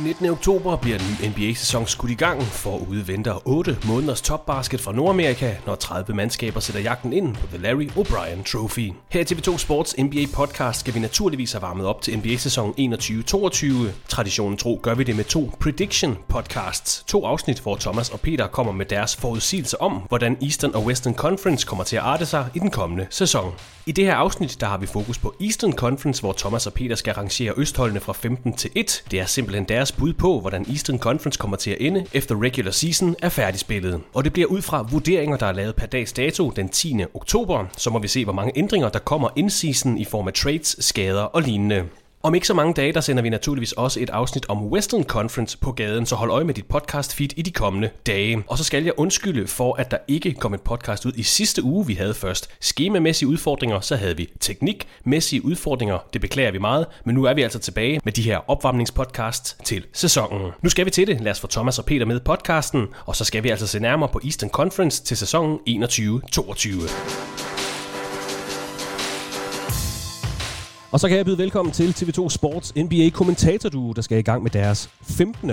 Den 19. oktober bliver den nye NBA-sæson skudt i gang. Forude venter 8 måneders topbasket fra Nordamerika, når 30 mandskaber sætter jagten ind på The Larry O'Brien Trophy. Her i TV2 Sports NBA-podcast skal vi naturligvis have varmet op til NBA-sæsonen 21-22. Traditionen tro gør vi det med to prediction-podcasts. To afsnit, hvor Thomas og Peter kommer med deres forudsigelse om, hvordan Eastern og Western Conference kommer til at arte sig i den kommende sæson. I det her afsnit, der har vi fokus på Eastern Conference, hvor Thomas og Peter skal rangere østholdene fra 15 til 1. Det er simpelthen deres bud på, hvordan Eastern Conference kommer til at ende, efter regular season er færdigspillet. Og det bliver ud fra vurderinger, der er lavet per dags dato den 10. oktober. Så må vi se, hvor mange ændringer, der kommer in-season i form af trades, skader og lignende. Om ikke så mange dage, der sender vi naturligvis også et afsnit om Western Conference på gaden, så hold øje med dit podcast feed i de kommende dage. Og så skal jeg undskylde for, at der ikke kom et podcast ud i sidste uge. Vi havde først skemamæssige udfordringer, så havde vi teknikmæssige udfordringer. Det beklager vi meget, men nu er vi altså tilbage med de her opvarmningspodcasts til sæsonen. Nu skal vi til det. Lad os få Thomas og Peter med podcasten, og så skal vi altså se nærmere på Eastern Conference til sæsonen 21-22. Og så kan jeg byde velkommen til TV2 Sports NBA kommentatorduo, der skal i gang med deres 15.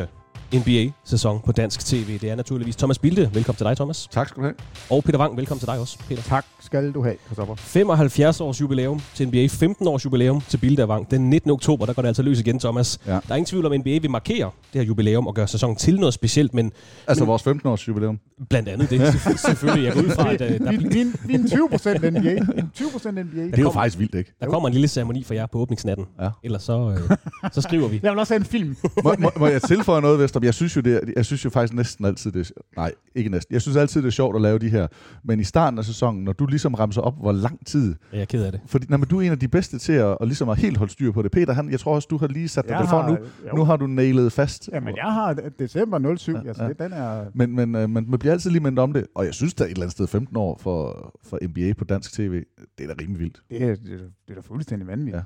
NBA-sæson på dansk tv. Det er naturligvis Thomas Bilde. Velkommen til dig, Thomas. Tak skal du have. Og Peter Wang, velkommen til dig også, Peter. Tak skal du have, Christoffer. 75 års jubilæum til NBA, 15 års jubilæum til Bilde og Wang. Den 19. oktober, der går det altså løs igen, Thomas. Ja. Der er ingen tvivl om, at NBA vil markere det her jubilæum og gøre sæsonen til noget specielt, men Altså men, vores 15 års jubilæum. blandt andet det selvfø- selvfølgelig. Jeg går ud fra, at øh, der, Vi, bl- vi, er en 20 procent NBA. 20 procent NBA. Det er jo faktisk vildt, ikke? der kommer en lille ceremoni for jer på åbningsnatten. Ja. Ellers så, øh, så skriver vi. Jeg vil også have en film. Må, må, må jeg tilføje noget, Vestrup? Jeg synes jo, det jeg synes jo faktisk næsten altid, det nej, ikke næsten. Jeg synes altid, det er sjovt at lave de her. Men i starten af sæsonen, når du ligesom ramser op, hvor lang tid... Jeg er ked af det. Fordi nej, men du er en af de bedste til at, at ligesom at helt holde styr på det. Peter, han, jeg tror også, du har lige sat dig Jeg det for nu. jo. Nu har du nailet fast. Jamen, jeg har december 07. Ja, altså, ja. det, den er... Men, men øh, man, man bliver altid lige mindet om det. Og jeg synes, der er et eller andet sted 15 år for, for NBA på dansk tv. Det er da rimelig vildt. Det er, det, er, det er da fuldstændig vanvittigt. Ja.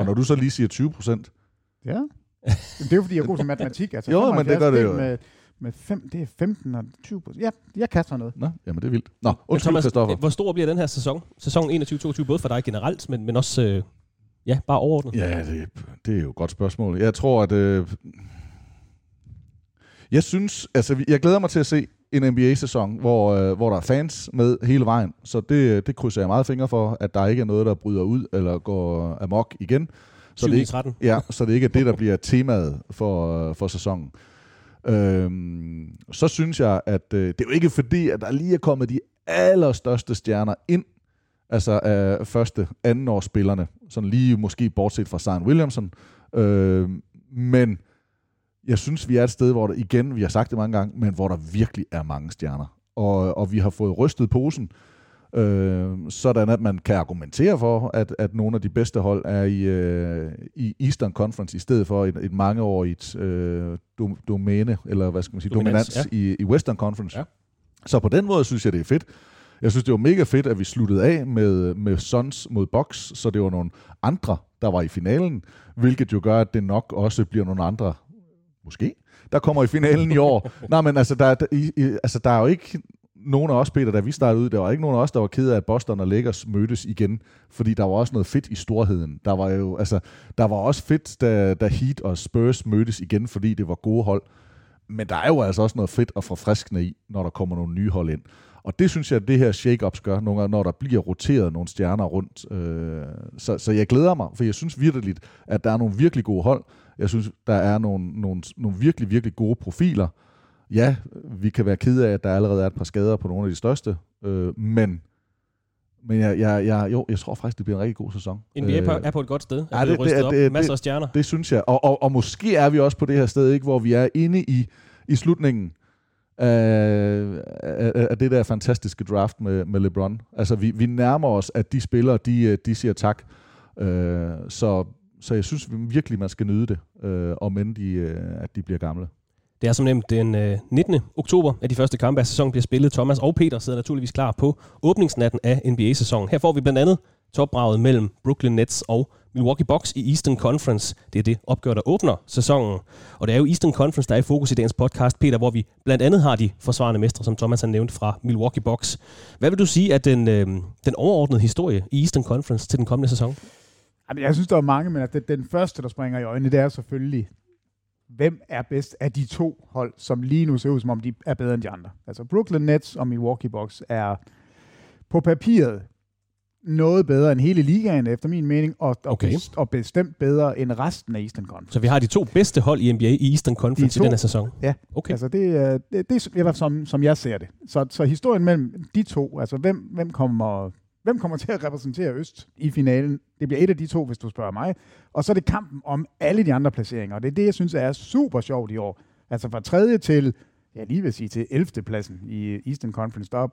Og når du så lige siger 20 procent, Ja. Det er jo, fordi jeg er god til matematik. Altså, Jo, men det gør det jo. Med, med fem, det er 15 og 20 procent. Ja, jeg kaster noget. Nå, jamen det er vildt. Nå, undskyld, Thomas, Christoffer. hvor stor bliver den her sæson? Sæson 21-22, både for dig generelt, men, men også øh, ja, bare overordnet. Ja, det, det er jo et godt spørgsmål. Jeg tror, at... Øh, jeg synes... Altså, jeg glæder mig til at se en NBA-sæson, hvor, øh, hvor der er fans med hele vejen. Så det, det krydser jeg meget fingre for, at der ikke er noget, der bryder ud eller går amok igen. Så det, ikke, 13. ja, så det ikke er det, der bliver temaet for, for sæsonen. Øhm, så synes jeg, at øh, det er jo ikke fordi, at der lige er kommet de allerstørste stjerner ind, altså af første, anden års spillerne, sådan lige måske bortset fra Zion Williamson, øh, men jeg synes, vi er et sted, hvor der igen, vi har sagt det mange gange, men hvor der virkelig er mange stjerner. Og, og vi har fået rystet posen, øh, sådan at man kan argumentere for, at, at nogle af de bedste hold er i, øh, i Eastern Conference, i stedet for et, et mangeårigt øh, dom, domæne, eller hvad skal man sige, dominans, dominans ja. i, i Western Conference. Ja. Så på den måde synes jeg, det er fedt. Jeg synes, det var mega fedt, at vi sluttede af med, med Suns mod Bucks, så det var nogle andre, der var i finalen, hvilket jo gør, at det nok også bliver nogle andre, måske, der kommer i finalen i år. Nej, men altså der, der, i, altså, der er jo ikke nogen af os, Peter, da vi startede ud, der var ikke nogen af os, der var ked af, at Boston og Lakers mødtes igen, fordi der var også noget fedt i storheden. Der var jo, altså, der var også fedt, da, da Heat og Spurs mødtes igen, fordi det var gode hold. Men der er jo altså også noget fedt og forfriskende i, når der kommer nogle nye hold ind. Og det synes jeg, at det her shake-ups gør, nogle gange, når der bliver roteret nogle stjerner rundt. Øh, så, så jeg glæder mig, for jeg synes virkelig, at der er nogle virkelig gode hold. Jeg synes, der er nogle, nogle, nogle virkelig, virkelig gode profiler. Ja, vi kan være kede af, at der allerede er et par skader på nogle af de største, øh, men men jeg, jeg, jeg, jo, jeg tror faktisk, det bliver en rigtig god sæson. NBA øh, er på et godt sted. Ja, det, det, det, det, Masser af stjerner. Det, det synes jeg. Og, og, og måske er vi også på det her sted, ikke, hvor vi er inde i, i slutningen af, af, af det der fantastiske draft med, med LeBron. Altså, vi, vi nærmer os, at de spillere, de, de siger tak. Øh, så, så jeg synes virkelig, man skal nyde det, øh, om end de, øh, at de bliver gamle. Det er som nemt den øh, 19. oktober, at de første kampe af sæsonen bliver spillet. Thomas og Peter sidder naturligvis klar på åbningsnatten af NBA-sæsonen. Her får vi blandt andet topbraget mellem Brooklyn Nets og Milwaukee Bucks i Eastern Conference. Det er det opgør, der åbner sæsonen. Og det er jo Eastern Conference, der er i fokus i dagens podcast, Peter, hvor vi blandt andet har de forsvarende mestre, som Thomas har nævnt fra Milwaukee Bucks. Hvad vil du sige er den, øh, den overordnede historie i Eastern Conference til den kommende sæson? Jeg synes, der er mange, men at den første, der springer i øjnene, det er selvfølgelig, hvem er bedst af de to hold, som lige nu ser ud, som om de er bedre end de andre. Altså Brooklyn Nets og Milwaukee Bucks er på papiret noget bedre end hele ligaen, efter min mening, og, okay. og, og bestemt bedre end resten af Eastern Conference. Så vi har de to bedste hold i NBA i Eastern Conference i denne sæson? Ja, okay. altså det, det, det er som, som jeg ser det. Så, så historien mellem de to, altså hvem, hvem kommer Hvem kommer til at repræsentere Øst i finalen? Det bliver et af de to, hvis du spørger mig. Og så er det kampen om alle de andre placeringer. Og det er det, jeg synes er super sjovt i år. Altså fra tredje til, jeg lige vil sige til 11. pladsen i Eastern Conference, der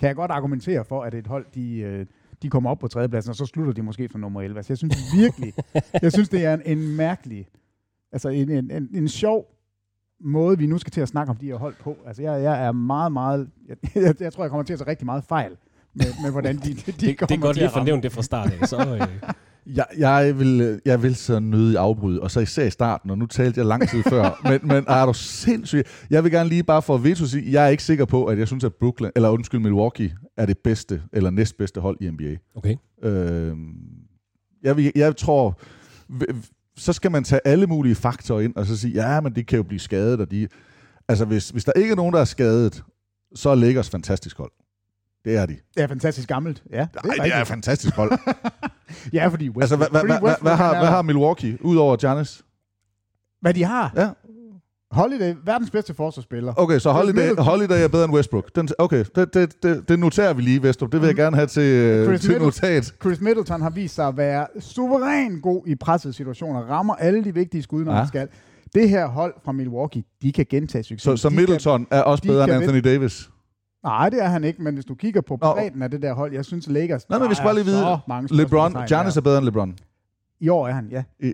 kan jeg godt argumentere for, at et hold, de, øh, de kommer op på tredjepladsen, og så slutter de måske fra nummer 11. Altså, jeg synes virkelig, jeg synes, det er en, en mærkelig, altså en, en, en, en sjov måde, vi nu skal til at snakke om de her hold på. Altså, jeg, jeg er meget, meget, jeg, jeg, jeg tror, jeg kommer til at tage rigtig meget fejl med, med hvordan de, de, de det, det er godt lige at fornævne det fra start af. Så, øh. jeg, jeg, vil, jeg vil så nødig afbryde, og så især i starten, og nu talte jeg lang tid før, men, men er du sindssyg? Jeg vil gerne lige bare for at veto sige, jeg er ikke sikker på, at jeg synes, at Brooklyn, eller undskyld, Milwaukee er det bedste, eller næstbedste hold i NBA. Okay. Øh, jeg, vil, jeg tror, så skal man tage alle mulige faktorer ind, og så sige, ja, men de kan jo blive skadet, og de... Altså, hvis, hvis der ikke er nogen, der er skadet, så er Lakers fantastisk hold. Det er de. Det er fantastisk gammelt, ja. Det Nej, det er fantastisk hold. ja, fordi West, altså, hvad, hvad, hvad, hvad, har, hvad har Milwaukee, udover Giannis? Hvad de har? Ja. Holiday, verdens bedste forsvarsspiller. Okay, så Holiday, Holiday er bedre end Westbrook. Den, okay, det, det, det, det noterer vi lige, Vestrup. Det vil jeg mhm. gerne have til, Chris til notat. Chris Middleton har vist sig at være suveræn god i pressede situationer. Rammer alle de vigtige skud, når ja. han skal. Det her hold fra Milwaukee, de kan gentage succes. Så, så Middleton kan, er også bedre end Anthony Davis? Nej, det er han ikke, men hvis du kigger på bredden af det der hold, jeg synes Lakers, Nej, men vi skal bare lige vide, LeBron, Giannis er bedre end LeBron. I år er han, ja. I,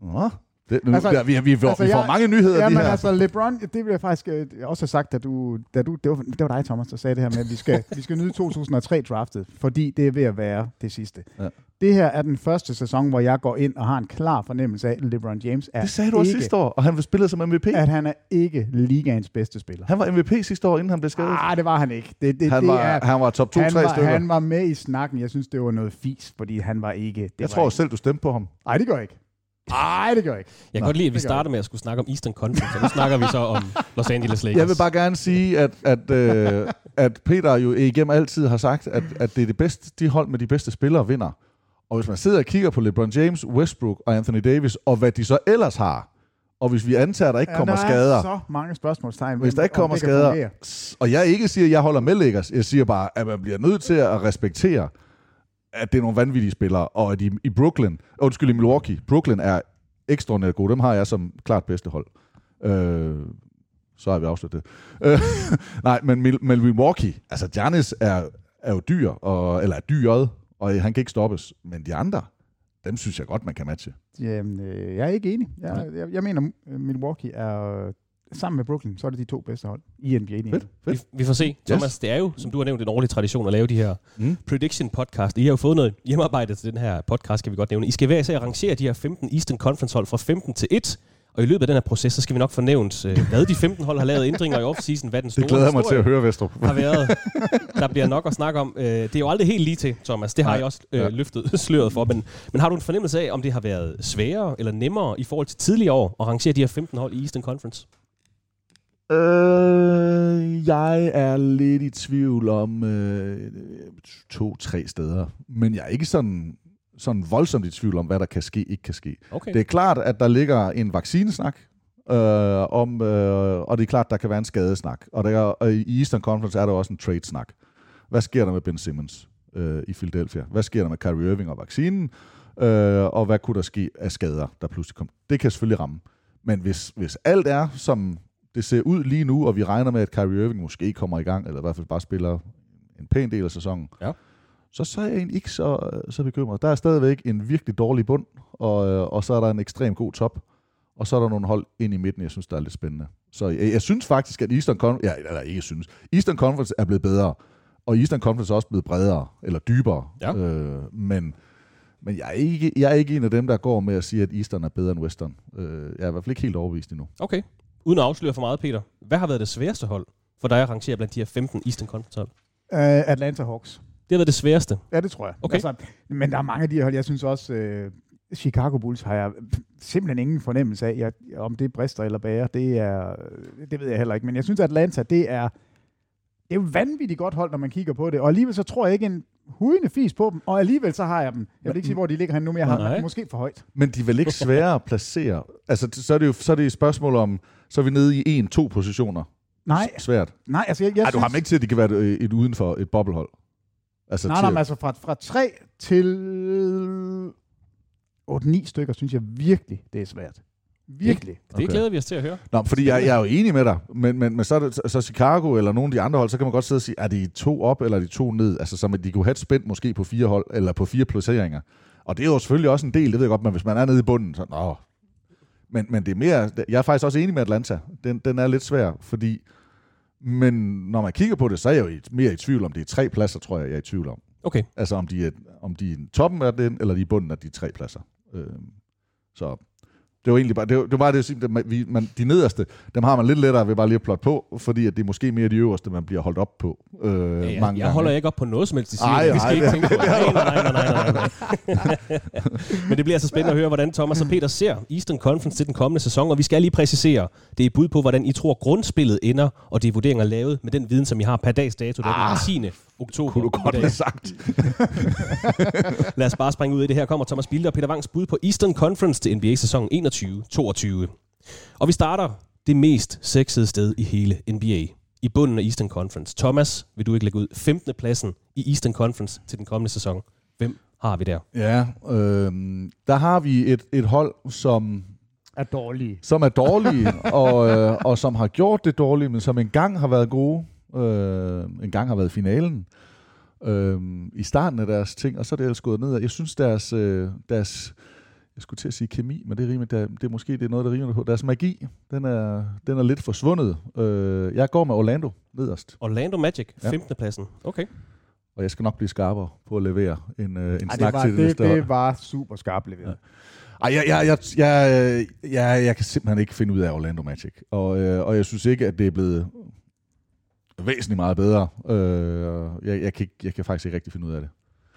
Nå, det, nu, altså, vi, vi, får, altså, vi får jeg, mange nyheder ja, de men her. altså LeBron, det vil jeg faktisk øh, også have sagt, da du, da du det, var, det var dig, Thomas, der sagde det her med, at vi skal, vi skal nyde 2003 draftet, fordi det er ved at være det sidste. Ja. Det her er den første sæson, hvor jeg går ind og har en klar fornemmelse af, at LeBron James er Det sagde du også ikke, sidste år, og han spillede som MVP. At han er ikke ligaens bedste spiller. Han var MVP sidste år, inden han blev skadet. Nej, det var han ikke. Det, det, han, det var, er, han var top 2-3 stykker. Han var med i snakken. Jeg synes, det var noget fis, fordi han var ikke... Det jeg var tror ikke. selv, du stemte på ham. Nej, det gør jeg ikke. Nej, det gør jeg ikke. Jeg kan Nå, godt lide, at vi starter med at skulle snakke om Eastern Conference, og nu snakker vi så om Los Angeles Lakers. Jeg vil bare gerne sige, at, at, øh, at Peter jo igennem altid har sagt, at, at det er det bedste, de hold med de bedste spillere vinder. Og hvis man sidder og kigger på LeBron James, Westbrook og Anthony Davis, og hvad de så ellers har, og hvis vi antager, at der ikke Ja, kommer der skader, er så mange spørgsmålstegn. hvis der ikke om kommer skader, fungere. og jeg ikke siger, at jeg holder med Lakers, jeg siger bare, at man bliver nødt til at respektere, at det er nogle vanvittige spillere, og at i, i Brooklyn, undskyld, i Milwaukee, Brooklyn er ekstraordinært gode. Dem har jeg som klart bedste hold. Øh, så har vi afsluttet det. Øh, nej, men, men Milwaukee, altså Giannis er, er jo dyr, og, eller er dyret, og han kan ikke stoppes. Men de andre, dem synes jeg godt, man kan matche. Jamen, øh, jeg er ikke enig. Jeg, jeg, jeg mener, øh, Milwaukee er... øh, Sammen med Brooklyn, så er det de to bedste hold i NBA. nu. Fedt, Vi, fedt. vi får se. Thomas, Yes. det er jo, som du har nævnt, en årlig tradition at lave de her Mm. prediction podcast. I har jo fået noget hjemmearbejde til den her podcast, kan vi godt nævne. I skal hver især rangere de her 15 Eastern Conference hold fra 15 til 1. Og i løbet af den her proces, så skal vi nok få nævnt, øh, hvad de 15 hold har lavet ændringer i offseason, hvad den store Det glæder mig til at høre, Vestrup. har været. Der bliver nok at snakke om. Øh, Det er jo aldrig helt lige til, Thomas. Det har Nej. jeg også øh, Ja. løftet sløret for. Men, men har du en fornemmelse af, om det har været sværere eller nemmere i forhold til tidligere år at rangere de her 15 hold i Eastern Conference? Øh, jeg er lidt i tvivl om øh, to-tre steder. Men jeg er ikke sådan, sådan voldsomt i tvivl om, hvad der kan ske, ikke kan ske. Okay. Det er klart, at der ligger en vaccinesnak, øh, om, øh, og det er klart, der kan være en skadesnak. Og, der, og i Eastern Conference er der også en trade-snak. Hvad sker der med Ben Simmons øh, i Philadelphia? Hvad sker der med Kyrie Irving og vaccinen? Øh, og hvad kunne der ske af skader, der pludselig kom? Det kan selvfølgelig ramme. Men hvis, hvis alt er, som det ser ud lige nu, og vi regner med, at Kyrie Irving måske kommer i gang, eller i hvert fald bare spiller en pæn del af sæsonen, Ja. Så, så er jeg egentlig ikke så, så bekymret. Der er stadigvæk en virkelig dårlig bund, og, øh, og så er der en ekstrem god top, og så er der nogle hold ind i midten, jeg synes, der er lidt spændende. Så jeg, jeg synes faktisk, at Eastern Conference, ja, eller ikke synes, Eastern Conference er blevet bedre, og Eastern Conference er også blevet bredere, eller dybere. Ja. Øh, men men jeg er, ikke, jeg er ikke en af dem, der går med at sige, at Eastern er bedre end Western. Øh, jeg er i hvert fald ikke helt overbevist endnu. Okay. Uden at afsløre for meget, Peter. Hvad har været det sværeste hold for dig at rangere blandt de her 15 Eastern Conference hold? Uh, Atlanta Hawks. Det har været det sværeste. Ja, det tror jeg. Okay. Altså, men der er mange af de her hold. Jeg synes også, øh, Chicago Bulls har jeg simpelthen ingen fornemmelse af, jeg, om det brister eller bærer. Det, er, det ved jeg heller ikke. Men jeg synes, at Atlanta, det er, det er jo vanvittigt godt hold, når man kigger på det. Og alligevel så tror jeg ikke en hudende fis på dem. Og alligevel så har jeg dem. Jeg vil ikke sige, hvor de ligger henne nu, men jeg har Nej. dem måske for højt. Men de er vel ikke svære at placere? Altså, så er det jo så er det et spørgsmål om, så er vi nede i en-to positioner. Nej, Svært. nej, altså jeg, jeg Ej, du synes, har dem ikke til, at de kan være et, et uden for et boblehold. Altså, Nej, til, nej, men altså fra, fra 3 til 8-9 stykker, synes jeg virkelig, det er svært. Virkelig. Det Okay. glæder vi os til at høre. Nå, fordi jeg, jeg er jo enig med dig, men, men, men så, er det, så Chicago eller nogle af de andre hold, så kan man godt sidde og sige, er de to op, eller er de to ned? Altså, som at de kunne have et spænd måske på fire hold, eller på fire placeringer. Og det er jo selvfølgelig også en del, det ved jeg godt, men hvis man er nede i bunden, så nå. Men, men det er mere, jeg er faktisk også enig med Atlanta. Den, den er lidt svær, fordi, men når man kigger på det, så er jeg jo mere i tvivl om, det er tre pladser, tror jeg, jeg er i tvivl om. Okay. Altså om de er, om de er toppen af den, eller de er bunden af de tre pladser. Øh, så det var egentlig bare, det var, det var bare det, at vi, man, de nederste, dem har man lidt lettere ved bare lige at plotte på, fordi at det er måske mere de øverste, man bliver holdt op på øh, Ja, mange jeg, gange. holder ikke op på noget som helst, de siger. Ej, vi skal ikke det- tænke på det. Nej, nej, nej, nej, nej, nej. Men det bliver altså spændende at høre, hvordan Thomas og Peter ser Eastern Conference til den kommende sæson, og vi skal lige præcisere, det er bud på, hvordan I tror grundspillet ender, og det er vurderinger lavet med den viden, som I har per dags dato, der er den 10. oktober. Kunne du godt have sagt. Lad os bare springe ud i det her. Kommer Thomas Bilde og Peter Wangs bud på Eastern Conference til NBA-sæsonen 21-22. Og vi starter det mest sexede sted i hele NBA. I bunden af Eastern Conference. Thomas, vil du ikke lægge ud 15. pladsen i Eastern Conference til den kommende sæson? Hvem har vi der? Ja, øh, der har vi et, et hold, som, Er dårlige. som er dårlige, og, øh, og som har gjort det dårligt, men som engang har været gode, øh, engang har været i finalen, øh, i starten af deres ting, og så er det ellers gået ned. Jeg synes, deres, øh, deres jeg skulle til at sige kemi, men det er, rimeligt, det er måske det er noget, der rimer på. Deres magi, den er, den er lidt forsvundet. Øh, jeg går med Orlando nederst, Orlando Magic, Ja. 15. pladsen. Okay. og jeg skal nok blive skarpere på at levere en, øh, en Ej, snak det, var, til det, det, næste år. det var super skarpt leveret. Ej, jeg, jeg, jeg, jeg, jeg, jeg kan simpelthen ikke finde ud af Orlando Magic. Og, øh, og jeg synes ikke, at det er blevet væsentligt meget bedre. Øh, jeg, jeg, kan ikke, jeg kan faktisk ikke rigtig finde ud af det.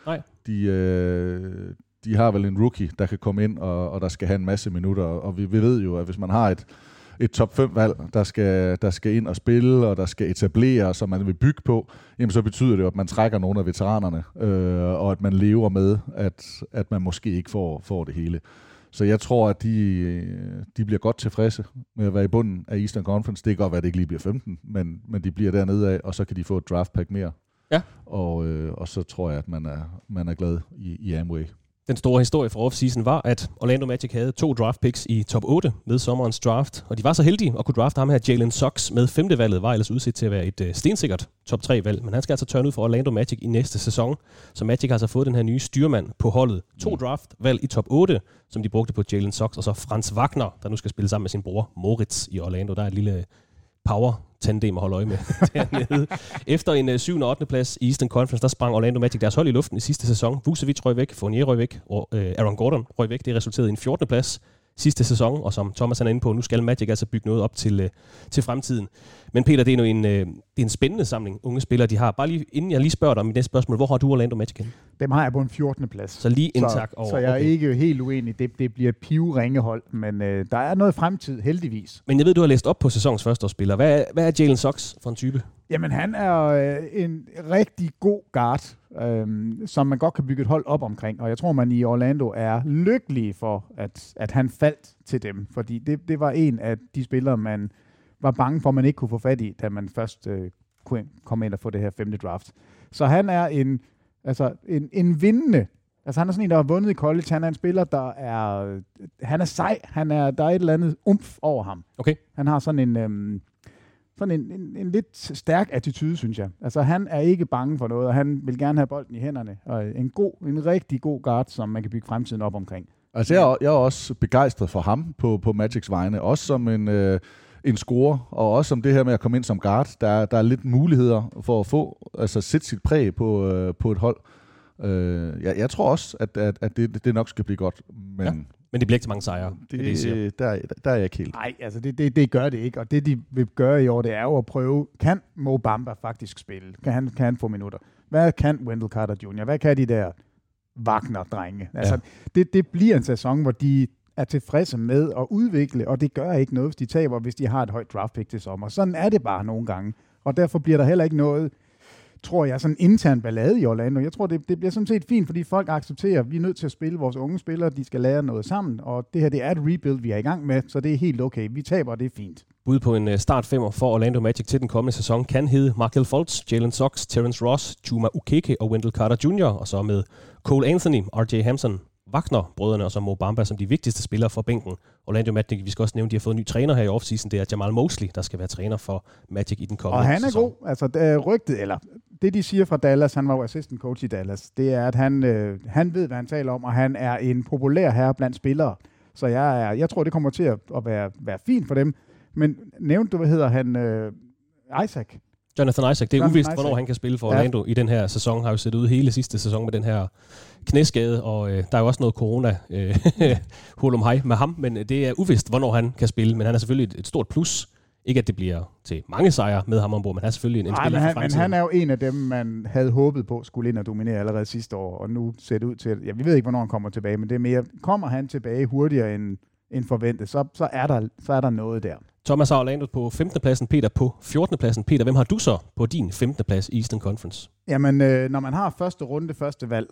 Nej. De, øh, de har vel en rookie, der kan komme ind, og, og der skal have en masse minutter, og vi, vi ved jo, at hvis man har et, et top 5 valg, der skal, der skal ind og spille, og der skal etablere, som man vil bygge på, jamen så betyder det jo, at man trækker nogle af veteranerne, øh, og at man lever med, at, at man måske ikke får, får det hele. Så jeg tror, at de, de bliver godt tilfredse med at være i bunden af Eastern Conference. Det kan godt være, at det ikke lige bliver 15, men, men de bliver dernede af, og så kan de få et draft pack mere. Ja. Og, øh, og så tror jeg, at man er, man er glad i, i Amway. Den store historie fra offseason var, at Orlando Magic havde to draft picks i top 8 med sommerens draft, og de var så heldige at kunne drafte ham her, Jalen Sox, med femte valget, var ellers udsat til at være et uh, stensikkert top 3 valg, men han skal altså tørne ud for Orlando Magic i næste sæson, så Magic har altså fået den her nye styrmand på holdet. To mm. draft valg i top 8, som de brugte på Jalen Sox, og så Franz Wagner, der nu skal spille sammen med sin bror Moritz i Orlando. Der er et lille power tandem at holde øje med dernede. Efter en øh, uh, 7. og 8. plads i Eastern Conference, der sprang Orlando Magic deres hold i luften i sidste sæson. Vucevic røg væk, Fournier røg væk, og uh, Aaron Gordon røg væk. Det resulterede i en 14. plads sidste sæson, og som Thomas er inde på, nu skal Magic altså bygge noget op til, uh, til fremtiden. Men Peter, det er jo en, uh, det er en spændende samling unge spillere, de har. Bare lige, inden jeg lige spørger dig om det spørgsmål, hvor har du Orlando Magic hen? Dem har jeg på en 14. plads. Så lige en så, tak over. Så jeg er okay. ikke helt uenig. Det, det bliver pivringe hold, men øh, der er noget fremtid, heldigvis. Men jeg ved, du har læst op på sæsons første spiller. Hvad er, hvad er Jalen Sox for en type? Jamen, han er øh, en rigtig god guard, øh, som man godt kan bygge et hold op omkring. Og jeg tror, man i Orlando er lykkelig for, at, at han faldt til dem. Fordi det, det var en af de spillere, man var bange for, at man ikke kunne få fat i, da man først øh, kunne komme ind og få det her femte draft. Så han er en, altså en, en vindende Altså han er sådan en, der har vundet i college. Han er en spiller, der er... Han er sej. Han er, der er et eller andet umf over ham. Okay. Han har sådan en... Øhm, sådan en, en, en lidt stærk attitude, synes jeg. Altså han er ikke bange for noget, og han vil gerne have bolden i hænderne. Og en god, en rigtig god guard, som man kan bygge fremtiden op omkring. Altså jeg er, jeg er også begejstret for ham på, på Magics vegne. Også som en... Øh en score, og også om det her med at komme ind som guard. Der, der er lidt muligheder for at få, altså sætte sit præg på, øh, på et hold. Øh, jeg, jeg tror også, at, at, at det, det nok skal blive godt, men... Men det bliver ikke så mange sejre. Det, det, det der, der er jeg ikke helt. Nej, altså det, det, det gør det ikke. Og det, de vil gøre i år, det er jo at prøve, kan Mo Bamba faktisk spille? Kan han, kan han få minutter? Hvad kan Wendell Carter Jr.? Hvad kan de der Wagner-drenge? Altså, ja. det, det bliver en sæson, hvor de er tilfredse med at udvikle, og det gør ikke noget, hvis de taber, hvis de har et højt draft pick til sommer. Sådan er det bare nogle gange. Og derfor bliver der heller ikke noget, tror jeg, sådan intern ballade i Orlando. Jeg tror, det, det bliver sådan set fint, fordi folk accepterer, at vi er nødt til at spille vores unge spillere, de skal lære noget sammen, og det her det er et rebuild, vi er i gang med, så det er helt okay. Vi taber, og det er fint. Bud på en øh, start femmer for Orlando Magic til den kommende sæson kan hedde Markel Fultz, Jalen Sox, Terrence Ross, Juma Ukeke og Wendell Carter Jr., og så med Cole Anthony, R.J. Hampson, Wagner-brødrene og så Mo Bamba som de vigtigste spillere for bænken. Orlando Magic, vi skal også nævne, de har fået en ny træner her i offseason. Det er Jamal Mosley, der skal være træner for Magic i den kommende Og han er sæson. god. Altså, det rygtet, eller det de siger fra Dallas, han var jo assistant coach i Dallas, det er, at han, øh, han ved, hvad han taler om, og han er en populær herre blandt spillere. Så jeg, er, jeg tror, det kommer til at, at være, være fint for dem. Men nævnte du, hvad hedder han? Øh, Isaac. Jonathan Isaac. Det er Jonathan uvist, Isaac. hvornår han kan spille for Orlando ja. i den her sæson. Har jo set ud hele sidste sæson med den her knæskade, og øh, der er jo også noget corona øh, hulum hej med ham, men det er uvist, hvornår han kan spille. Men han er selvfølgelig et, et stort plus. Ikke at det bliver til mange sejre med ham ombord, men han er selvfølgelig en, en spiller men han, men han er jo en af dem, man havde håbet på skulle ind og dominere allerede sidste år, og nu ser det ud til, at ja, vi ved ikke, hvornår han kommer tilbage, men det er mere, kommer han tilbage hurtigere end, end forventet, så, så, er der, så er der noget der. Thomas har Orlando på 15. pladsen, Peter på 14. pladsen. Peter, hvem har du så på din 15. plads i Eastern Conference? Jamen, øh, når man har første runde, første valg,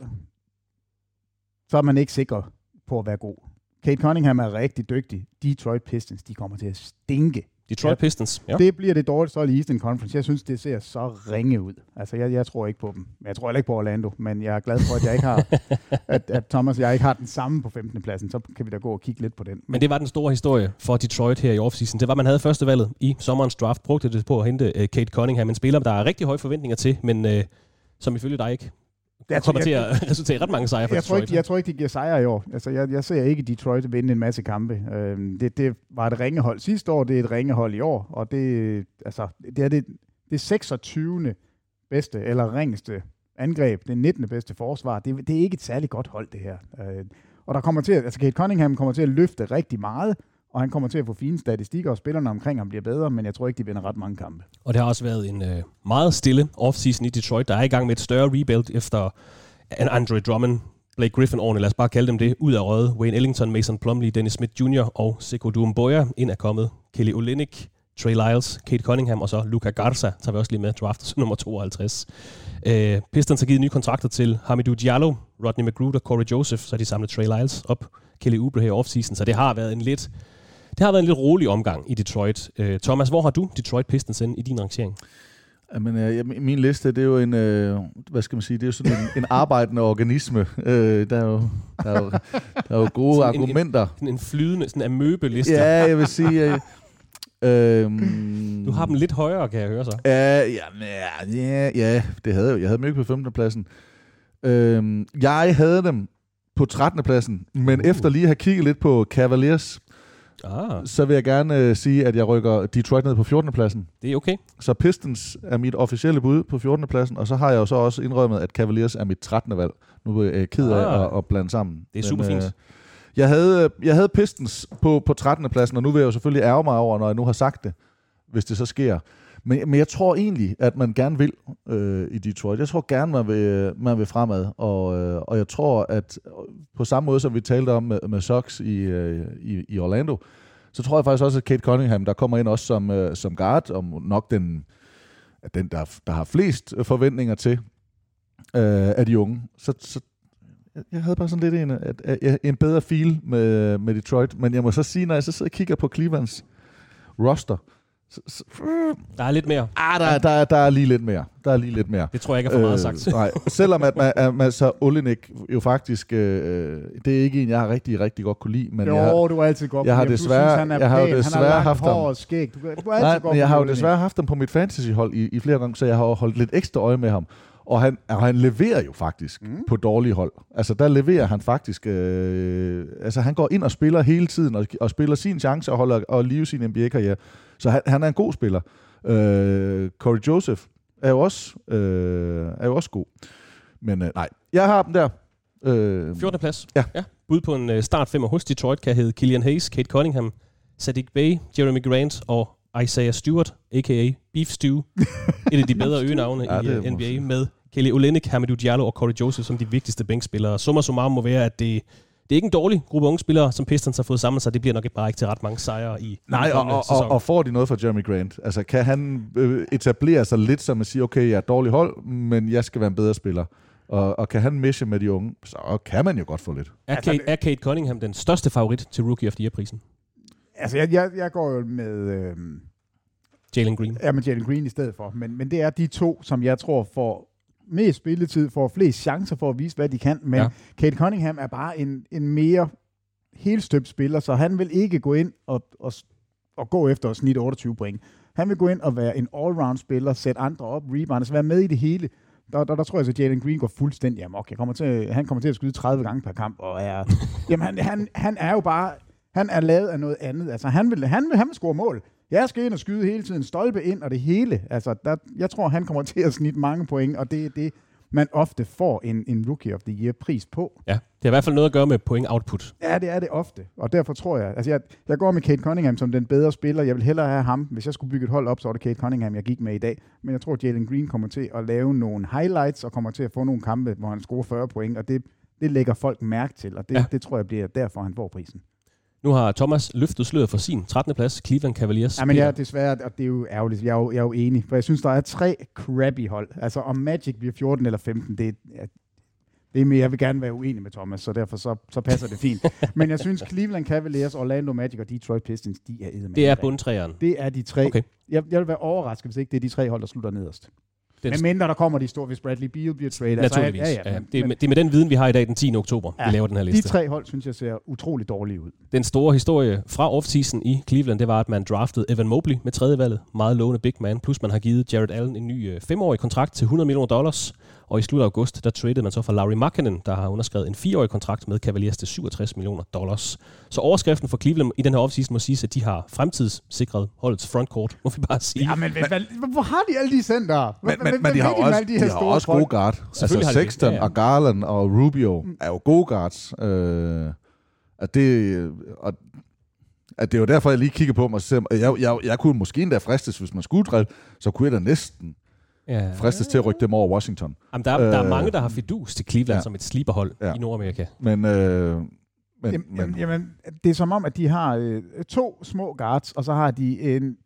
så er man ikke sikker på at være god. Kate Cunningham er rigtig dygtig. Detroit Pistons, de kommer til at stinke. Detroit Ja. Pistons. Ja. Det bliver det dårligste hold i Eastern Conference. Jeg synes, det ser så ringe ud. Altså, jeg, jeg tror ikke på dem. Jeg tror heller ikke på Orlando, men jeg er glad for, at jeg ikke har, at, at Thomas og jeg ikke har den samme på 15. pladsen. Så kan vi da gå og kigge lidt på den. Men det var den store historie for Detroit her i offseason. Det var, man havde første valget i sommerens draft, brugte det på at hente uh, Kate Cunningham, en spiller, der er rigtig høje forventninger til, men uh, som ifølge dig ikke Jeg kommer tror- til jeg- at resultere ret mange sejre for jeg tror, Detroit. ikke, jeg tror ikke, de giver sejre i år. Altså, jeg, jeg ser ikke Detroit vinde en masse kampe. Øhm, det, det var et ringehold sidste år, det er et ringehold i år, og det, altså, det er det, det 26. bedste eller ringeste angreb, det 19. bedste forsvar. Det, det er ikke et særligt godt hold, det her. Øh, og der kommer til at, altså Kate Cunningham kommer til at løfte rigtig meget, og han kommer til at få fine statistikker, og spillerne omkring ham bliver bedre, men jeg tror ikke, de vinder ret mange kampe. Og det har også været en øh, meget stille offseason i Detroit, der er i gang med et større rebuild efter en Andre Drummond Blake Griffin-årene, lad os bare kalde dem det, ud af røde. Wayne Ellington, Mason Plumlee, Dennis Smith Jr. og Sekou Doumbouya ind er kommet. Kelly Olynyk, Trey Lyles, Kate Cunningham og så Luca Garza, tager vi også lige med, draftet nummer 52. Øh, Pistons har givet nye kontrakter til Hamidou Diallo, Rodney McGruder, Corey Joseph, så de samlet Trey Lyles op. Kelly Oubre her i offseason, så det har været en lidt, det har været en lidt rolig omgang i Detroit. Øh, Thomas, hvor har du Detroit Pistons ind i din rangering? Jamen, øh, min liste, det er jo en, øh, hvad skal man sige, det er jo sådan en, en arbejdende organisme. Øh, der, er jo, der, er jo, der er jo gode sådan argumenter. En, en, en flydende, sådan en amøbeliste. Ja, jeg vil sige... Øh, øh, du har dem lidt højere, kan jeg høre så. Ja, ja, ja, ja det havde jeg. Jeg havde dem ikke på 15. pladsen. Øh, jeg havde dem på 13. pladsen, men uh. efter lige at have kigget lidt på Cavaliers, Ah. Så vil jeg gerne øh, sige, at jeg rykker Detroit ned på 14. pladsen. Det er okay. Så Pistons er mit officielle bud på 14. pladsen, og så har jeg jo så også indrømmet, at Cavaliers er mit 13. valg. Nu er jeg ked af ah. at, at blande sammen. Det er super fint. Øh, jeg havde, jeg havde Pistons på, på 13. pladsen, og nu vil jeg jo selvfølgelig ærge mig over, når jeg nu har sagt det, hvis det så sker. Men, men jeg tror egentlig, at man gerne vil øh, i Detroit. Jeg tror gerne, man vil, man vil fremad. Og, øh, og jeg tror, at øh, på samme måde, som vi talte om med, med Sox i, øh, i, i Orlando, så tror jeg faktisk også, at Kate Cunningham, der kommer ind også som, øh, som guard, og nok den, den der, der har flest forventninger til øh, af de unge. Så, så jeg havde bare sådan lidt en, at, at, en bedre feel med, med Detroit. Men jeg må så sige, når jeg så sidder og kigger på Clevelands roster, så, så, der er lidt mere. Ah, der, der, der er lige lidt mere. Der er lige lidt mere. Det tror jeg ikke er for meget øh, sagt. nej, selvom at, man, at man, så Olinik jo faktisk, øh, det er ikke en, jeg har rigtig, rigtig godt kunne lide. Men jo, jeg, har, du er altid godt jeg har desværre, synes, han er jeg har jo desværre han haft ham. skæg. Du, du er nej, men jeg har jo desværre haft ham på mit fantasyhold i, i flere gange, så jeg har holdt lidt ekstra øje med ham. Og han, og han leverer jo faktisk mm. på dårlige hold. Altså, der leverer han faktisk... Øh, altså, han går ind og spiller hele tiden, og, og spiller sin chance og holder og live sin NBA-karriere. Så han, han er en god spiller. Øh, Corey Joseph er jo også, øh, er jo også god. Men øh, nej, jeg har dem der. Øh, 14. plads. Ja. ja. Bud på en uh, start femmer hos Detroit kan hedde Killian Hayes, Kate Cunningham, Sadiq Bey, Jeremy Grant og Isaiah Stewart, a.k.a. Beef Stew. et af de bedre øgenavne ja, i uh, NBA med Kelly Olynyk, Hamidou Diallo og Corey Joseph som de vigtigste bænkspillere. Summa summarum må være, at det det er ikke en dårlig gruppe unge spillere, som Pistons har fået sammen, så det bliver nok ikke bare ikke til ret mange sejre i Nej, og, og, og, og får de noget fra Jeremy Grant? Altså, kan han øh, etablere sig lidt som at sige, okay, jeg er et dårligt hold, men jeg skal være en bedre spiller? Og, og kan han mishe med de unge, så kan man jo godt få lidt. Er Kate, er Kate Cunningham den største favorit til Rookie of the Year-prisen? Altså, jeg, jeg, jeg går jo med... Øh, Jalen Green. Ja, med Jalen Green i stedet for. Men, men det er de to, som jeg tror får mest spilletid, får flest chancer for at vise, hvad de kan. Men ja. Kate Cunningham er bare en, en mere helstøbt spiller, så han vil ikke gå ind og, og, og gå efter at snit 28 point. Han vil gå ind og være en all-round spiller, sætte andre op, rebound, altså være med i det hele. Der, der, der tror jeg, at Jalen Green går fuldstændig amok. Jeg kommer til, han kommer til at skyde 30 gange per kamp, og er, jamen han, han, han er jo bare, han er lavet af noget andet. Altså han vil, han vil, han vil score mål. Jeg skal ind og skyde hele tiden, stolpe ind og det hele. Altså, der, jeg tror, han kommer til at snitte mange point, og det er det, man ofte får en, en Rookie of the Year-pris på. Ja, det har i hvert fald noget at gøre med point-output. Ja, det er det ofte, og derfor tror jeg, altså jeg, jeg går med Kate Cunningham som den bedre spiller. Jeg vil hellere have ham. Hvis jeg skulle bygge et hold op, så var det Kate Cunningham, jeg gik med i dag. Men jeg tror, at Jalen Green kommer til at lave nogle highlights, og kommer til at få nogle kampe, hvor han scorer 40 point, og det, det lægger folk mærke til, og det, ja. det tror jeg bliver derfor, han får prisen. Nu har Thomas løftet sløret for sin 13. plads, Cleveland Cavaliers. Ja, men jeg er desværre, og det er jo ærgerligt, jeg er jo, jeg er jo enig, for jeg synes, der er tre crappy hold. Altså, om Magic bliver 14 eller 15, det er, det er mere, jeg vil gerne være uenig med Thomas, så derfor så, så passer det fint. Men jeg synes, Cleveland Cavaliers, Orlando Magic og Detroit Pistons, de er eddermame. Det er bundtræeren. Det er de tre. Okay. Jeg, jeg vil være overrasket, hvis ikke det er de tre hold, der slutter nederst. Den men mindre der kommer de store, hvis Bradley Beal bliver traded. Altså, Naturligvis. Altså, ja, ja, ja. Det, er, det er med den viden, vi har i dag, den 10. oktober, ja, vi laver den her liste. De tre hold, synes jeg, ser utrolig dårlige ud. Den store historie fra offseason i Cleveland, det var, at man draftede Evan Mobley med tredje valget. Meget lovende big man. Plus man har givet Jared Allen en ny øh, femårig kontrakt til 100 millioner dollars. Og i slut af august, der traded man så for Larry Markkinen, der har underskrevet en fireårig kontrakt med Cavaliers til 67 millioner dollars. Så overskriften for Cleveland i den her offseason må sige, at de har fremtidssikret holdets frontcourt, må vi bare sige. Ja, men, men hvor har de alle de center? Men, men, men de har også, de, de har også gode guard. Altså Sexton ja, ja. og Garland og Rubio er jo gode guards. Øh, at det, og at det er jo derfor, jeg lige kigger på mig selv. Jeg, jeg, jeg kunne måske endda fristes, hvis man skulle drille, så kunne jeg da næsten ja. fristes til at rykke dem over Washington. Jamen, der, er, der er mange, der har fidus til Cleveland ja. som et sleeperhold ja. i Nordamerika. Men, øh, men, jamen, men, jamen, det er som om, at de har øh, to små guards, og så har de en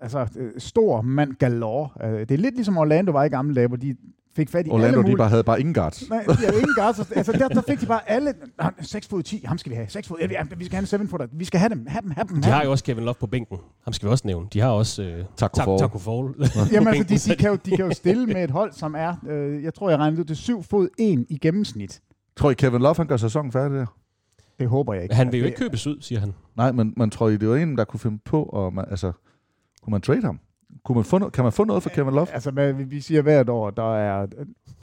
altså, øh, stor mand galore. Øh, det er lidt ligesom Orlando var i gamle dage, hvor de fik fat i Orlando, alle de bare havde bare ingen guards. Nej, de havde ingen guards. Altså, der, der fik de bare alle... 6 fod 10, ham skal vi have. 6 fod, ja, vi skal have en 7 footer. Vi skal have dem, have dem, have dem. De har jo også Kevin Love på bænken. Ham skal vi også nævne. De har også øh, Taco Fall. Taco Fall. Jamen altså, de, de, kan jo, de kan jo stille med et hold, som er... Øh, jeg tror, jeg regnede ud, det er 7 fod 1 i gennemsnit. Tror I, Kevin Love han gør sæsonen færdig der? Det håber jeg ikke. Han vil jo ikke købes ud, siger han. Nej, men man tror I, det var en, der kunne finde på, og man, altså, kunne man trade ham? Kunne man få no- kan man få noget for Kevin Love? Altså, vi siger hvert år, der er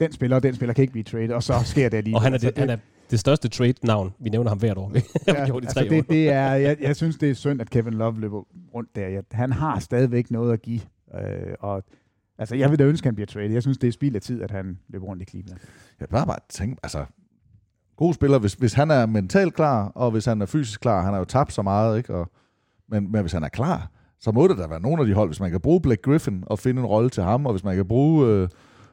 den spiller, og den spiller kan ikke blive traded, og så sker det lige. og han er, det, han er det største trade-navn. Vi nævner ham hvert år. ja, altså det, det er, jeg, jeg synes, det er synd, at Kevin Love løber rundt der. Jeg, han har stadigvæk noget at give. Øh, og altså, jeg vil da ønske, at han bliver traded. Jeg synes, det er spild af tid, at han løber rundt i Cleveland. Jeg bare bare tænke, altså, god spiller, hvis, hvis han er mentalt klar, og hvis han er fysisk klar, han har jo tabt så meget, ikke? Og, men, men hvis han er klar, så må det da være nogle af de hold, hvis man kan bruge Blake Griffin og finde en rolle til ham, og hvis man kan bruge, øh,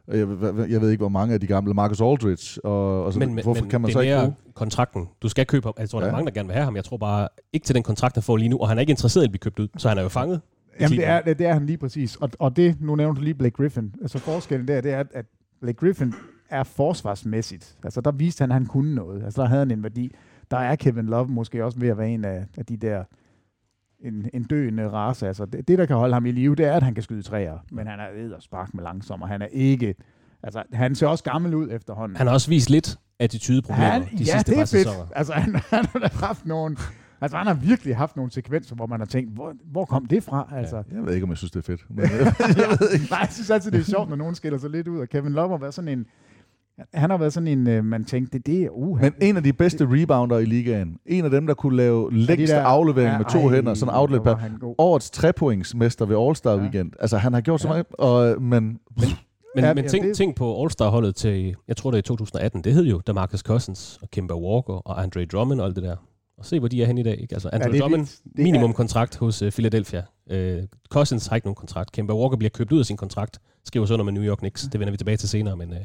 jeg, jeg ved ikke, hvor mange af de gamle, Marcus Aldridge, og, og så, men, hvorfor men, kan man så ikke bruge? kontrakten. Du skal købe ham. Jeg tror, ja. der er mange, der gerne vil have ham. Jeg tror bare ikke til den kontrakt, han får lige nu, og han er ikke interesseret i at blive købt ud, så han er jo fanget. Jamen, det er, det, det er han lige præcis. Og, og det, nu nævnte du lige Blake Griffin. Altså forskellen der, det er, at Blake Griffin er forsvarsmæssigt. Altså der viste han, at han kunne noget. Altså der havde han en værdi. Der er Kevin Love måske også ved at være en af, af de der en, en døende race. Altså det, det, der kan holde ham i live, det er, at han kan skyde træer. Men han er sparke med langsom, og han er ikke... Altså, han ser også gammel ud efterhånden. Han har også vist lidt attitudeproblemer han, de ja, sidste det par sæsoner. Altså, han, han har haft nogle... Altså, han har virkelig haft nogle sekvenser, hvor man har tænkt, hvor, hvor kom det fra? Altså, ja, jeg ved ikke, om jeg synes, det er fedt. Men, jeg ved ikke. Nej, jeg synes altid, det er sjovt, når nogen skiller sig lidt ud. Og Kevin Love har været sådan en... Han har været sådan en, øh, man tænkte, det, det er uh, Men en af de bedste rebounder i ligaen. En af dem, der kunne lave længste de aflevering ja, med to ej, hænder, sådan en outlet per. Årets trepointsmester ved All-Star ja. Weekend. Altså, han har gjort så meget, og, men... Men, men, ja, men tænk, det... tænk på All-Star-holdet til, jeg tror det er 2018, det hed jo Demarcus Cousins og Kimber Walker og Andre Drummond og alt det der. Og se, hvor de er hen i dag. Ikke? Altså, Andrew ja, Drummond, minimum kontrakt hos uh, Philadelphia. Uh, Cousins har ikke nogen kontrakt. Kemba Walker bliver købt ud af sin kontrakt. Skriver så under med New York Knicks. Det vender vi tilbage til senere, men uh,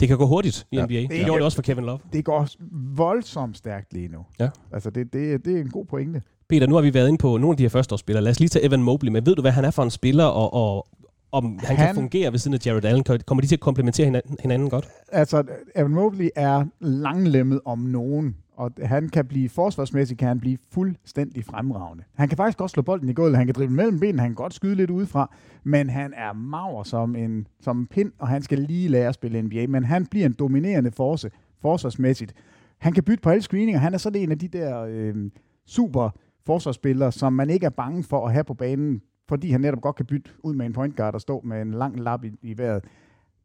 det kan gå hurtigt i ja, NBA. Det, det gjorde det også for Kevin Love. Det går voldsomt stærkt lige nu. Ja. Altså, det, det, det er en god pointe. Peter, nu har vi været inde på nogle af de her førsteårsspillere. Lad os lige tage Evan Mobley med. Ved du, hvad han er for en spiller, og, og om han, han kan fungere ved siden af Jared Allen? Kommer de til at komplementere hinanden, hinanden godt? Altså, Evan Mobley er langlemmet om nogen og han kan blive forsvarsmæssigt, kan han blive fuldstændig fremragende. Han kan faktisk godt slå bolden i gulvet, han kan drible mellem benene, han kan godt skyde lidt udefra, men han er maver som en, som en pind, og han skal lige lære at spille NBA, men han bliver en dominerende force forsvarsmæssigt. Han kan bytte på alle screeninger, han er sådan en af de der øh, super forsvarsspillere, som man ikke er bange for at have på banen, fordi han netop godt kan bytte ud med en point guard og stå med en lang lap i, i vejret.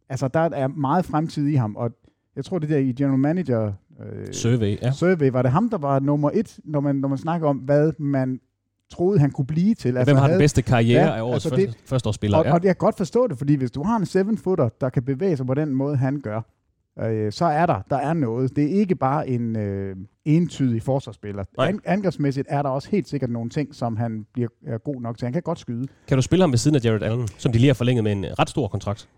Altså, der er meget fremtid i ham, og jeg tror det der i General Manager øh, survey, ja. survey, var det ham, der var nummer et, når man, når man snakker om, hvad man troede, han kunne blive til. Altså, Hvem har havde, den bedste karriere ja, af årets altså første, førsteårsspiller? Og, ja. og jeg kan godt forstå det, fordi hvis du har en seven-footer, der kan bevæge sig på den måde, han gør, øh, så er der, der er noget. Det er ikke bare en øh, entydig forsvarsspiller. An, angrebsmæssigt er der også helt sikkert nogle ting, som han bliver er god nok til. Han kan godt skyde. Kan du spille ham ved siden af Jared Allen, som de lige har forlænget med en ret stor kontrakt?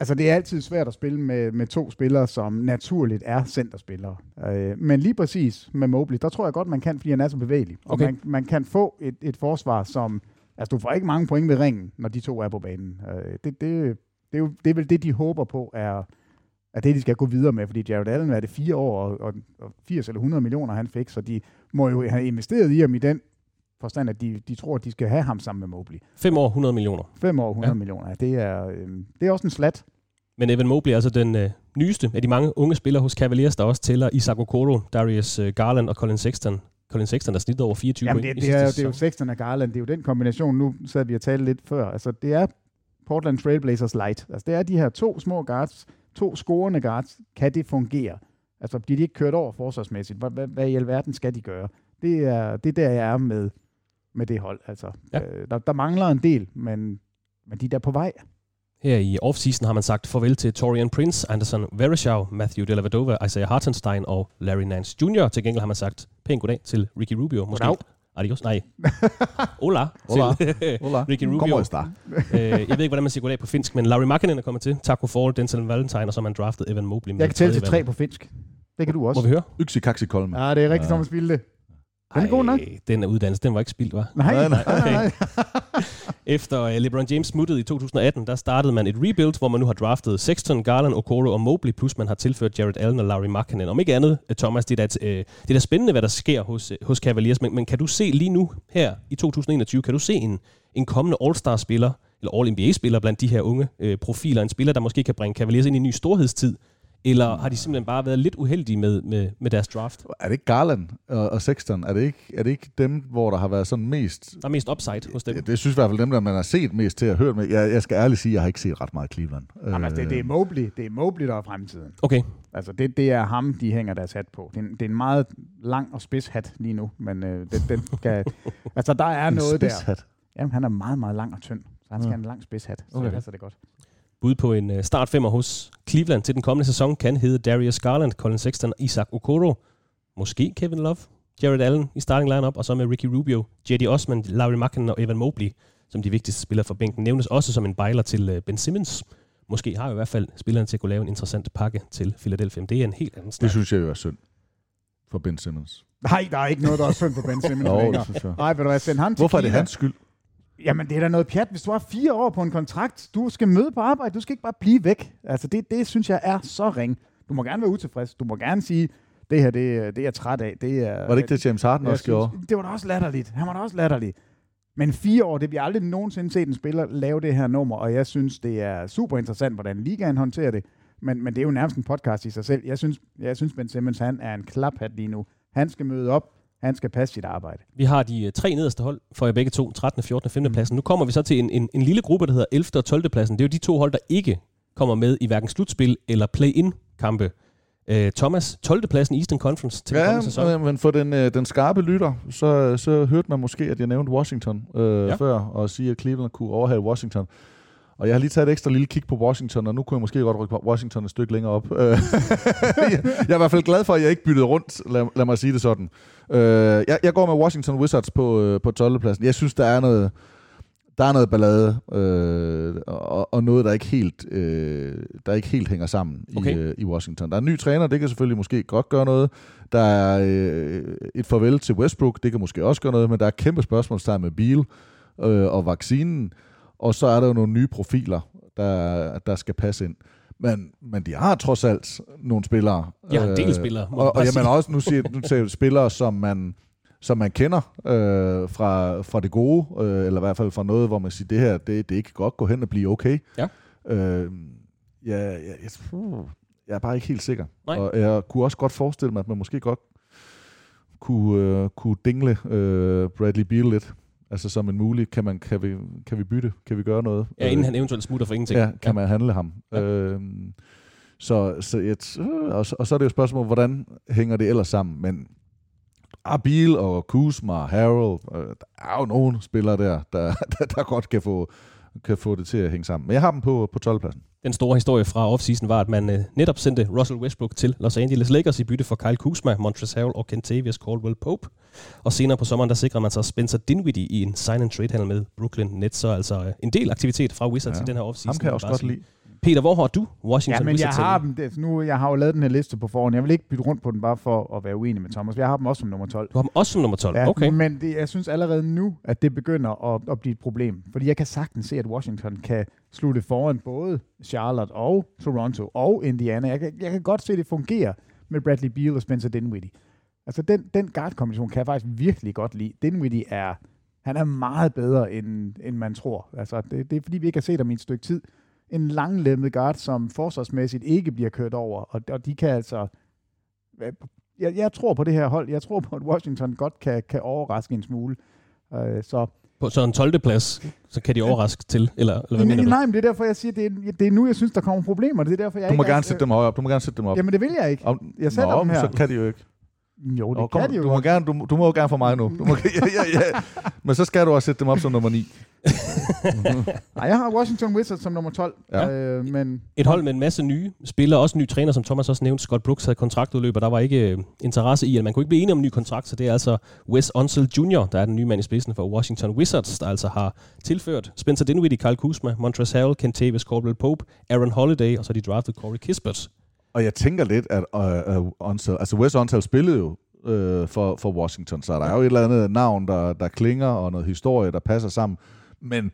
Altså, det er altid svært at spille med, med to spillere, som naturligt er centerspillere. Øh, men lige præcis med Mobley, der tror jeg godt, man kan, fordi han er så bevægelig. Okay. Og man, man kan få et, et forsvar, som... Altså, du får ikke mange point ved ringen, når de to er på banen. Øh, det, det, det, er jo, det er vel det, de håber på, er, er det, de skal gå videre med. Fordi Jared Allen er det fire år, og, og, og 80 eller 100 millioner, han fik, så de må jo have investeret i ham i den forstand, at de, de tror, at de skal have ham sammen med Mobley. Fem år, 100 millioner. Fem år, 100 ja. millioner. Ja, det, er, øh, det er også en slat. Men Evan Mobley er altså den øh, nyeste af de mange unge spillere hos Cavaliers, der også tæller Isaac Okoro, Darius øh, Garland og Colin Sexton. Colin Sexton, der snittet over 24 Jamen, det, det, er, det er jo Sexton og Garland, det er jo den kombination, nu sad vi og talte lidt før. Altså, det er Portland Trailblazers light. Altså, det er de her to små guards, to scorende guards. Kan det fungere? Altså, bliver de ikke kørt over forsvarsmæssigt? Hvad, hvad, hvad i alverden skal de gøre? Det er, det er der, jeg er med, med det hold. Altså, ja. øh, der, der mangler en del, men, men de er der på vej. Her i offseason har man sagt farvel til Torian Prince, Anderson Vereshau, Matthew Dellavedova, Isaiah Hartenstein og Larry Nance Jr. Til gengæld har man sagt pænt goddag til Ricky Rubio. Måske, Adios. Nej. Hola. Hola. Hola. Ricky Rubio. Kommer der. øh, jeg ved ikke, hvordan man siger goddag på finsk, men Larry Markkinen er kommet til. Taco Fall, Denzel Valentine, og så har man draftet Evan Mobley. med Jeg kan tælle til tre på finsk. Det kan du også. Må vi høre? Yksi kaksi kolme. Ja, det er rigtigt, Ja. Thomas Bilde. Den er god nok. Den er uddannelse, den var ikke spildt, var. Nej, Nej, nej, nej. Efter uh, LeBron James smuttede i 2018, der startede man et rebuild, hvor man nu har draftet Sexton, Garland, Okoro og Mobley, plus man har tilført Jared Allen og Larry Markkinen. Om ikke andet, uh, Thomas, det er, da, uh, det er da spændende, hvad der sker hos, hos Cavaliers, men, men kan du se lige nu her i 2021, kan du se en, en kommende All-Star-spiller, eller All-NBA-spiller blandt de her unge uh, profiler, en spiller, der måske kan bringe Cavaliers ind i en ny storhedstid, eller har de simpelthen bare været lidt uheldige med, med, med deres draft? Er det ikke Garland og, og Sexton? Er det, ikke, er det ikke dem, hvor der har været sådan mest... Der er mest upside hos dem. Det, det synes jeg i hvert fald dem, der man har set mest til at høre med. Jeg, jeg skal ærligt sige, at jeg har ikke set ret meget Cleveland. Jamen, altså, det, det, er Mobley. Det er Mobley, der er fremtiden. Okay, Altså, det, det er ham, de hænger deres hat på. Det er, en, det er en meget lang og spids hat lige nu, men øh, den, den skal... altså, der er En noget der. spidshat. Jamen, han er meget, meget lang og tynd, så han skal Ja. have en lang spids hat. Så Okay. okay. passer det godt. Bud på en uh, startfemmer hos Cleveland til den kommende sæson kan hedde Darius Garland, Colin Sexton, Isaac Okoro, måske Kevin Love, Jared Allen i starting lineup, og så med Ricky Rubio, J.D. Osman, Larry Markin og Evan Mobley som de vigtigste spillere for bænken. Nævnes også som en bejler til uh, Ben Simmons. Måske har i hvert fald spilleren til at kunne lave en interessant pakke til Philadelphia. Men det er en helt anden snak. Det synes jeg jo er synd for Ben Simmons. Nej, der er ikke noget, der er synd for Ben Simmons Jo, det synes jeg. Nej, ved du hvad, send ham til Hvorfor er det Kina. hans skyld? Jamen, det er da noget pjat, hvis du har fire år på en kontrakt. Du skal møde på arbejde, du skal ikke bare blive væk. Altså, det, det synes jeg er så ring. Du må gerne være utilfreds. Du må gerne sige, det her, det, er- det er jeg træt af. Det er, Var det ikke det, James Harden også gjorde? det var da også latterligt. Han var da også latterlig. Men fire år, det vi aldrig nogensinde set en spiller lave det her nummer, og jeg synes, det er super interessant, hvordan ligaen håndterer det. Men, men det er jo nærmest en podcast i sig selv. Jeg synes, jeg synes Ben Simmons, han er en klaphat lige nu. Han skal møde op. Han skal passe sit arbejde. Vi har de øh, tre nederste hold for jer begge to, 13., 14. og 15. pladsen. Nu kommer vi så til en, en, en lille gruppe, der hedder 11. og 12. pladsen. Det er jo de to hold, der ikke kommer med i hverken slutspil eller play-in-kampe. Øh, Thomas, 12. pladsen i Eastern Conference til Ja, kommende sæson. øh, men for den, øh, den skarpe lytter, så, så hørte man måske, at jeg nævnte Washington øh, Ja. ja. før, og sige, at Cleveland kunne overhale Washington. Og jeg har lige taget et ekstra lille kig på Washington, og nu kunne jeg måske godt rykke Washington et stykke længere op. Jeg jeg er i hvert fald glad for, at jeg ikke byttede rundt, lad, lad mig sige det sådan. Øh, jeg, jeg går med Washington Wizards på, øh, på 12. pladsen. Jeg synes, der er noget, der er noget ballade, øh, og, og noget, der ikke helt, øh, der ikke helt hænger sammen Okay. i, øh, i Washington. Der er en ny træner, det kan selvfølgelig måske godt gøre noget. Der er øh, et farvel til Westbrook, det kan måske også gøre noget, men der er kæmpe spørgsmålstegn med Beal øh, og vaccinen. Og så er der jo nogle nye profiler, der, der skal passe ind. Men, men de har trods alt nogle spillere. Ja, en del spillere, må man Og, og jamen også, nu siger nu siger jeg spillere, som man, som man kender øh, fra, fra det gode, øh, eller i hvert fald fra noget, hvor man siger, det her, det, det kan godt gå hen og blive okay. Ja. Øh, ja, jeg, jeg, jeg er bare ikke helt sikker. Nej. Og jeg kunne også godt forestille mig, at man måske godt kunne, øh, kunne dingle øh, Bradley Beal lidt. Altså som en mulig, kan, man, kan, vi, kan vi bytte? Kan vi gøre noget? Ja, inden han eventuelt smutter for ingenting. Ja, kan man handle ham. Ja. Ja. Øhm, så, så et, øh, og, så, og så er det jo et spørgsmål, hvordan hænger det ellers sammen? Men Abil og Kuzma og Harold, øh, der er jo nogle spillere der, der, der, der godt kan få, kan få det til at hænge sammen. Men jeg har dem på, på 12. pladsen. Den store historie fra offseason var, at man øh, netop sendte Russell Westbrook til Los Angeles Lakers i bytte for Kyle Kuzma, Montrezl Harrell og Kentavious Caldwell Pope. Og senere på sommeren, der sikrede man sig Spencer Dinwiddie i en sign-and-trade-handel med Brooklyn Nets. Så altså øh, en del aktivitet fra Wizards ja. I den her offseason. Ham kan jeg også godt lide. Peter, hvor har du Washington Ja, men jeg har dem, det, nu, jeg har jo lavet den her liste på forhånd. Jeg vil ikke bytte rundt på den bare for at være uenig med Thomas. Jeg har dem også som nummer 12. Du har dem også som nummer 12. Ja, okay. Men det, jeg synes allerede nu, at det begynder at, at blive et problem. Fordi jeg kan sagtens se, at Washington kan slutte foran både Charlotte og Toronto og Indiana. Jeg kan, jeg kan godt se, at det fungerer med Bradley Beal og Spencer Dinwiddie. Altså den, den guard-kombination kan jeg faktisk virkelig godt lide. Dinwiddie er, han er meget bedre, end, end man tror. Altså det, det er fordi, vi ikke har set ham i et stykke tid. En langlemmet guard, som forsvarsmæssigt ikke bliver kørt over. Og, og de kan altså jeg, jeg tror på det her hold. Jeg tror på, at Washington godt kan, kan overraske en smule. Øh, så På så en 12. plads, så kan de overraske til, eller, eller hvad mener nej, du? nej, men det er derfor, jeg siger, det er, det er nu, jeg synes, der kommer problemer. Det er derfor, jeg Du må ikke gerne er- sætte dem op. Du må gerne sætte dem op. Jamen, det vil jeg ikke. Om, Jeg sætter Nå, dem her. så kan de jo ikke. Jo, det Nå, kom, kan de jo du, må gerne, du, du må jo gerne få mig nu. Du må, ja, ja, ja. Men så skal du også sætte dem op som nummer 9. Nej, jeg har Washington Wizards som nummer 12. Ja. Øh, men Et hold med en masse nye spillere, også en ny træner, som Thomas også nævnte. Scott Brooks havde kontraktudløb, og der var ikke øh, interesse i, at man kunne ikke blive enige om en ny kontrakt, så det er altså Wes Unseld Jr., der er den nye mand i spidsen for Washington Wizards, der altså har tilført Spencer Dinwiddie, Kyle Kuzma, Montrezl Harrell, Kentavious Caldwell Pope, Aaron Holiday, og så de draftet Corey Kispert. Og jeg tænker lidt, at uh, uh, Unseld, altså Wes Unseld spillede jo uh, for, for Washington, så der er jo et eller andet navn, der, der klinger, og noget historie, der passer sammen. Men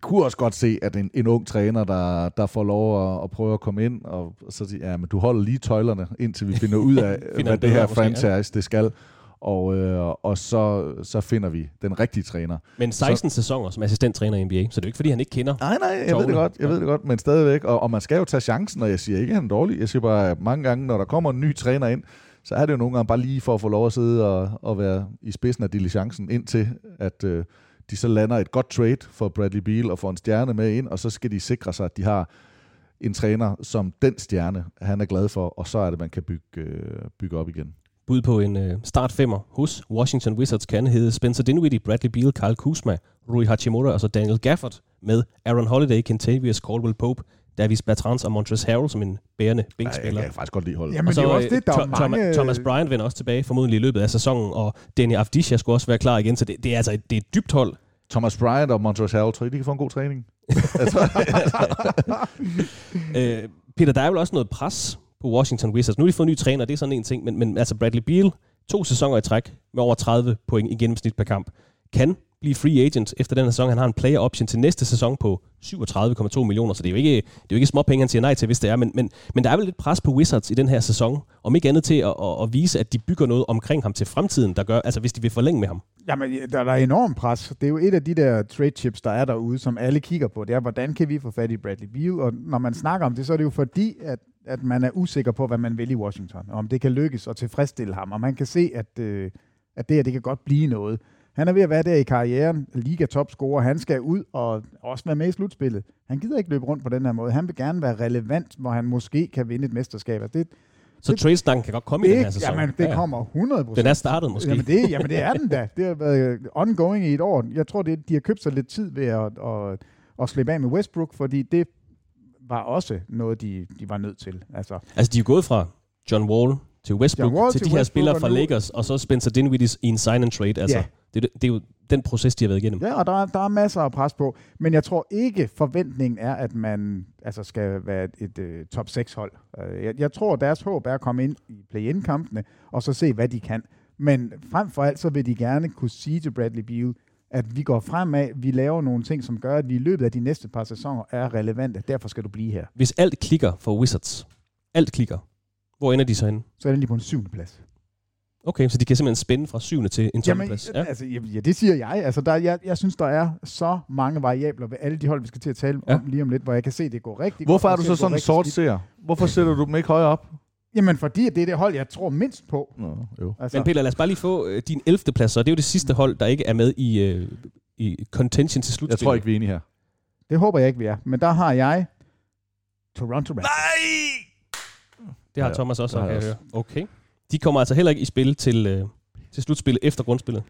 kunne også godt se, at en, en ung træner, der, der får lov at, at prøve at komme ind, og så sige, ja, men du holder lige tøjlerne, indtil vi finder ud af, hvad det her franchise, det skal. Og, øh, og så, så finder vi den rigtige træner. Men 16 så... sæsoner som assistenttræner i NBA, så det er jo ikke, fordi han ikke kender. Nej, nej, jeg ved det Tårne. godt, jeg ved det godt, men stadigvæk, og, og man skal jo tage chancen, og jeg siger ikke, at han er dårlig. Jeg siger bare, at mange gange, når der kommer en ny træner ind, så er det jo nogle gange bare lige for at få lov at sidde og, og være i spidsen af diligencen, indtil at øh, de så lander et godt trade for Bradley Beal og får en stjerne med ind, og så skal de sikre sig, at de har en træner, som den stjerne, han er glad for, og så er det, man kan bygge, øh, bygge op igen. Bud på en øh, startfemmer hos Washington Wizards kan hedde Spencer Dinwiddie, Bradley Beal, Kyle Kuzma, Rui Hachimura og så Daniel Gafford med Aaron Holiday, Kentavious Caldwell Pope, Davis Bertrand og Montrezl Harrell som en bærende Ej, jeg bænkspiller. kan faktisk godt lide holdet. Jamen, og så det er også øh, det, der er Tho- mange... Thomas, Thomas Bryant vender også tilbage, formodentlig i løbet af sæsonen, og Danny Avdija skulle også være klar igen, så det, det er altså et, det er et dybt hold. Thomas Bryant og Montrezl Harrell, tror I, de kan få en god træning? altså, Øh, Peter, der er vel også noget pres på Washington Wizards. Nu har de fået en ny træner, det er sådan en ting, men, men altså Bradley Beal, to sæsoner i træk med over 30 point i gennemsnit per kamp, kan blive free agent efter den sæson. Han har en player option til næste sæson på 37,2 millioner, så det er jo ikke, det er jo ikke småpenge, han siger nej til, hvis det er. Men, men, men der er vel lidt pres på Wizards i den her sæson, om ikke andet til at, at, at vise, at de bygger noget omkring ham til fremtiden, der gør, altså hvis de vil forlænge med ham. Jamen, der, der er enorm pres. Det er jo et af de der trade chips, der er derude, som alle kigger på. Det er, hvordan kan vi få fat i Bradley Beal? Og når man snakker om det, så er det jo fordi, at, at man er usikker på, hvad man vil i Washington. Og om det kan lykkes at tilfredsstille ham. Og man kan se, at, øh, at det her, det kan godt blive noget. Han er ved at være der i karrieren, liga topscorer. Han skal ud og også være med i slutspillet. Han gider ikke løbe rundt på den her måde. Han vil gerne være relevant, hvor han måske kan vinde et mesterskab. Altså, Det, Så trade kan godt komme i den her det, sæson. jamen, det kommer 100% Den er startet måske. Jamen det, jamen det er den da. Det har været ongoing i et år. Jeg tror, det, de har købt sig lidt tid ved at, at, at slippe af med Westbrook, fordi det var også noget, de, de var nødt til. Altså, Altså, de er gået fra John Wall til Westbrook, Wall til, til de her spillere fra Lakers, og så Spencer Dinwiddie i en sign and trade. Altså, Ja. det, det, det er jo den proces, de har været igennem. ja, og der, er- der er masser af pres på. Men jeg tror ikke, forventningen er, at man altså, skal være et, et uh, top 6-hold. Uh, jeg, jeg tror, deres håb er at komme ind i play-in-kampene, og så se, hvad de kan. Men frem for alt, så vil de gerne kunne sige til Bradley Beal, at vi går fremad, vi laver nogle ting, som gør, at vi i løbet af de næste par sæsoner er relevante. Derfor skal du blive her. Hvis alt klikker for Wizards, alt klikker, hvor ender de så henne? Så er den lige på en syvende plads. Okay, så de kan simpelthen spænde fra syvende til en Jamen, plads. ja. altså, ja, det siger jeg. Altså, der, jeg. Jeg synes, der er så mange variabler ved alle de hold, vi skal til at tale Ja. om lige om lidt, hvor jeg kan se, det går rigtig Hvorfor godt, er du så sådan en sort seer? Hvorfor sætter du dem ikke højere op? Jamen, fordi det er det hold, jeg tror mindst på. Nå, jo. Altså, Men Peter, lad os bare lige få øh, din 11. plads, og det er jo det sidste hold, der ikke er med i, øh, i contention til slutspillet. Jeg tror ikke, vi er enige her. det håber jeg ikke, vi er. Men der har jeg Toronto Raptors. Det har Ja, Thomas også, det har kan jeg jeg høre. Okay. De kommer altså heller ikke i spil til, øh, til slutspillet efter grundspillet.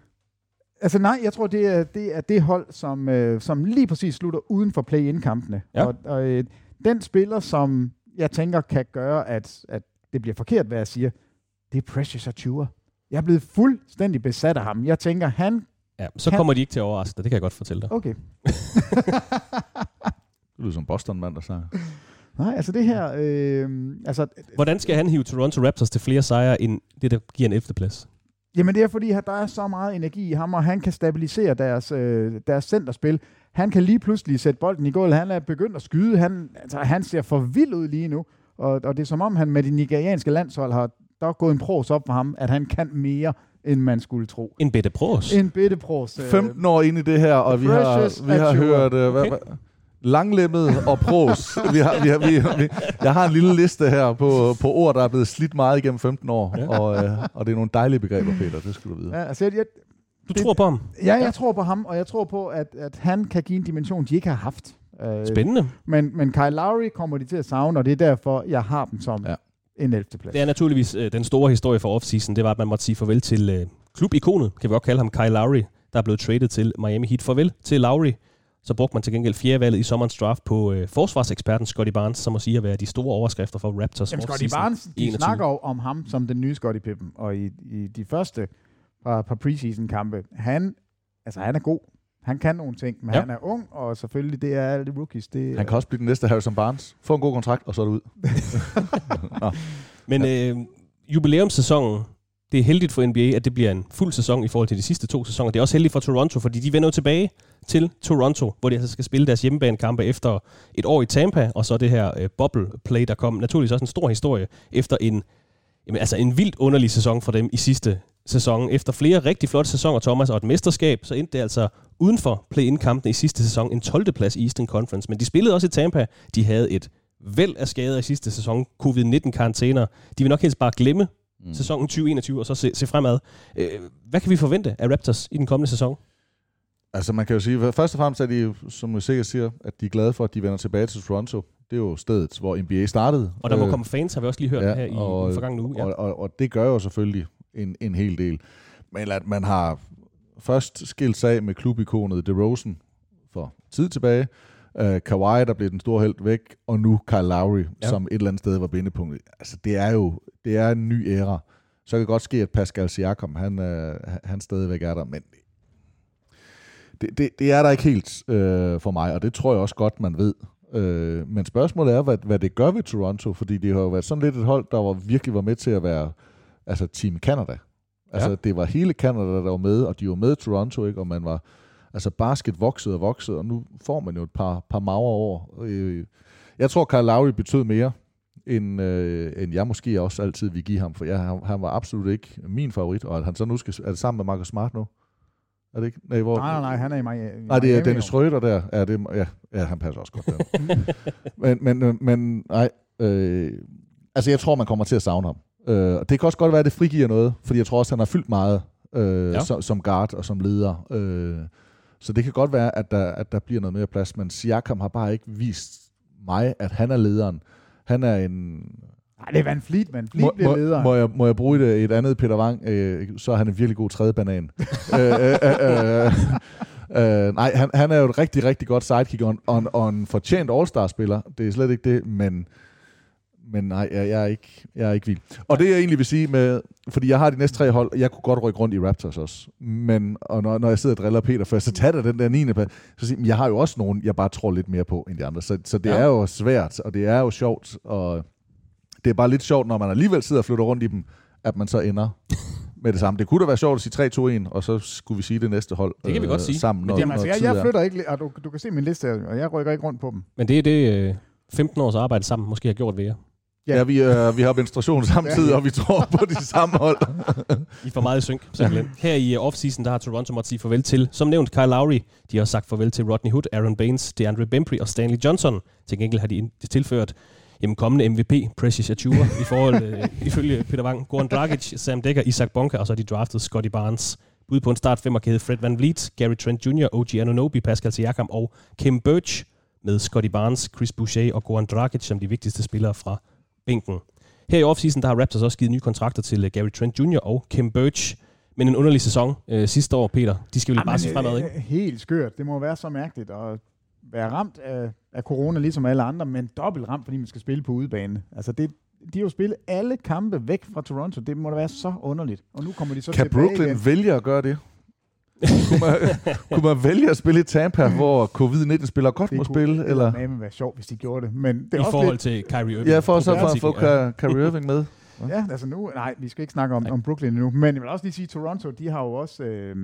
Altså nej, jeg tror, det er det, er det hold, som, øh, som lige præcis slutter uden for play-in-kampene. Ja. Og, og øh, den spiller, som jeg tænker kan gøre, at, at det bliver forkert, hvad jeg siger, det er Precious Achua. Jeg er blevet fuldstændig besat af ham. Jeg tænker, han... Ja, så Kan- kommer de ikke til at overraske dig, det kan jeg godt fortælle dig. Okay. Du lyder som Boston-mand, der snakker. Nej, altså det her... Øh, altså, Hvordan skal han hive Toronto Raptors til flere sejre, end det, der giver en 11. plads? Jamen det er fordi, at der er så meget energi i ham, og han kan stabilisere deres, øh, deres centerspil. Han kan lige pludselig sætte bolden i gulvet. Han er begyndt at skyde. Han, altså, han ser for vild ud lige nu. Og, og det er som om, han med det nigerianske landshold har der er gået en pros op for ham, at han kan mere, end man skulle tro. En bedte pros. En bitte pros. øh, 15 år inde i det her, og vi har, vi har hørt... Hvad, Okay. hvad, langlemmet og pros. vi har, vi har, vi, vi, jeg har en lille liste her på, på ord, der er blevet slidt meget igennem 15 år, Ja. og, øh, og det er nogle dejlige begreber, Peter, det skal du vide. Ja, altså, jeg, jeg, Du det- tror på ham? ja, jeg tror på ham, og jeg tror på, at, at han kan give en dimension, de ikke har haft. Øh, Spændende. Men, men Kyle Lowry kommer de til at savne, og det er derfor, jeg har dem som Ja. ja. en 11. plads. Det er naturligvis øh, den store historie for offseason. Det var, at man måtte sige farvel til øh, klubikonet, kan vi godt kalde ham, Kyle Lowry, der er blevet traded til Miami Heat. Farvel til Lowry. Så brugte man til gengæld fjerdevalget i sommerens draft på øh, forsvarseksperten Scotty Barnes, som må sige at være de store overskrifter for Raptors Jamen, Scotty Barnes, de 21. snakker jo om ham som den nye Scotty Pippen, og i, i de første par, par preseason-kampe, han, altså han er god. Han kan nogle ting, men Ja. ja. han er ung, og selvfølgelig, det er alle de rookies. Det, Han kan også blive den næste Harrison Barnes. Få en god kontrakt, og så er det ud. Men øh, jubilæumssæsonen, det er heldigt for NBA, at det bliver en fuld sæson i forhold til de sidste to sæsoner. Det er også heldigt for Toronto, fordi de vender jo tilbage til Toronto, hvor de altså skal spille deres hjemmebanekampe efter et år i Tampa, og så det her øh, bubble play, der kom naturligvis også en stor historie efter en, jamen, altså en vildt underlig sæson for dem i sidste sæson. Efter flere rigtig flotte sæsoner, Thomas, og et mesterskab, så endte det altså uden for play-in-kampene i sidste sæson en 12. plads i Eastern Conference. Men de spillede også i Tampa. De havde et væld af skader i sidste sæson, covid-19-karantæner. De vil nok helst bare glemme mm. sæsonen 2021 og så se, se fremad. Øh, hvad kan vi forvente af Raptors i den kommende sæson? Altså man kan jo sige, først og fremmest er de, som du sikkert siger, at de er glade for, at de vender tilbage til Toronto. Det er jo stedet, hvor NBA startede. Og der må Øh, komme fans, har vi også lige hørt ja, her i og, den forgangne uge. Ja. Og, og, og det gør jo selvfølgelig en, en hel del. Men at man har først skilt sig af med klubikonet DeRozan for tid tilbage, uh, Kawhi, der blev den store held væk, og nu Kyle Lowry, Ja. som et eller andet sted var bindepunktet. Altså det er jo det er en ny æra. Så kan det godt ske, at Pascal Siakam, han, uh, han stadigvæk er der, men det, det, det er der ikke helt øh, for mig, og det tror jeg også godt, man ved. Øh, men spørgsmålet er, hvad, hvad det gør ved Toronto, fordi det har jo været sådan lidt et hold, der var, virkelig var med til at være altså Team Canada. Altså ja. det var hele Canada, der var med, og de var med i Toronto, ikke? og man var, altså basket voksede og voksede, og nu får man jo et par, par magre år. Øh, jeg tror, Kyle Lowry betød mere, end, øh, end jeg måske også altid vil give ham, for jeg, han, han var absolut ikke min favorit, og at han så nu skal, er det sammen med Marcus Smart nu? Er det ikke? Nej, hvor, Nej, nej, nej, han er i Miami. Nej, det er Dennis jo. Schrøder der. Ja, det, er- ja, ja, han passer også godt der. men, men, øh, men nej, øh, altså jeg tror, man kommer til at savne ham. Øh, og det kan også godt være, at det frigiver noget, fordi jeg tror også, han har fyldt meget øh, ja. som, som guard og som leder. Øh, så det kan godt være, at der, at der bliver noget mere plads, men Siakam har bare ikke vist mig, at han er lederen. Han er en... Nej, det er Van Fleet. Van Fleet Må, bliver må, leder. må, jeg, må jeg bruge et, et andet Peter Wang, øh, så er han en virkelig god tredje banan. øh, øh, øh, øh, øh, nej, han, han er jo et rigtig, rigtig godt sidekick, og en, og en fortjent All-Star-spiller. Det er slet ikke det, men, men nej, jeg, jeg, er ikke, jeg er ikke vild. Og det jeg egentlig vil sige med, fordi jeg har de næste tre hold, jeg kunne godt rykke rundt i Raptors også, men og når, når jeg sidder og driller Peter først, så tager den der 9. plads, så siger jeg, jeg har jo også nogen, jeg bare tror lidt mere på end de andre. Så, så det Ja. er jo svært, og det er jo sjovt, og det er bare lidt sjovt, når man alligevel sidder og flytter rundt i dem, at man så ender med det samme. Det kunne da være sjovt at sige 3-2-1, og så skulle vi sige det næste hold Det kan vi godt sige. sammen. Når, Jamen, altså, jeg, jeg er. flytter ikke, og du, du kan se min liste, her, og jeg rykker ikke rundt på dem. Men det er det, øh, 15 års arbejde sammen måske har gjort ved jer. Ja, ja vi, øh, vi har menstruation samtidig, og vi tror på de samme hold. I for meget i synk, simpelthen. Her i uh, offseason, der har Toronto måttet sige farvel til, som nævnt, Kyle Lowry. De har sagt farvel til Rodney Hood, Aaron Baines, DeAndre Bembry og Stanley Johnson. Til gengæld har de tilført jamen, kommende MVP, Precious Achua, i forhold, øh, ifølge Peter Wang, Goran Dragic, Sam Dekker, Isaac Bonka, og så har de draftet Scotty Barnes. Bud på en start femmerkæde Fred Van Vliet, Gary Trent Jr., OG Anunoby, Pascal Siakam og Kim Birch med Scotty Barnes, Chris Boucher og Goran Dragic som de vigtigste spillere fra bænken. Her i offseason, der har Raptors også givet nye kontrakter til øh, Gary Trent Jr. og Kim Birch. Men en underlig sæson øh, sidste år, Peter. De skal vel bare se fremad, ikke? øh, Helt skørt. Det må være så mærkeligt at være ramt af, af corona, ligesom alle andre, men dobbelt ramt, fordi man skal spille på udebane. Altså, det, de har jo spillet alle kampe væk fra Toronto. Det må da være så underligt. Og nu kommer de så Kan tilbage Brooklyn igen. vælge at gøre det? Kunne, man, kunne man vælge at spille i Tampa, hvor covid-19-spillere godt må spille? Eller? Det kunne være sjovt, hvis de gjorde det. Men det er I også forhold lidt, til Kyrie Irving. Ja, for så for at få Ka- Kyrie Irving med. Ja, altså nu, nej, vi skal ikke snakke om, om Brooklyn nu, men jeg vil også lige sige, Toronto, de har jo også øh,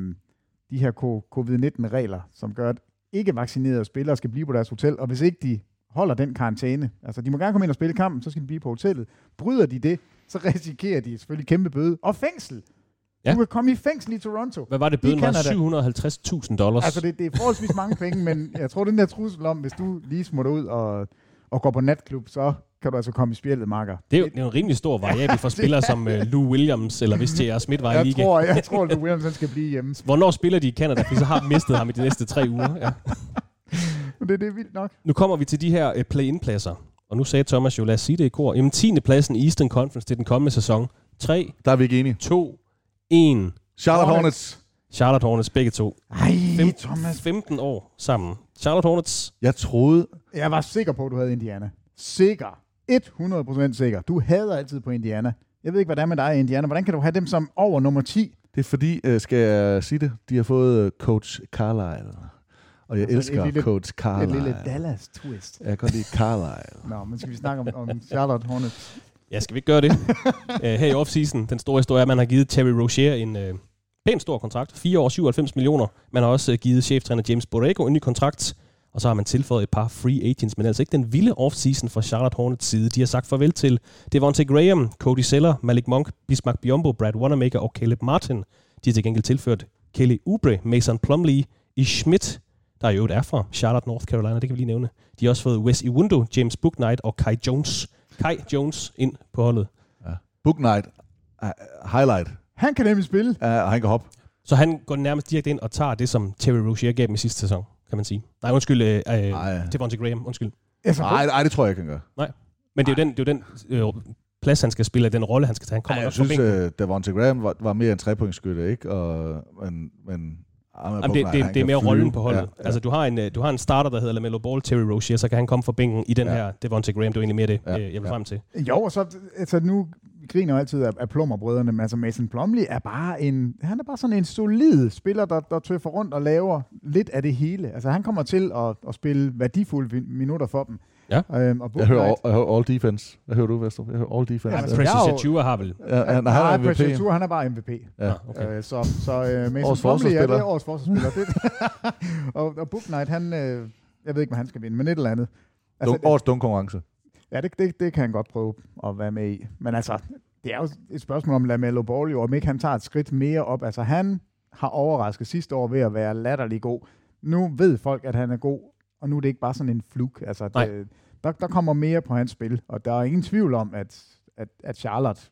de her co- covid-19-regler, som gør, at ikke vaccinerede spillere skal blive på deres hotel, og hvis ikke de holder den karantæne, altså de må gerne komme ind og spille kampen, så skal de blive på hotellet. Bryder de det, så risikerer de selvfølgelig kæmpe bøde og fængsel. Ja. Du kan komme i fængsel i Toronto. Hvad var det, bøden var? Canada. 750.000 dollars. Altså det, det er forholdsvis mange penge, men jeg tror, den der trussel om, hvis du lige smutter ud og, og går på natklub, så kan du altså komme i spjældet, Marker. det er jo det er en rimelig stor variabel for spillere som uh, Lou Williams, eller hvis J.R. Smith var i Jeg liga. tror, jeg tror, at Williams han skal blive hjemme. Hvornår spiller de i Canada? For så har de mistet ham i de næste tre uger. Ja. Men det, det er vildt nok. Nu kommer vi til de her uh, play-in-pladser. Og nu sagde Thomas jo, lad os sige det i kor. Jamen 10. pladsen i Eastern Conference til den kommende sæson. 3, Der er vi ikke enige. 2, 1. Charlotte Hornets. Hornets. Charlotte Hornets begge to. Ej, Fem- Thomas. 15 år sammen. Charlotte Hornets, Jeg troede, Jeg var sikker på, at du havde Indiana. Sikker. 100% sikker. Du hader altid på Indiana. Jeg ved ikke, hvad det er med dig, Indiana. Hvordan kan du have dem som over nummer 10? det er fordi, øh, skal jeg sige det, de har fået øh, coach Carlisle. Og jeg Altså, et elsker lille- coach Et Carlisle. lille Dallas-twist. Jeg kan godt lide Carlisle. Nå, men skal vi snakke om, om Charlotte Hornets? Ja, skal vi ikke gøre det? uh, her i offseason, den store historie er, at man har givet Terry Rozier en uh, pæn stor kontrakt. 4 år, 97 millioner. Man har også uh, givet cheftræner James Borrego en ny kontrakt. Og så har man tilføjet et par free agents, men altså ikke den vilde offseason fra Charlotte Hornets side. De har sagt farvel til Devontae Graham, Cody Seller, Malik Monk, Bismarck Biombo, Brad Wanamaker og Caleb Martin. De har til gengæld tilført Kelly Oubre, Mason Plumlee, i Schmidt, der jo er fra Charlotte, North Carolina, det kan vi lige nævne. De har også fået Wes Iwundo, James Booknight og Kai Jones. Kai Jones ind på holdet. Book Night. Uh, highlight. Han kan nemlig spille. Uh, og han kan hoppe. Så han går nærmest direkte ind og tager det, som Terry Rozier gav dem i sidste sæson, kan man sige. Nej, undskyld, øh, øh, Nej. Devontae Graham, undskyld. Nej, nej, det tror jeg ikke, han gør. Men det er jo den, det er jo den øh, plads, han skal spille, og den rolle, han skal tage. Han kommer Ej, nok jeg synes, bænken. uh, Davante Graham var, var mere en trepointsskytte, ikke? Og, men, men, Jamen, det, det, det, er mere rollen på holdet. Ja, ja. Altså, du har, en, øh, du har en starter, der hedder LaMelo Ball, Terry Rozier, så kan han komme fra bænken i den Ja. her Devontae Graham. Det er egentlig mere det, Ja, ja, jeg vil ja. frem til. Jo, og så altså nu griner jo altid af, af plummerbrødrene, men altså Mason Plumlee er bare en, han er bare sådan en solid spiller, der, der tøffer rundt og laver lidt af det hele. Altså han kommer til at, at spille værdifulde minutter for dem. Ja. Øhm, og Jeg hører, all, jeg hører all defense. Hvad hører du, Vester? Jeg hører all defense. Ja, altså, Precious er Achua har vel... ja, han, han Nej, er MVP. Precious han er bare MVP. Ja. Ah, okay. Øh, så så øh, Mason Årets Plumlee, ja, det er årets forsvarsspiller. det, og, og Book Knight, han, øh, jeg ved ikke, hvad han skal vinde, men et eller andet. Dunk, årets dunk-konkurrence. Ja, det, det, det kan han godt prøve at være med i. Men altså, det er jo et spørgsmål om LaMelo Ball, jo, om ikke han tager et skridt mere op. Altså, han har overrasket sidste år ved at være latterlig god. Nu ved folk, at han er god, og nu er det ikke bare sådan en fluk. Altså, det, der, der kommer mere på hans spil, og der er ingen tvivl om, at, at, at Charlotte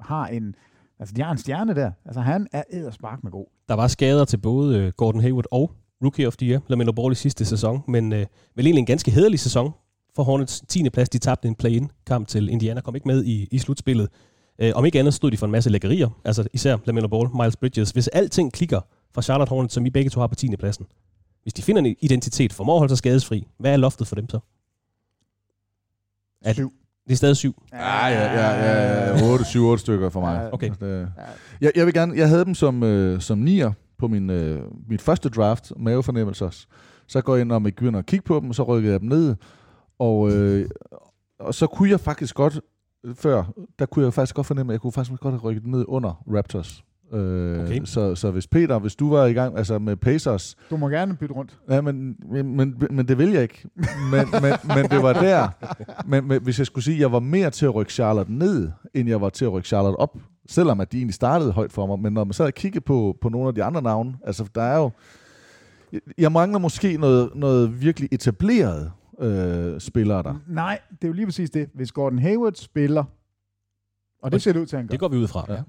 har en, altså de har en stjerne der. Altså han er edderspark med god. Der var skader til både øh, Gordon Hayward og Rookie of the Year, LaMelo Ball i sidste sæson, men øh, vel egentlig en ganske hederlig sæson for Hornets 10. plads. De tabte en play-in kamp til Indiana, kom ikke med i, i slutspillet. Øh, om ikke andet stod de for en masse lækkerier, altså især LaMelo Ball, Miles Bridges. Hvis alting klikker fra Charlotte Hornets, som vi begge to har på 10. pladsen, hvis de finder en identitet, formår at holde sig skadesfri, hvad er loftet for dem så? Det, Syv. det er stadig syv. Ja, ja, ja, ja, 8, 7, 8 stykker for mig. Okay. Det, jeg, jeg vil gerne, jeg havde dem som, øh, som nier på min, øh, mit første draft, mavefornemmelser. Så går jeg ind og begynder at kigge på dem, og så rykker jeg dem ned. Og, øh, og så kunne jeg faktisk godt, før, der kunne jeg faktisk godt fornemme, at jeg kunne faktisk godt have rykket dem ned under Raptors. Øh, Okay. så, så hvis Peter, hvis du var i gang altså med Pacers, Du må gerne bytte rundt. Ja, men, men, men, men det vil jeg ikke. Men, men, men det var der. Men, men hvis jeg skulle sige, at jeg var mere til at rykke Charlotte ned, end jeg var til at rykke Charlotte op, selvom at de egentlig startede højt for mig. Men når man så havde kigget på, på nogle af de andre navne, altså der er jo... Jeg- mangler måske noget, noget virkelig etableret øh, spillere der. Nej, det er jo lige præcis det. Hvis Gordon Hayward spiller, og det ser det ud til, at han gør, Det går vi ud fra. Ja.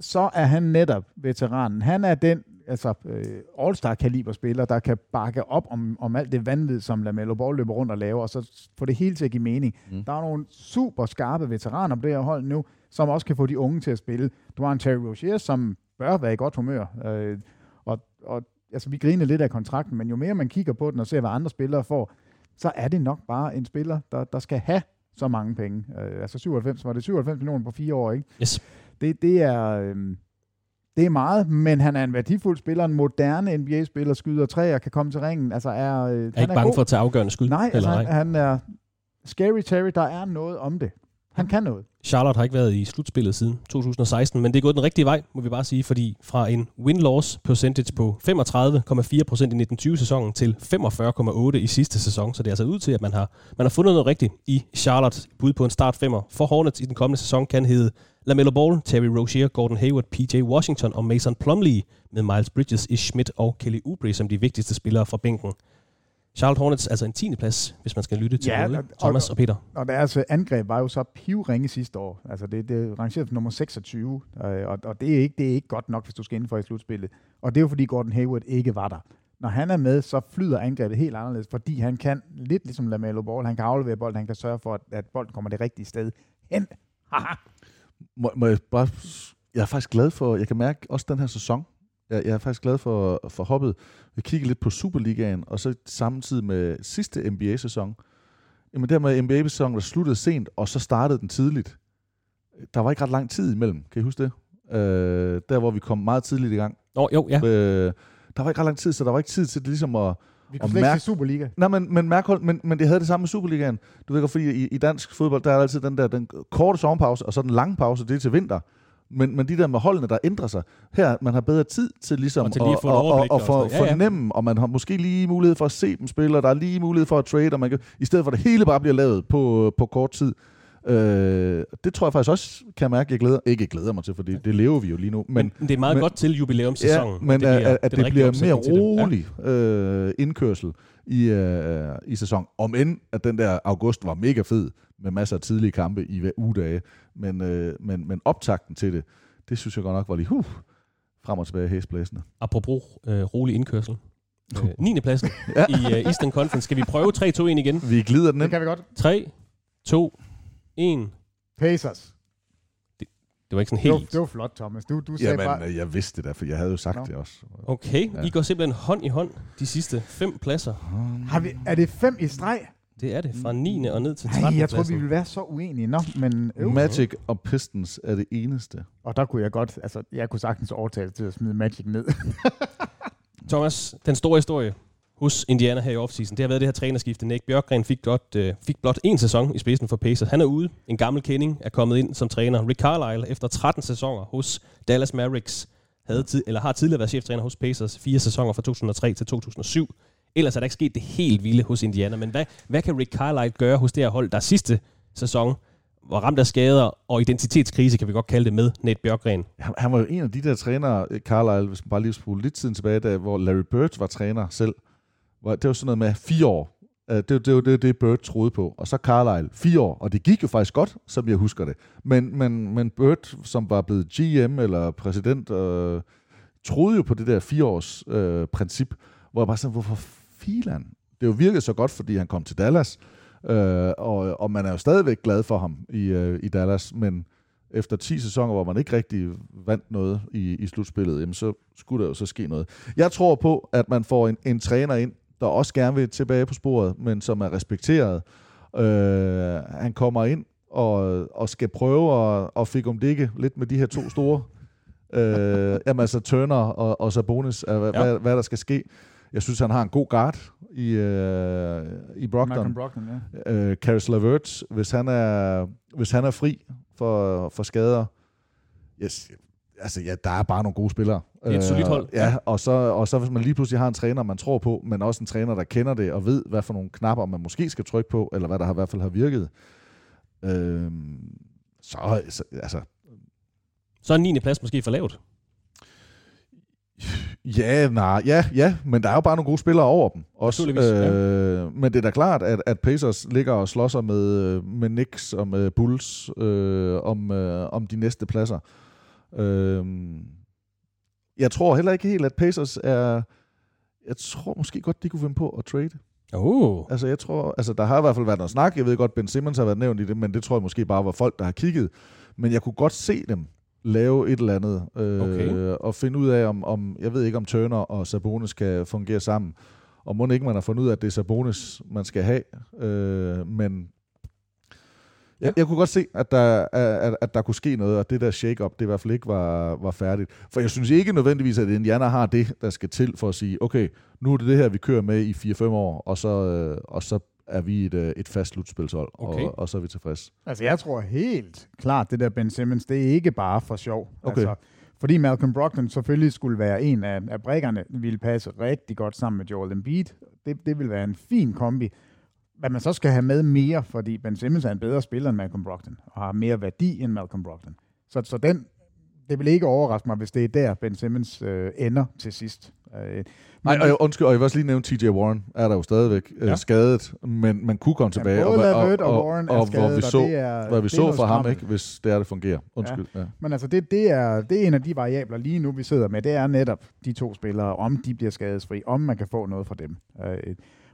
Så er han netop veteranen. Han er den altså, øh, all-star-kaliber spiller, der kan bakke op om, om alt det vanvid, som LaMelo Ball løber rundt og laver, og så få det hele til at give mening. Mm. Der er nogle super skarpe veteraner på det her hold nu, som også kan få de unge til at spille. Du har en Terry Rozier, som bør være i godt humør. Øh, og, og altså, vi griner lidt af kontrakten, men jo mere man kigger på den og ser, hvad andre spillere får, så er det nok bare en spiller, der, der skal have så mange penge. Øh, altså 97, var det 97 millioner på fire år, ikke? Yes. Det, det er... Øhm, det er meget, men han er en værdifuld spiller, en moderne NBA-spiller, skyder træer, kan komme til ringen. Altså er, øh, er han ikke bange god. for at tage afgørende skud. Nej, altså, eller han, han er scary Terry, der er noget om det. Han kan noget. Charlotte har ikke været i slutspillet siden 2016, men det er gået den rigtige vej, må vi bare sige, fordi fra en win-loss percentage på 35,4% i 1920-sæsonen til 45,8% i sidste sæson. Så det er altså ud til, at man har, man har fundet noget rigtigt i Charlotte. Bud på en start femmer for Hornets i den kommende sæson kan hedde LaMelo Ball, Terry Rozier, Gordon Hayward, PJ Washington og Mason Plumlee med Miles Bridges, Ish Schmidt og Kelly Oubre som de vigtigste spillere fra bænken. Charlotte Hornets altså en 10. plads, hvis man skal lytte til Ja, både og- Thomas og Peter. Og deres øh, angreb var jo så pivringe sidste år. Altså det, det er rangeret for nummer 26, øh, og, og det, er ikke, det er ikke godt nok, hvis du skal inden for i slutspillet. Og det er jo fordi Gordon Hayward ikke var der. Når han er med, så flyder angrebet helt anderledes, fordi han kan, lidt ligesom LaMelo Ball, han kan aflevere bolden, han kan sørge for, at, at bolden kommer det rigtige sted hen. Haha. Må, må jeg, bare, jeg er faktisk glad for, jeg kan mærke også den her sæson, Jeg, jeg er faktisk glad for, for hoppet. Vi kigger lidt på Superligaen, og så samtidig med sidste NBA-sæson. Jamen der med NBA-sæsonen, der sluttede sent, og så startede den tidligt. Der var ikke ret lang tid imellem, kan I huske det? Øh, der, hvor vi kom meget tidligt i gang. Nå, jo, ja. Øh, der var ikke ret lang tid, så der var ikke tid til det ligesom at... Vi kunne slet ikke Superliga. Nej, men, men, mærkhold, men, men det havde det samme med Superligaen. Du ved godt, fordi i, i dansk fodbold, der er altid den der den korte sommerpause, og så den lange pause, det er til vinter. Men, men de der med holdene, der ændrer sig. Her, man har bedre tid til ligesom Og til lige at få og, og og, noget. Ja, ja. fornemme, og man har måske lige mulighed for at se dem spille, og der er lige mulighed for at trade, og man kan, i stedet for at det hele bare bliver lavet på, på kort tid. Øh, det tror jeg faktisk også, kan jeg mærke, jeg glæder, ikke glæder mig til, for det, det lever vi jo lige nu. Men, men det er meget men- godt til jubilæumssæsonen. Ja, men det at, at, at det bliver mere det. Ja. rolig øh, indkørsel i, øh, i sæson. Om end, at den der august var mega fed, med masser af tidlige kampe i hver ugedage. Men, øh, men, men optakten til det, det synes jeg godt nok var lige huh, frem og tilbage hæsblæsende. Apropos øh, rolig indkørsel. Øh, 9. pladsen Ja. i øh, Eastern Conference. Skal vi prøve 3-2-1 igen? Vi glider den Det ind. kan vi godt. 3, 2, 1. Pacers. Det var ikke sådan Det var, helt... det var flot, Thomas. Du, du sagde Jamen, bare... øh, jeg vidste det da, for jeg havde jo sagt Nå. det også. Okay, Ja. I går simpelthen hånd i hånd de sidste fem pladser. Har vi, er det fem i streg? Det er det, fra 9. og ned til 13. Nej, jeg tror, vi ville være så uenige. Nå, men... øv. Magic og Pistons er det eneste. Og der kunne jeg godt... Altså, jeg kunne sagtens overtale til at smide Magic ned. Thomas, den store historie hos Indiana her i offseason, det har været det her trænerskifte. Nick Bjørkgren fik blot, øh, fik blot en sæson i spidsen for Pacers. Han er ude. En gammel kending er kommet ind som træner. Rick Carlisle, efter 13 sæsoner hos Dallas Mavericks, havde tid, eller har tidligere været cheftræner hos Pacers, fire sæsoner fra 2003 til 2007. Ellers er der ikke sket det helt vilde hos Indiana. Men hvad, hvad kan Rick Carlisle gøre hos det her hold, der sidste sæson var ramt af skader og identitetskrise, kan vi godt kalde det, med Nate Bjørkgren? Han, han var jo en af de der trænere, Carlisle, hvis man bare lige spole lidt tiden tilbage, da, hvor Larry Bird var træner selv. Hvor, det var sådan noget med fire år. Øh, det, det, det var det, det, Bird troede på. Og så Carlisle, fire år. Og det gik jo faktisk godt, som jeg husker det. Men, men, men Bird, som var blevet GM eller præsident, øh, troede jo på det der fireårs øh, princip, hvor jeg bare sådan, hvorfor filan? Det jo virkede så godt, fordi han kom til Dallas, øh, og, og man er jo stadigvæk glad for ham i, øh, i Dallas, men efter 10 sæsoner, hvor man ikke rigtig vandt noget i, i slutspillet, jamen så skulle der jo så ske noget. Jeg tror på, at man får en, en træner ind, der også gerne vil tilbage på sporet, men som er respekteret. Øh, han kommer ind og, og skal prøve at, at fik om det ikke lidt med de her to store. øh, jamen altså Turner og, og Sabonis, øh, hvad, Ja. hvad, hvad der skal ske. Jeg synes, han har en god guard i, øh, i Brogdon. Malcolm Brogdon, ja. Øh, Caris LeVert, hvis han er, hvis han er fri for, for skader, yes, altså ja, der er bare nogle gode spillere. Det er et solidt hold. Ja, og så, og så hvis man lige pludselig har en træner, man tror på, men også en træner, der kender det og ved, hvad for nogle knapper man måske skal trykke på, eller hvad der har, i hvert fald har virket. Øh, så, så, altså, Så er 9. plads måske for lavt. Ja, nej, ja, ja, men der er jo bare nogle gode spillere over dem også. Naturligvis, ja. øh, Men det er da klart, at, at Pacers ligger og slår sig med, med Knicks og med Bulls øh, om, øh, om de næste pladser. Øh, jeg tror heller ikke helt, at Pacers er... Jeg tror måske godt, de kunne finde på at trade. Oh. Altså, jeg tror, altså, der har i hvert fald været noget snak. Jeg ved godt, Ben Simmons har været nævnt i det, men det tror jeg måske bare var folk, der har kigget. Men jeg kunne godt se dem lave et eller andet, øh, Okay. og finde ud af, om, om, jeg ved ikke, om Turner og Sabonis kan fungere sammen. Og må ikke man har fundet ud af, at det er Sabonis, man skal have. Øh, men jeg, jeg kunne godt se, at der, at, at der kunne ske noget, og det der shake-up, det i hvert fald ikke var, var færdigt. For jeg synes ikke nødvendigvis, at Indiana har det, der skal til for at sige, okay, nu er det det her, vi kører med i 4-5 år, og så, øh, og så er vi et, øh, et fast slutspilshold, Okay. og, og så er vi tilfredse. Altså, jeg tror helt klart, det der Ben Simmons, det er ikke bare for sjov. Okay. Altså, fordi Malcolm Brogdon selvfølgelig skulle være en af, af brækkerne, ville passe rigtig godt sammen med Joel Embiid. Det, det vil være en fin kombi. Hvad man så skal have med mere, fordi Ben Simmons er en bedre spiller end Malcolm Brogdon, og har mere værdi end Malcolm Brogdon. Så, så den, det vil ikke overraske mig, hvis det er der, Ben Simmons øh, ender til sidst. Øh, Nej, men- og jeg, undskyld, og jeg vil også lige nævne TJ Warren, er der jo stadigvæk øh, Ja. skadet, men man kunne komme tilbage. både og, Lavert og Warren er og, skadet, hvor vi og så, det er- hvad vi det så fra ham, ikke, hvis det er, det fungerer. Undskyld. Ja. Ja. Men altså, det, det, er, det er en af de variabler lige nu, vi sidder med. Det er netop de to spillere, om de bliver skadesfri, om man kan få noget fra dem. Øh,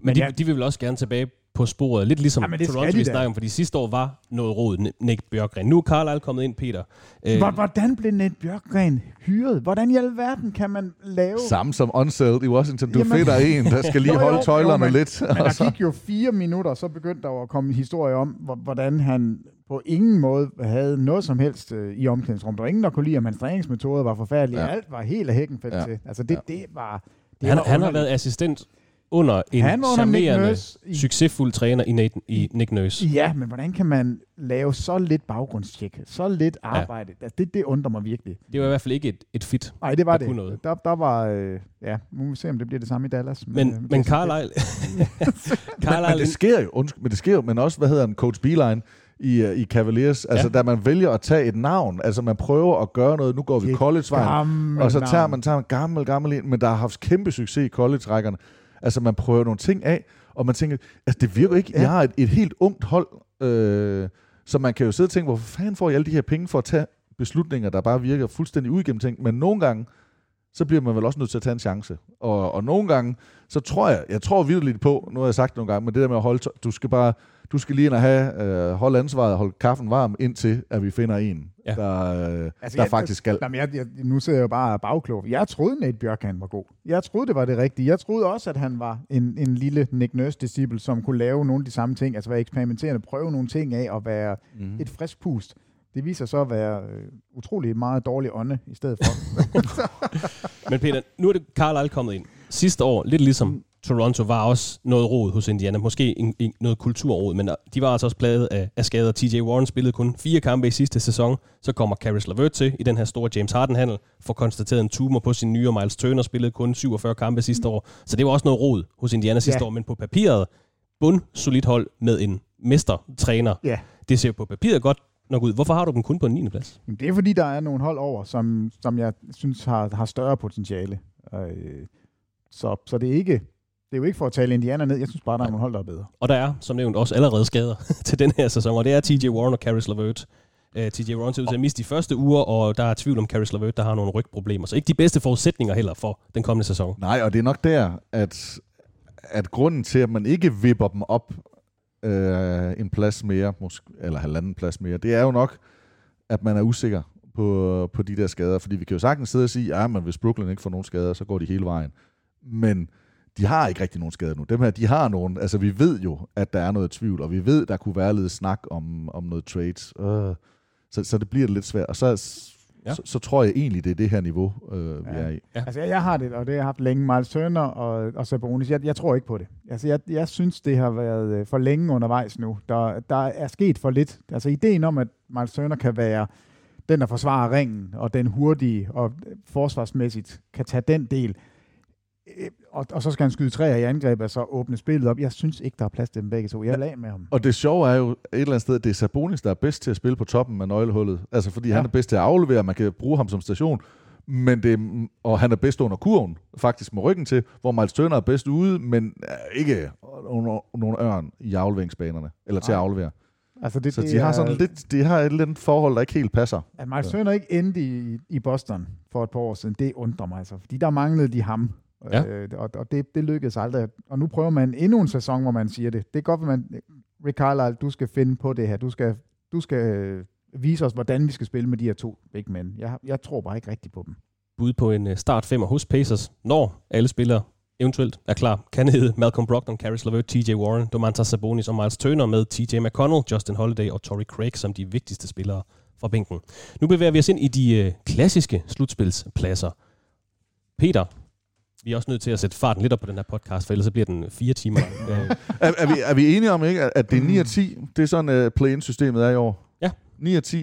Men de, ja. de vil vel også gerne tilbage på sporet. Lidt ligesom skal Toronto, de vi snakker om, fordi sidste år var noget rod, Nick Bjørkgren. Nu er Carlisle kommet ind, Peter. Øh, Hvor- Hvordan blev Ned Bjørkgren hyret? Hvordan i alverden kan man lave... Samme som Unseld i Washington. Du Jamen- finder en, der skal lige Jo, jo, holde jo, tøjlerne men- lidt. Men der så- gik jo fire minutter, så begyndte der jo at komme en historie om, hvor- hvordan han på ingen måde havde noget som helst øh, i omklædningsrummet. Der var ingen, der kunne lide, om hans træningsmetoder var forfærdelige. Ja. Ja. Alt var helt af hækken ja. Ja. til. Altså det, Ja. det var... Det han, var han har været assistent under en Han var under charmerende, Nurse i- succesfuld træner i, Nathan, i Nick Nurse. Ja, men hvordan kan man lave så lidt baggrundstjek, så lidt arbejde? Ja. Altså, det, det undrer mig virkelig. Det var i hvert fald ikke et, et fit. Nej, det var Der det. noget. Der, der var... Øh, ja, nu må vi se, om det bliver det samme i Dallas. Men, øh, men det- Carlisle... men, men det sker jo, undskyld, men det sker jo, men også, hvad hedder han, Coach Beeline i, uh, i Cavaliers, altså Ja. da man vælger at tage et navn, altså man prøver at gøre noget, nu går vi collegevejen, og så tager navn. man tager en gammel, gammel en, men der har haft kæmpe succes i college-rækkerne. Altså man prøver nogle ting af, og man tænker, altså det virker ikke, Ja. jeg har et, et helt ungt hold, øh, så man kan jo sidde og tænke, hvorfor fanden får I alle de her penge for at tage beslutninger, der bare virker fuldstændig uigennemtænkt, men nogle gange, så bliver man vel også nødt til at tage en chance. Og, og nogle gange, så tror jeg, jeg tror virkelig på, nu har jeg sagt det nogle gange, men det der med at holde, du skal bare, du skal lige ind og have, øh, holde ansvaret og holde kaffen varm, indtil at vi finder en, Ja. der, øh, Altså, der jeg- faktisk skal. Jamen, jeg, jeg, nu sidder jeg jo bare bagklog. Jeg troede, Nate Bjørkhan var god. Jeg troede, det var det rigtige. Jeg troede også, at han var en, en lille Nick Nurse-disciple, som kunne lave nogle af de samme ting, altså være eksperimenterende, prøve nogle ting af og være mm. et frisk pust. Det viser så at være øh, utrolig meget dårlig ånde i stedet for. Men Peter, nu er det Carlisle kommet ind. Sidste år, lidt ligesom Toronto, var også noget rod hos Indiana. Måske en, en, noget kulturrod, men de var altså også plaget af, af skader. TJ Warren spillede kun fire kampe i sidste sæson. Så kommer Caris LeVert til i den her store James Harden-handel. Får konstateret en tumor på sin nye, og Miles Turner spillede kun 47 kampe sidste år. Så det var også noget rod hos Indiana sidste Ja. år. Men på papiret, bund solidt hold med en mestertræner. ja. Det ser på papiret godt nok ud. Hvorfor har du dem kun på en 9. plads? Jamen, det er fordi, der er nogle hold over, som, som jeg synes har, har større potentiale. Øh, så, så det er ikke... Det er jo ikke for at tale Indiana ned. Jeg synes bare, der er nogle hold, der er bedre. Og der er, som nævnt, også allerede skader til den her sæson, og det er TJ Warren og Caris LeVert. Uh, TJ Warren ser ud til at miste de første uger, og der er tvivl om Caris LeVert, der har nogle rygproblemer. Så ikke de bedste forudsætninger heller for den kommende sæson. Nej, og det er nok der, at, at grunden til, at man ikke vipper dem op øh, en plads mere, måske, eller halvanden plads mere, det er jo nok, at man er usikker på, på de der skader. Fordi vi kan jo sagtens sidde og sige, ja, hvis Brooklyn ikke får nogen skader, så går de hele vejen. Men de har ikke rigtig nogen skader nu. Dem her, de har nogen. Altså, vi ved jo, at der er noget tvivl, og vi ved, der kunne være lidt snak om, om noget trades. Øh, så, så det bliver lidt svært. Og så, Ja. så, så tror jeg egentlig, det er det her niveau, øh, vi Ja. er i. Ja. Altså, jeg, jeg har det, og det har jeg haft længe. Miles Turner og, og Sabonis, jeg, jeg tror ikke på det. Altså, jeg, jeg synes, det har været øh, for længe undervejs nu. Der, der er sket for lidt. Altså, ideen om, at Miles Turner kan være den, der forsvarer ringen, og den hurtige, og øh, forsvarsmæssigt kan tage den del, og, og så skal han skyde træer i angreb, og så åbne spillet op. Jeg synes ikke, der er plads til dem begge to. Jeg er af med ham. Og det sjove er jo et eller andet sted, at det er Sabonis, der er bedst til at spille på toppen af nøglehullet. Altså fordi ja. Han er bedst til at aflevere, man kan bruge ham som station. Men det, er- og han er bedst under kurven, faktisk med ryggen til, hvor Miles Turner er bedst ude, men er ikke nogen, nogen ørn i afleveringsbanerne, eller til at aflevere. Altså, det, Så det de har er- sådan lidt, de har et eller andet forhold, der ikke helt passer. At Miles Turner ikke endte i, i Boston for et par år siden, det undrer mig altså. Fordi der manglede de ham. Ja. Øh, og og det, det lykkedes aldrig. Og nu prøver man endnu en sæson, hvor man siger det. Det er godt, at man... Rick Carlisle, du skal finde på det her. Du skal, du skal øh, vise os, hvordan vi skal spille med de her to big men. Jeg, jeg tror bare ikke rigtigt på dem. Bud på en øh, start femmer hos Pacers, når alle spillere eventuelt er klar, kan hedde Malcolm Brogdon, Caris LeVert, TJ Warren, Domantas Sabonis og Miles Turner med TJ McConnell, Justin Holiday og Torrey Craig som de vigtigste spillere fra bænken. Nu bevæger vi os ind i de øh, klassiske slutspilspladser. Peter, vi er også nødt til at sætte farten lidt op på den her podcast, for ellers så bliver den fire timer. Øh, Er, er, vi, er vi enige om, ikke, at det er 9 og 10? Det er sådan, uh, play-in-systemet er i år. Ja. 9 og 10,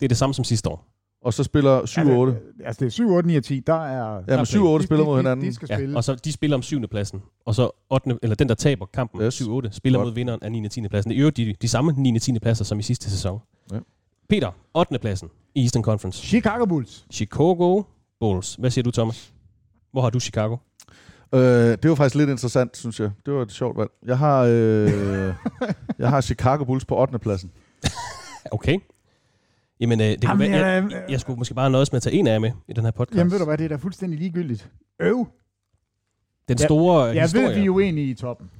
det er det samme som sidste år. og så spiller 7 og 8. Altså, det er 7, 8, 9 og 10. Der er... Ja, men 7 og 8 de- spiller de- mod de- hinanden. De skal Ja, spille. og så de spiller om syvende pladsen, og så 8. eller den, der taber kampen Yes. 7-8, spiller Godt. mod vinderen af 9. og 10. pladsen. Det er jo de, de samme 9. og 10. pladser som i sidste sæson. Ja. Peter, 8. pladsen i Eastern Conference. Chicago Bulls. Chicago Bulls. Hvad siger du, Thomas? Hvor har du Chicago? Øh, det var faktisk lidt interessant, synes jeg. Det var et sjovt valg. Jeg har, øh, jeg har Chicago Bulls på 8. pladsen. Okay. Jamen, øh, det kunne Jamen, være, jeg, øh, jeg skulle måske bare nøjes med at tage en af jer med i den her podcast. Jamen ved du hvad, det er da fuldstændig ligegyldigt. Øv. Den Ja, store Jeg historie. ved, vi er uenige i toppen.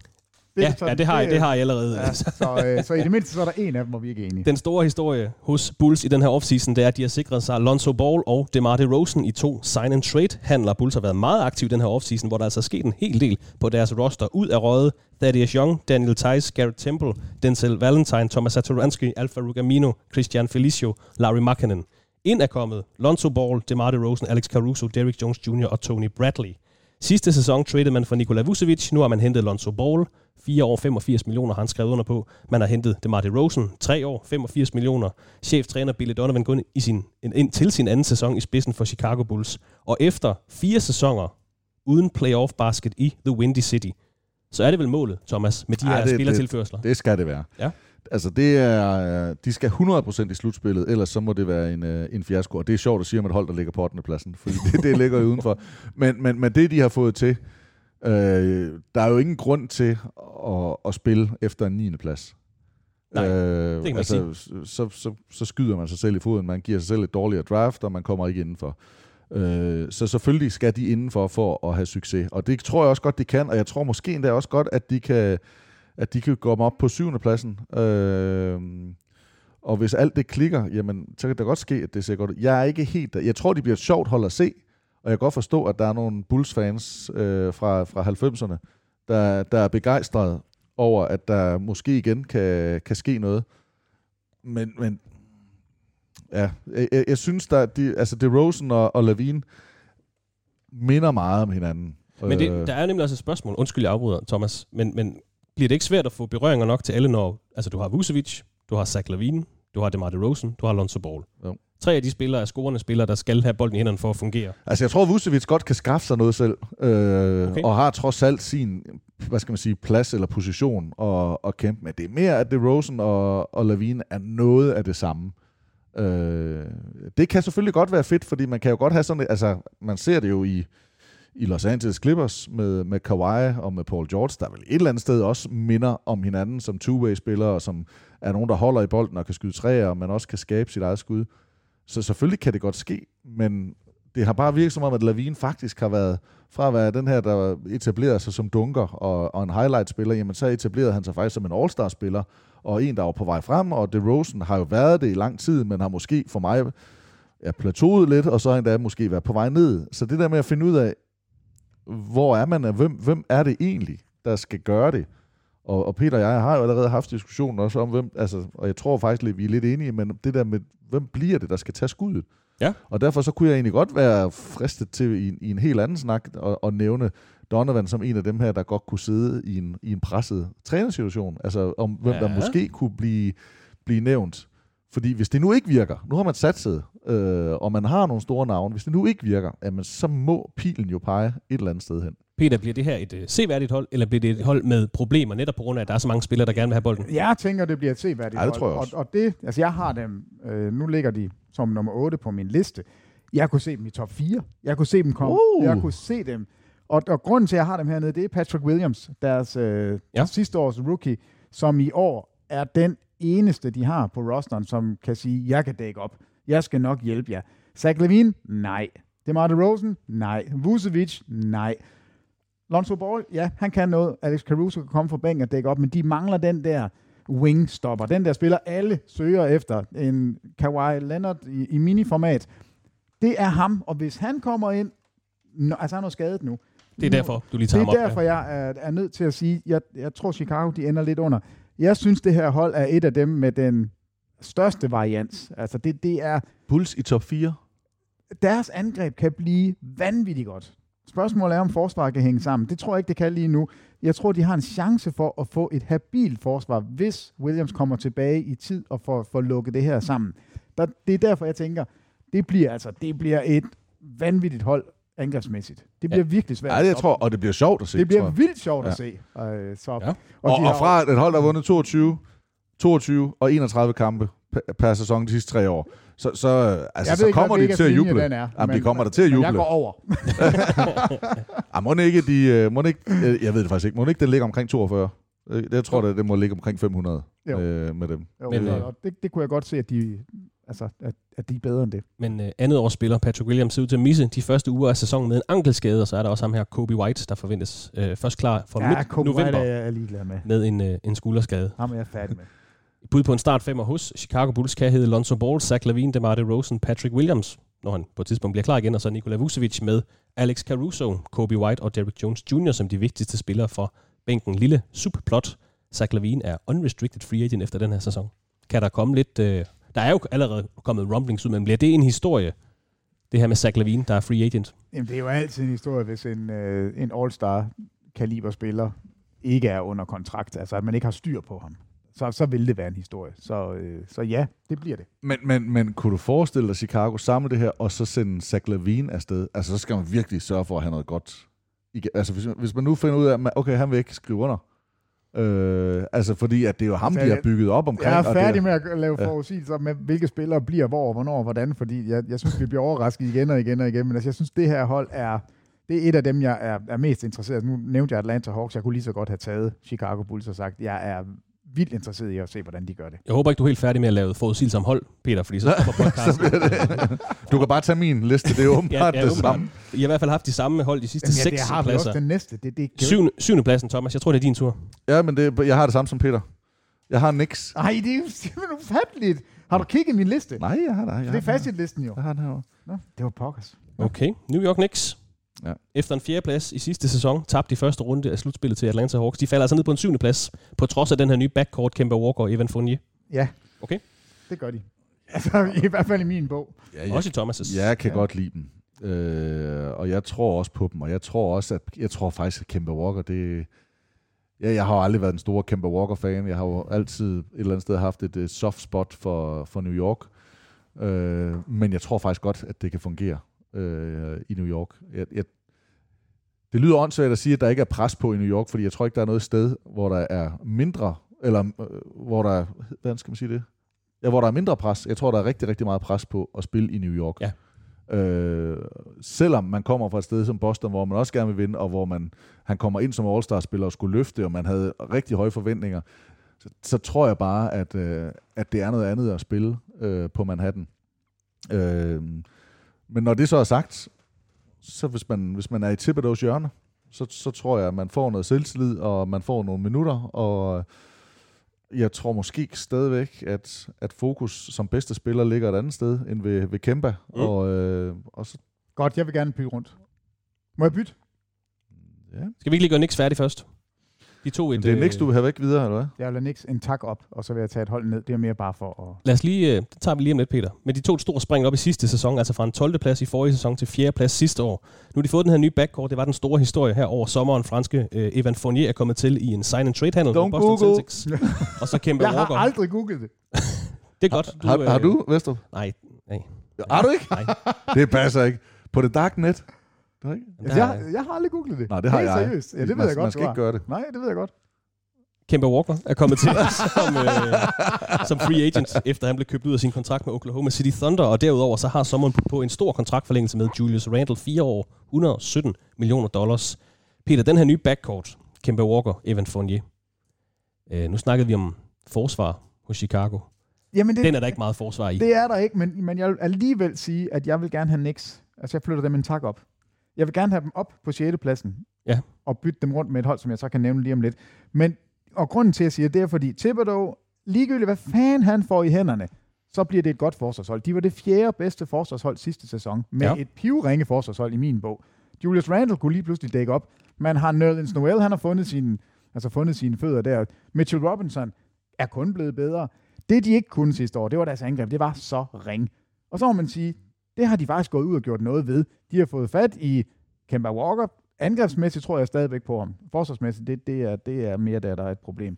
Ja, ja, det har, I, det har I allerede. Ja, så, øh, så i det mindste så er der en af dem, hvor vi ikke er enige. Den store historie hos Bulls i den her offseason, det er, at de har sikret sig Lonzo Ball og DeMar DeRozan i to sign-and-trade-handler. Bulls har været meget aktiv i den her offseason, hvor der altså er sket en hel del på deres roster. Ud af røde, Thaddeus Young, Daniel Tice, Garrett Temple, Denzel Valentine, Thomas Satoransky, Alfa Rugamino, Christian Felicio, Larry Markkanen. Ind er kommet Lonzo Ball, DeMar DeRozan, Alex Caruso, Derrick Jones Jr. og Tony Bradley. Sidste sæson traded man for Nikola Vucevic. Nu har man hentet Lonzo Ball. 4 år, 85 millioner har han skrevet under på. Man har hentet DeMar DeRozan. 3 år, 85 millioner. Cheftræner Billy Donovan går i sin, ind til sin anden sæson i spidsen for Chicago Bulls. Og efter fire sæsoner uden playoff basket i The Windy City, så er det vel målet, Thomas, med de Ja, her det- spillertilførsler. Det skal det være. Ja. Altså, det er, de skal 100% i slutspillet, ellers så må det være en, øh, en fiasko. Og det er sjovt at sige om et hold, der ligger på 8. pladsen, fordi det, det ligger jo udenfor. Men, men, men det, de har fået til, øh, der er jo ingen grund til at, at spille efter en 9. plads. Nej, øh, kan man altså, så, så, så skyder man sig selv i foden, man giver sig selv et dårligere draft, og man kommer ikke indenfor. Øh, så selvfølgelig skal de indenfor for at have succes. Og det tror jeg også godt, de kan, og jeg tror måske endda også godt, at de kan, at de kan komme op på syvende pladsen. Øh, og hvis alt det klikker, jamen, så kan det godt ske, at det ser godt ud. Jeg er ikke helt der. Jeg tror, det bliver et sjovt hold at se, og jeg kan godt forstå, at der er nogle Bulls-fans øh, fra, fra 90'erne, der, der er begejstrede over, at der måske igen kan, kan ske noget. Men, men ja, jeg, jeg, jeg synes, der, de, altså DeRozan og, og Lavine minder meget om hinanden. Men det, Øh, der er nemlig også et spørgsmål. Undskyld, jeg afbryder, Thomas. Men, men bliver det ikke svært at få berøringer nok til alle, når altså, du har Vucevic, du har Zach Lavine, du har DeMar DeRozan, du har Lonzo Ball. Jo. Tre af de spillere er scorende spillere, der skal have bolden i hænderne for at fungere. Altså, jeg tror, Vucevic godt kan skaffe sig noget selv, øh, Okay. og har trods alt sin, hvad skal man sige, plads eller position at, at kæmpe med. Det er mere, at DeRozan og, og Lavine er noget af det samme. Øh, det kan selvfølgelig godt være fedt, fordi man kan jo godt have sådan, altså, man ser det jo i, i Los Angeles Clippers med, med Kawhi og med Paul George, der vel et eller andet sted også minder om hinanden som two-way-spillere, og som er nogen, der holder i bolden og kan skyde træer, og man også kan skabe sit eget skud. Så selvfølgelig kan det godt ske, men det har bare virket som om, at Lavine faktisk har været, fra at være den her, der etablerede sig som dunker og, og en highlight-spiller, jamen så etablerede han sig faktisk som en all-star-spiller, og en, der var på vej frem, og DeRozan har jo været det i lang tid, men har måske for mig ja, plateauet lidt, og så endda måske været på vej ned. Så det der med at finde ud af, hvor er man, og hvem, hvem er det egentlig, der skal gøre det? Og, og Peter og jeg har jo allerede haft diskussionen også om, hvem, altså, og jeg tror faktisk, at vi er lidt enige, men det der med, hvem bliver det, der skal tage skuddet? Ja. Og derfor så kunne jeg egentlig godt være fristet til i, en- i en helt anden snak og, og nævne Donovan som en af dem her, der godt kunne sidde i en, i en presset trænersituation. Altså om hvem. Ja. der måske kunne blive, blive nævnt. Fordi hvis det nu ikke virker, nu har man satset, øh, og man har nogle store navne, hvis det nu ikke virker, jamen, så må pilen jo pege et eller andet sted hen. Peter, bliver det her et uh, seværdigt hold, eller bliver det et hold med problemer, netop på grund af, at der er så mange spillere, der gerne vil have bolden? Jeg tænker, det bliver et seværdigt Ja, det hold. tror jeg også. Og, og det, altså jeg har dem, øh, nu ligger de som nummer 8 på min liste. Jeg kunne se dem i top 4. Jeg kunne se dem komme. Uh. Jeg kunne se dem. Og, og grunden til, at jeg har dem hernede, det er Patrick Williams, deres øh, ja. sidste års rookie, som i år er den eneste, de har på rosteren, som kan sige, jeg kan dække op. Jeg skal nok hjælpe jer. Zach Levine? Nej. DeMar DeRozan? Nej. Vucevic? Nej. Lonzo Ball, ja, han kan noget. Alex Caruso kan komme fra bænken og dække op, men de mangler den der wingstopper. Den der spiller alle søger efter. En Kawhi Leonard i, i miniformat. Det er ham, og hvis han kommer ind, nå, altså han er skadet nu. Det er derfor, du lige tager det ham er op. derfor, jeg er, er nødt til at sige, jeg, jeg tror, Chicago de ender lidt under. Jeg synes, det her hold er et af dem med den største varians. Altså, det, det er, Bulls i top 4? deres angreb kan blive vanvittigt godt. Spørgsmålet er, om forsvaret kan hænge sammen. Det tror jeg ikke, det kan lige nu. Jeg tror, de har en chance for at få et habilt forsvar, hvis Williams kommer tilbage i tid og får, får lukket det her sammen. Der, det er derfor, jeg tænker, det bliver altså det bliver et vanvittigt hold angrebsmæssigt. Det bliver ja. virkelig svært. Ja, det jeg tror og det bliver sjovt at se. det bliver tror jeg. vildt sjovt Ja. at se. Øh, så, Ja. Og, de og har- fra et hold, der har vundet 22, 22 og 31 kampe per, per sæson de sidste tre år, så, så, altså, Jeg så ikke, kommer de til at juble. den er, Jamen, de men- kommer der til at juble. Jeg går over. Ah, må ikke, de, øh, må ikke, øh, jeg ved det faktisk ikke, må ikke den ligger omkring 42? Øh, Jeg tror, det, det må ligge omkring 500 Jo. øh, med dem. Jo, Men, men, øh, og det, det kunne jeg godt se, at de altså, at, at de er bedre end det. Men øh, andet års spiller Patrick Williams ser ud til at misse de første uger af sæsonen med en ankelskade, og så er der også ham her, Kobe White, der forventes øh, først klar for Ja, midt Kobe november White er jeg ligeglad med. med en, øh, en skulderskade. Ham er jeg færdig med. Bud på en start femmer hos Chicago Bulls kan hedde Lonzo Ball, Zach Lavine, DeMar DeRozan, Patrick Williams, når han på et tidspunkt bliver klar igen, og så Nikola Vucevic med Alex Caruso, Kobe White og Derrick Jones Jr. som de vigtigste spillere for bænken. Lille subplot. Zach Lavine er unrestricted free agent efter den her sæson. Kan der komme lidt... Øh, der er jo allerede kommet rumblings ud, men bliver det en historie, det her med Zach Lavine, der er free agent? Jamen, det er jo altid en historie, hvis en, øh, en all-star kaliber spiller ikke er under kontrakt, altså at man ikke har styr på ham. Så, så vil det være en historie. Så, øh, så ja, det bliver det. Men, men, men kunne du forestille dig Chicago samle det her, og så sende Zach Lavine afsted? Altså, så skal man virkelig sørge for at have noget godt. Altså, hvis, hvis man nu finder ud af, at man, okay, han vil ikke skrive under. Øh, altså, fordi at det er jo ham, Altså, de har bygget op omkring. Jeg er og det færdig med at lave Ja. forudsigelser med, hvilke spillere bliver hvor, hvornår og hvordan, fordi jeg, jeg synes, vi bliver overrasket igen og igen og igen. Men altså, jeg synes, det her hold er, det er et af dem, jeg er, er mest interesseret. Nu nævnte jeg Atlanta Hawks. Jeg kunne lige så godt have taget Chicago Bulls og sagt, jeg er vildt interesseret i at se, hvordan de gør det. Jeg håber ikke, du er helt færdig med at lave forudsigelser om hold, Peter, fordi så kommer podcasten. så bliver det. Du kan bare tage min liste, det er åbenbart ja, det åbenbart. samme. I har i hvert fald haft de samme hold de sidste Jamen, ja, seks det har vi pladser. også den næste. Det, det er Syvende, syvende pladsen, Thomas. Jeg tror, det er din tur. Ja, men det, jeg har det samme som Peter. Jeg har Nix. Ej, det er jo simpelthen ufatteligt. Har du kigget min liste? Nej, jeg har det. Jeg det har er fascitlisten jo. Jeg har den herovre. Nå, det var pokkers. Okay, New York Knicks. Ja. Efter en fjerde plads i sidste sæson, tabte de første runde af slutspillet til Atlanta Hawks. De falder altså ned på en syvende plads, på trods af den her nye backcourt, Kemba Walker og Evan Fournier. Ja. Okay. Det gør de. Altså, i hvert fald i min bog. Ja, Også i Thomas' Jeg kan Ja. godt lide dem. Øh, og jeg tror også på dem, og jeg tror også, at jeg tror faktisk, at Kemba Walker, det... Ja, jeg har jo aldrig været en stor Kemba Walker-fan. Jeg har jo altid et eller andet sted haft et uh, soft spot for, for New York. Øh, men jeg tror faktisk godt, at det kan fungere øh, i New York. Jeg, jeg, det lyder åndssvagt at sige, at der ikke er pres på i New York, fordi jeg tror ikke, der er noget sted, hvor der er mindre, eller øh, hvor der, er- hvordan skal man sige det? Ja, hvor der er mindre pres. Jeg tror, der er rigtig, rigtig meget pres på at spille i New York. Ja. Øh, selvom man kommer fra et sted som Boston, hvor man også gerne vil vinde, og hvor man, han kommer ind som All-Star-spiller og skulle løfte, og man havde rigtig høje forventninger, så, så tror jeg bare, at, øh, at det er noget andet at spille øh, på Manhattan. Øh, men når det så er sagt, så hvis man, hvis man er i Thibodeau's hjørne, så, så tror jeg, at man får noget selvtillid, og man får nogle minutter, og jeg tror måske stadigvæk, at, at fokus som bedste spiller ligger et andet sted end ved, ved Kemba. Mm. Og, øh, og så, Godt, jeg vil gerne bytte rundt. Må jeg bytte? ja. Skal vi ikke lige gøre Knicks færdig først? De to et... Men det er øh, Nix, du vil have væk videre, eller hvad? Jeg vil Nix en tak op, og så vil jeg tage et hold ned. Det er mere bare for at... Lad os lige, øh, det tager vi lige om lidt, Peter. Men de to store spring op i sidste sæson, altså fra en 12. plads i forrige sæson til 4. plads sidste år. Nu har de fået den her nye backcourt. Det var den store historie her over sommeren. Franske øh, Evan Fournier er kommet til i en sign-and-trade-handel med Boston Google. Celtics. Og så Kemba Jeg har Walker. aldrig googlet det. Det er godt. Har, har du, Vester? Nej, nej. Har du ikke? Nej. Det passer ikke. På det dark net? Det er ikke? Altså, jeg, jeg har aldrig googlet det. Nej, det har Helt jeg. seriøst. Ja, det ved man, jeg godt, Man skal ikke gøre det. Nej, det ved jeg godt. Kemba Walker er kommet til som, øh, som free agent, efter han blev købt ud af sin kontrakt med Oklahoma City Thunder, og derudover så har sommeren på en stor kontraktforlængelse med Julius Randle, 4 år, 117 millioner dollars. Peter, den her nye backcourt, Kemba Walker, Evan Fournier. Øh, nu snakkede vi om forsvar hos Chicago. Jamen, det, Den er der ikke meget forsvar i. det er der ikke, men, men jeg vil alligevel sige, at jeg vil gerne have Knicks. Altså, jeg flytter dem en tak op. Jeg vil gerne have dem op på 6. pladsen. Ja. Og bytte dem rundt med et hold, som jeg så kan nævne lige om lidt. Men, og grunden til, at jeg siger, det er, fordi Thibodeau, ligegyldigt hvad fanden han får i hænderne, så bliver det et godt forsvarshold. De var det fjerde bedste forsvarshold sidste sæson, med Ja. et pivringe forsvarshold i min bog. Julius Randle kunne lige pludselig dække op. Man har Nerlens Noel, han har fundet sine, altså fundet sine fødder der. Mitchell Robinson er kun blevet bedre. Det, de ikke kunne sidste år, det var deres angreb. Det var så ring. Og så må man sige, det har de faktisk gået ud og gjort noget ved. De har fået fat i Kemba Walker. Angrebsmæssigt tror jeg stadigvæk på ham. Forsvarsmæssigt, det, det, er, det er mere, der, der er et problem.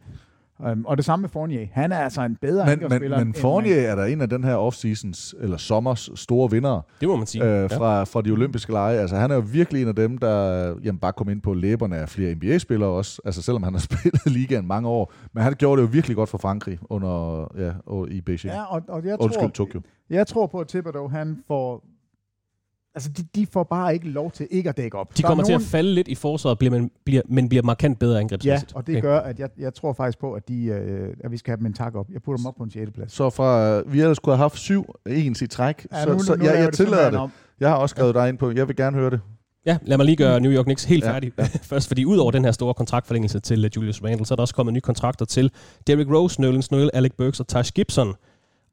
Um, og det samme med Fournier. Han er altså en bedre Men, angrebsspiller. men, men Fournier er der en af den her off-seasons, eller sommers store vinder Det må man sige. øh, fra, fra de olympiske lege. Altså, han er jo virkelig en af dem, der jamen, bare kom ind på læberne af flere NBA-spillere også. Altså, selvom han har spillet i ligaen mange år. Men han gjorde det jo virkelig godt for Frankrig under, ja, og i Beijing. Ja, og, og jeg, Undskyld, tror, Tokyo. jeg tror på, at Thibodeau, han får... Altså, de, de får bare ikke lov til ikke at dække op. De Der er kommer til nogen- at falde lidt i forsvaret, bliver, man, bliver, men bliver markant bedre Ja, angrebsmæssigt. og det gør, at jeg, jeg tror faktisk på, at, de, øh, at vi skal have dem en tak op. Jeg putter dem op på en 6. plads. Så fra, vi ellers skulle have haft syv ens i træk, Ja, så, nu- så nu jeg, jeg det tillader det. om. Jeg har også skrevet dig ind på, jeg vil gerne høre det. Ja, lad mig lige gøre New York Knicks helt Ja, færdig først, fordi ud over den her store kontraktforlængelse til øh, Julius Randle, så er der også kommet nye kontrakter til Derrick Rose, Nerlens Noel, Alec Burks og Taj Gibson.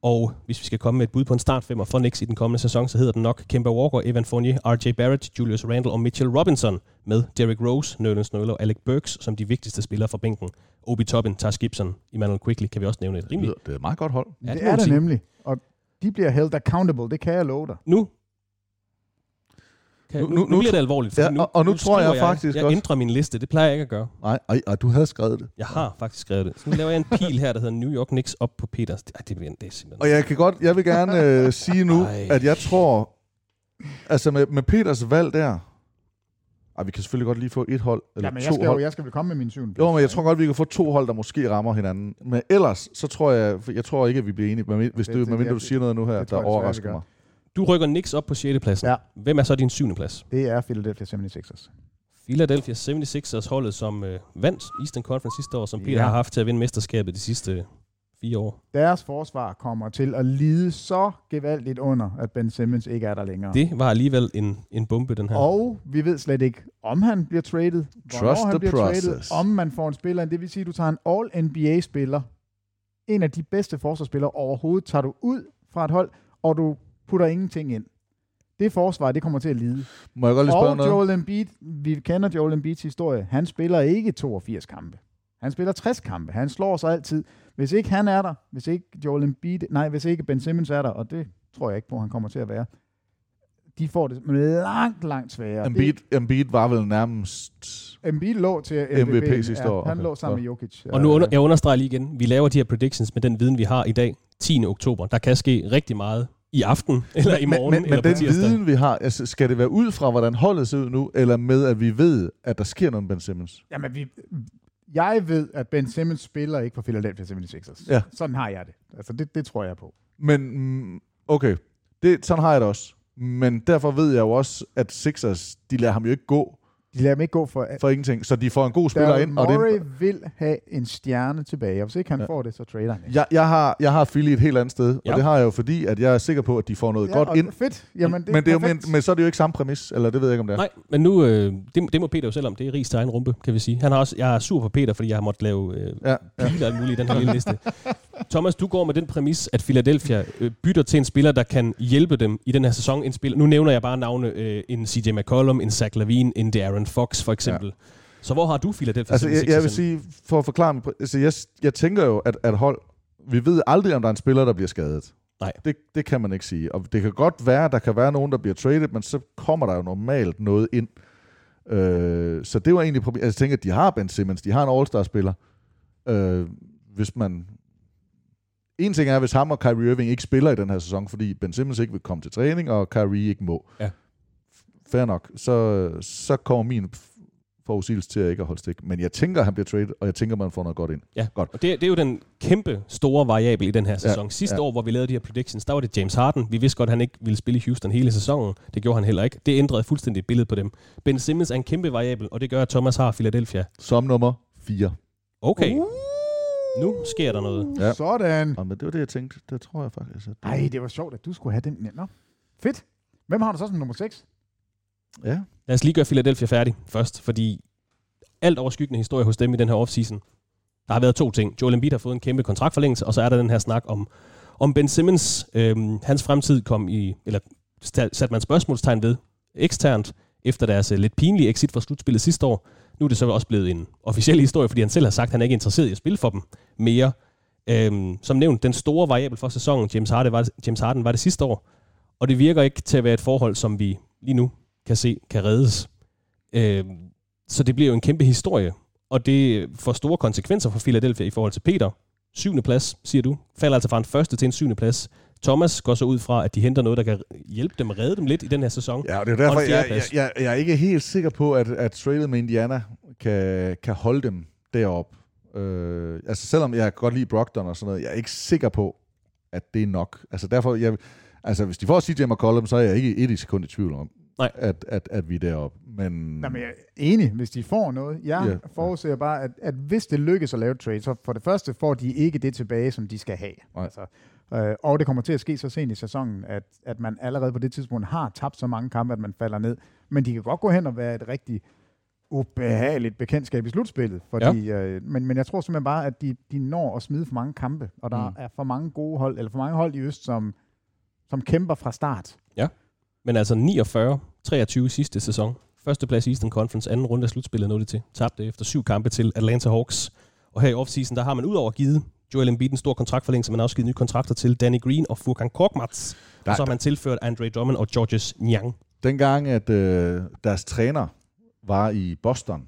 Og hvis vi skal komme med et bud på en startfemmer for Knicks i den kommende sæson, så hedder den nok Kemba Walker, Evan Fournier, RJ Barrett, Julius Randle og Mitchell Robinson med Derrick Rose, Nerlens Noel og Alec Burks som de vigtigste spillere fra bænken. Obi Toppin, Taj Gibson, Emmanuel Quickly kan vi også nævne et Det rimeligt. det er et meget godt hold. Ja, det må er det nemlig. Og de bliver held accountable, det kan jeg love dig. Nu kan, Nu- nu, nu- nu, nu nu bliver det alvorligt. Ja, og- og nu tror skriver jeg faktisk Jeg også- ændrer min liste, det plejer jeg ikke at gøre. Nej, ej, ej, du havde skrevet det. Jeg har faktisk skrevet det. Så nu laver jeg en pil her, der hedder New York Knicks op på Peters. Ej, det, bliver, det er simpelthen... Og jeg kan godt, jeg vil gerne øh, sige nu, Ej. at jeg tror, altså med, med Peters valg der, ej, vi kan selvfølgelig godt lige få et hold, eller Jamen, to jeg skal, jo, hold. jeg skal vel komme med min syvende Jo, men jeg tror godt, vi kan få to hold, der måske rammer hinanden. Men ellers, så tror jeg, jeg tror ikke, at vi bliver enige, medmindre- hvis Det- du, medmindre det- du siger noget nu her, det der jeg overrasker mig. Du rykker Knicks op på 6. pladsen. Ja. Hvem er så din 7. plads? Det er Philadelphia 76ers. Philadelphia 76ers holdet, som øh, vandt Eastern Conference sidste år, som Peter Ja. har haft til at vinde mesterskabet de sidste øh, fire år. Deres forsvar kommer til at lide så gevaldigt under, at Ben Simmons ikke er der længere. Det var alligevel en, en bombe, den her. Og vi ved slet ikke, om han bliver traded, hvornår Trust han the bliver process. traded, om man får en spiller. ind. Det vil sige, at du tager en All-NBA-spiller, en af de bedste forsvarsspillere overhovedet, tager du ud fra et hold, og du putter ingenting ind. Det forsvar, det kommer til at lide. Må jeg godt lige spørge Og noget? Joel Embiid, vi kender Joel Embiids historie, han spiller ikke 82 kampe. Han spiller 60 kampe. Han slår sig altid. Hvis ikke han er der, hvis ikke Joel Embiid, nej, hvis ikke Ben Simmons er der, og det tror jeg ikke på, han kommer til at være, de får det langt, langt sværere. Embiid, Embiid var vel nærmest... Embiid lå til MVP, MVP sidste år. Han Okay. lå sammen med Jokic. Og nu under, jeg understreger lige igen, vi laver de her predictions med den viden, vi har i dag, 10. oktober. Der kan ske rigtig meget i aften, eller i morgen, men, men, eller men på den tirsdag. viden, vi har, altså, skal det være ud fra, hvordan holdet ser ud nu, eller med, at vi ved, at der sker noget med Ben Simmons? Jamen, vi, jeg ved, at Ben Simmons spiller ikke for Philadelphia 76ers. Ja. Sådan har jeg det. Altså, det, det tror jeg på. Men, mm, okay, det, sådan har jeg det også. Men derfor ved jeg jo også, at Sixers, de lader ham jo ikke gå De lader dem ikke gå for... for ingenting, så de får en god spiller Daryl ind. Og det, Morey vil have en stjerne tilbage, og hvis ikke han ja. får det, så trader han. ikke. jeg, jeg, har, jeg har Philly et helt andet sted, Ja. og det har jeg jo fordi, at jeg er sikker på, at de får noget Ja, godt og ind. Fedt. Jamen, det men, det er jo, men, men så er det jo ikke samme præmis, eller det ved jeg ikke, om det er. Nej, men nu, øh, det, det må Peter jo selv om. Det er til egen rumpe, kan vi sige. Han har også, jeg er sur på Peter, fordi jeg har måttet lave øh, Ja, ja. piler og alt muligt i den her lille liste. Thomas, du går med den præmis, at Philadelphia øh, bytter til en spiller, der kan hjælpe dem i den her sæson. En spiller, nu nævner jeg bare navne, øh, en CJ McCollum, en Zach Lavine, en De'Aaron Fox for eksempel. Ja. Så hvor har du Philadelphia Altså, jeg, jeg vil 76ers? sige, for at forklare mig, altså, jeg, jeg tænker jo, at, at hold, vi ved aldrig, om der er en spiller, der bliver skadet. Nej. Det, det kan man ikke sige. Og det kan godt være, at der kan være nogen, der bliver traded, men så kommer der jo normalt noget ind. Øh, så det var egentlig problemet. Altså, jeg tænker, at de har Ben Simmons, de har en All-Star-spiller. Øh, hvis man... En ting er, hvis ham og Kyrie Irving ikke spiller i den her sæson, fordi Ben Simmons ikke vil komme til træning, og Kyrie ikke må. Ja. Fair nok. Så, så kommer min forudsigelse til at ikke at holde stik. Men jeg tænker, at han bliver traded, og jeg tænker, at man får noget godt ind. Ja, Godt. og det, det er jo den kæmpe store variabel i den her sæson. Ja, Sidste ja. år, hvor vi lavede de her predictions, der var det James Harden. Vi vidste godt, at han ikke ville spille i Houston hele sæsonen. Det gjorde han heller ikke. Det ændrede fuldstændig billedet på dem. Ben Simmons er en kæmpe variabel, og det gør, at Thomas har Philadelphia. Som nummer 4. Okay, nu sker der noget. Ja. Sådan. Ja, men det var det, jeg tænkte. Det tror jeg faktisk. At det... Ej, det var sjovt, at du skulle have den. Nå, fedt. Hvem har du så som nummer 6? Ja. Lad os lige gøre Philadelphia færdig først, fordi alt overskyggende historie hos dem i den her offseason. Der har været to ting. Joel Embiid har fået en kæmpe kontraktforlængelse, og så er der den her snak om, om Ben Simmons. Øhm, hans fremtid kom i, eller satte man spørgsmålstegn ved eksternt, efter deres øh, lidt pinlige exit fra slutspillet sidste år. Nu er det så også blevet en officiel historie, fordi han selv har sagt, at han er ikke interesseret i at spille for dem mere. Øhm, som nævnt, den store variabel for sæsonen, James Harden, var det, James Harden var det sidste år, og det virker ikke til at være et forhold, som vi lige nu kan se kan reddes. Øhm, så det bliver jo en kæmpe historie, og det får store konsekvenser for Philadelphia i forhold til Peter. Syvende plads, siger du. Falder altså fra en første til en syvende plads. Thomas går så ud fra, at de henter noget, der kan hjælpe dem, redde dem lidt i den her sæson. Ja, og det er derfor, jeg, jeg, jeg, jeg er ikke helt sikker på, at, at tradet med Indiana kan, kan holde dem derop. Øh, altså selvom jeg godt lide Brogdon og sådan noget, jeg er ikke sikker på, at det er nok. Altså derfor, jeg, Altså, hvis de får CJ McCollum, så er jeg ikke et sekund i tvivl om, Nej. At, at, at vi er deroppe. Men, Nej, men jeg er enig, hvis de får noget. Jeg Ja. ja. forudser bare, at, at hvis det lykkes at lave et trade, så for det første får de ikke det tilbage, som de skal have. Nej. Altså, øh, og det kommer til at ske så sent i sæsonen, at, at man allerede på det tidspunkt har tabt så mange kampe, at man falder ned. Men de kan godt gå hen og være et rigtig ubehageligt bekendtskab i slutspillet. Fordi, ja. øh, men, men jeg tror simpelthen bare, at de, de når at smide for mange kampe, og der Mm. er for mange gode hold, eller for mange hold i Øst, som, som kæmper fra start. Men altså 49, 23 sidste sæson. Førsteplads i Eastern Conference, anden runde af slutspillet nåede det til. Tabte efter syv kampe til Atlanta Hawks. Og her i offseason, der har man udover givet Joel Embiid en stor kontraktforlængelse, man har også givet nye kontrakter til Danny Green og Furkan Korkmaz. Der- Og så har man tilført Andre Drummond og Georges Niang. Dengang, at øh, deres træner var i Boston,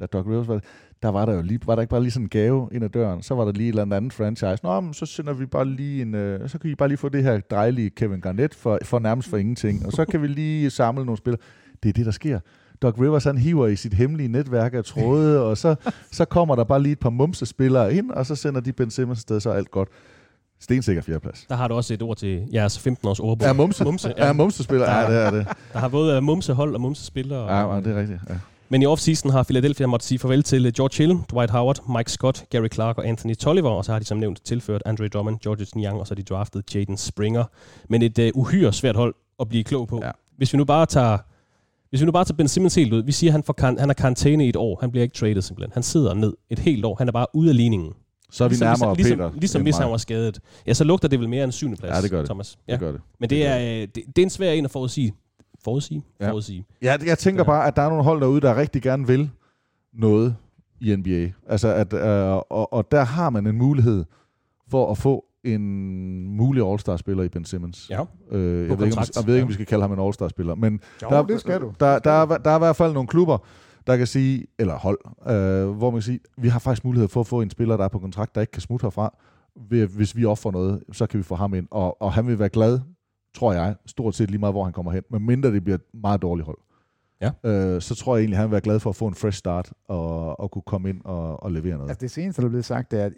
da Doc Rivers var der var der jo lige, var der ikke bare lige sådan en gave ind ad døren, så var der lige et eller andet franchise. Nå, men så sender vi bare lige en, øh, så kan I bare lige få det her dejlige Kevin Garnett for, for nærmest for ingenting, og så kan vi lige samle nogle spillere. Det er det, der sker. Doc Rivers, han hiver i sit hemmelige netværk af tråde, og så, så kommer der bare lige et par mumsespillere ind, og så sender de Ben Simmons afsted, så er alt godt. Stensikker fjerdeplads. Der har du også et ord til jeres 15-års ordbog. Er Mumse? Mumse, Ja, ja. mumsespillere, ja, det er det. Der har både øh, mumsehold og mumsespillere. Ja, det er rigtigt. Ja. Men i offseason har Philadelphia måttet sige farvel til øh, George Hill, Dwight Howard, Mike Scott, Gary Clark og Anthony Tolliver, og så har de som nævnt tilført Andre Drummond, Georges Niang, og så har de draftet Jaden Springer. Men et uh, uhyre svært hold at blive klog på. Ja. Hvis vi nu bare tager hvis vi nu bare tager Ben Simmons helt ud, vi siger, at han, får kan, han er karantæne i et år. Han bliver ikke traded simpelthen. Han sidder ned et helt år. Han er bare ude af ligningen. Så er vi nærmere ligesom, Peter. Ligesom, ligesom hvis han var skadet. Ja, så lugter det vel mere end syvende plads, Ja, det gør det. Thomas. Det gør det. Men det er, øh, det, det er en svær en at forudsige. Forudsige? Ja. Forudsige. Ja, jeg tænker bare, at der er nogle hold derude, der rigtig gerne vil noget i NBA. Altså at, øh, og, og der har man en mulighed for at få en mulig All-Star-spiller i Ben Simmons. Ja. Øh, jeg, ved ikke, om, jeg ved ikke, om vi skal kalde ham en All-Star-spiller, men Jo, der, det skal du. Der, der, er, der er i hvert fald nogle klubber, der kan sige, eller hold, øh, hvor man kan sige, vi har faktisk mulighed for at få en spiller, der er på kontrakt, der ikke kan smutte herfra. Ved- Hvis vi offrer noget, så kan vi få ham ind. Og, og han vil være glad, tror jeg, stort set lige meget, hvor han kommer hen. Men mindre det bliver et meget dårligt hold. Ja. Øh, så tror jeg egentlig, han vil være glad for at få en fresh start og, og kunne komme ind og, og levere noget. Altså det seneste, der er blevet sagt, det er, at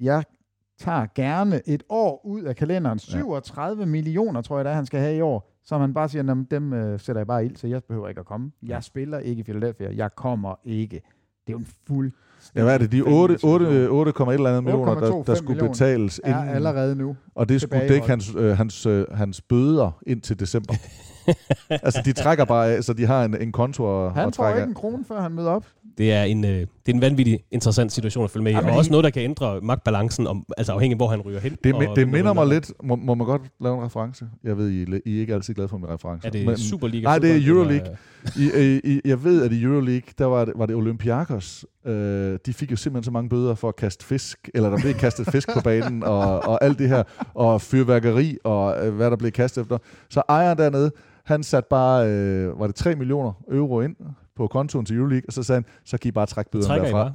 jeg tager gerne et år ud af kalenderen. 37 ja. millioner, tror jeg, det er, han skal have i år. Så man bare siger, "Nå, dem øh, sætter jeg bare ild til. Jeg behøver ikke at komme. Jeg spiller ikke i Philadelphia. Jeg kommer ikke. Det er jo en fuld... Ja, hvad er det? De 8, 8, 8, et eller andet millioner, der, 8,25 der skulle millioner betales er inden, allerede nu. og det skulle dække hans, øh, hans, øh, hans bøder ind til december. altså, de trækker bare af, så de har en, en konto at, Han at får trække ikke af. en krone, før han møder op. Det er en, øh, det er en vanvittig interessant situation at følge med i, Ja, og men også noget, der kan ændre magtbalancen, om, altså afhængig af, hvor han ryger hen. Det, og det minder mig lidt, må, må man godt lave en reference? Jeg ved, I, I er ikke altid glade for min reference. Er det Superliga? Nej, det er Euroleague. I, I, jeg ved, at i Euroleague, der var det, var det Olympiakos. Øh, de fik jo simpelthen så mange bøder for at kaste fisk, eller der blev kastet fisk på banen, og, og alt det her, og fyrværkeri, og øh, hvad der blev kastet efter. Så ejeren dernede, han satte bare, øh, var det 3 millioner euro ind på kontoen til Euroleague, og så sagde han, så kan I bare trække bøderne Trækker I derfra.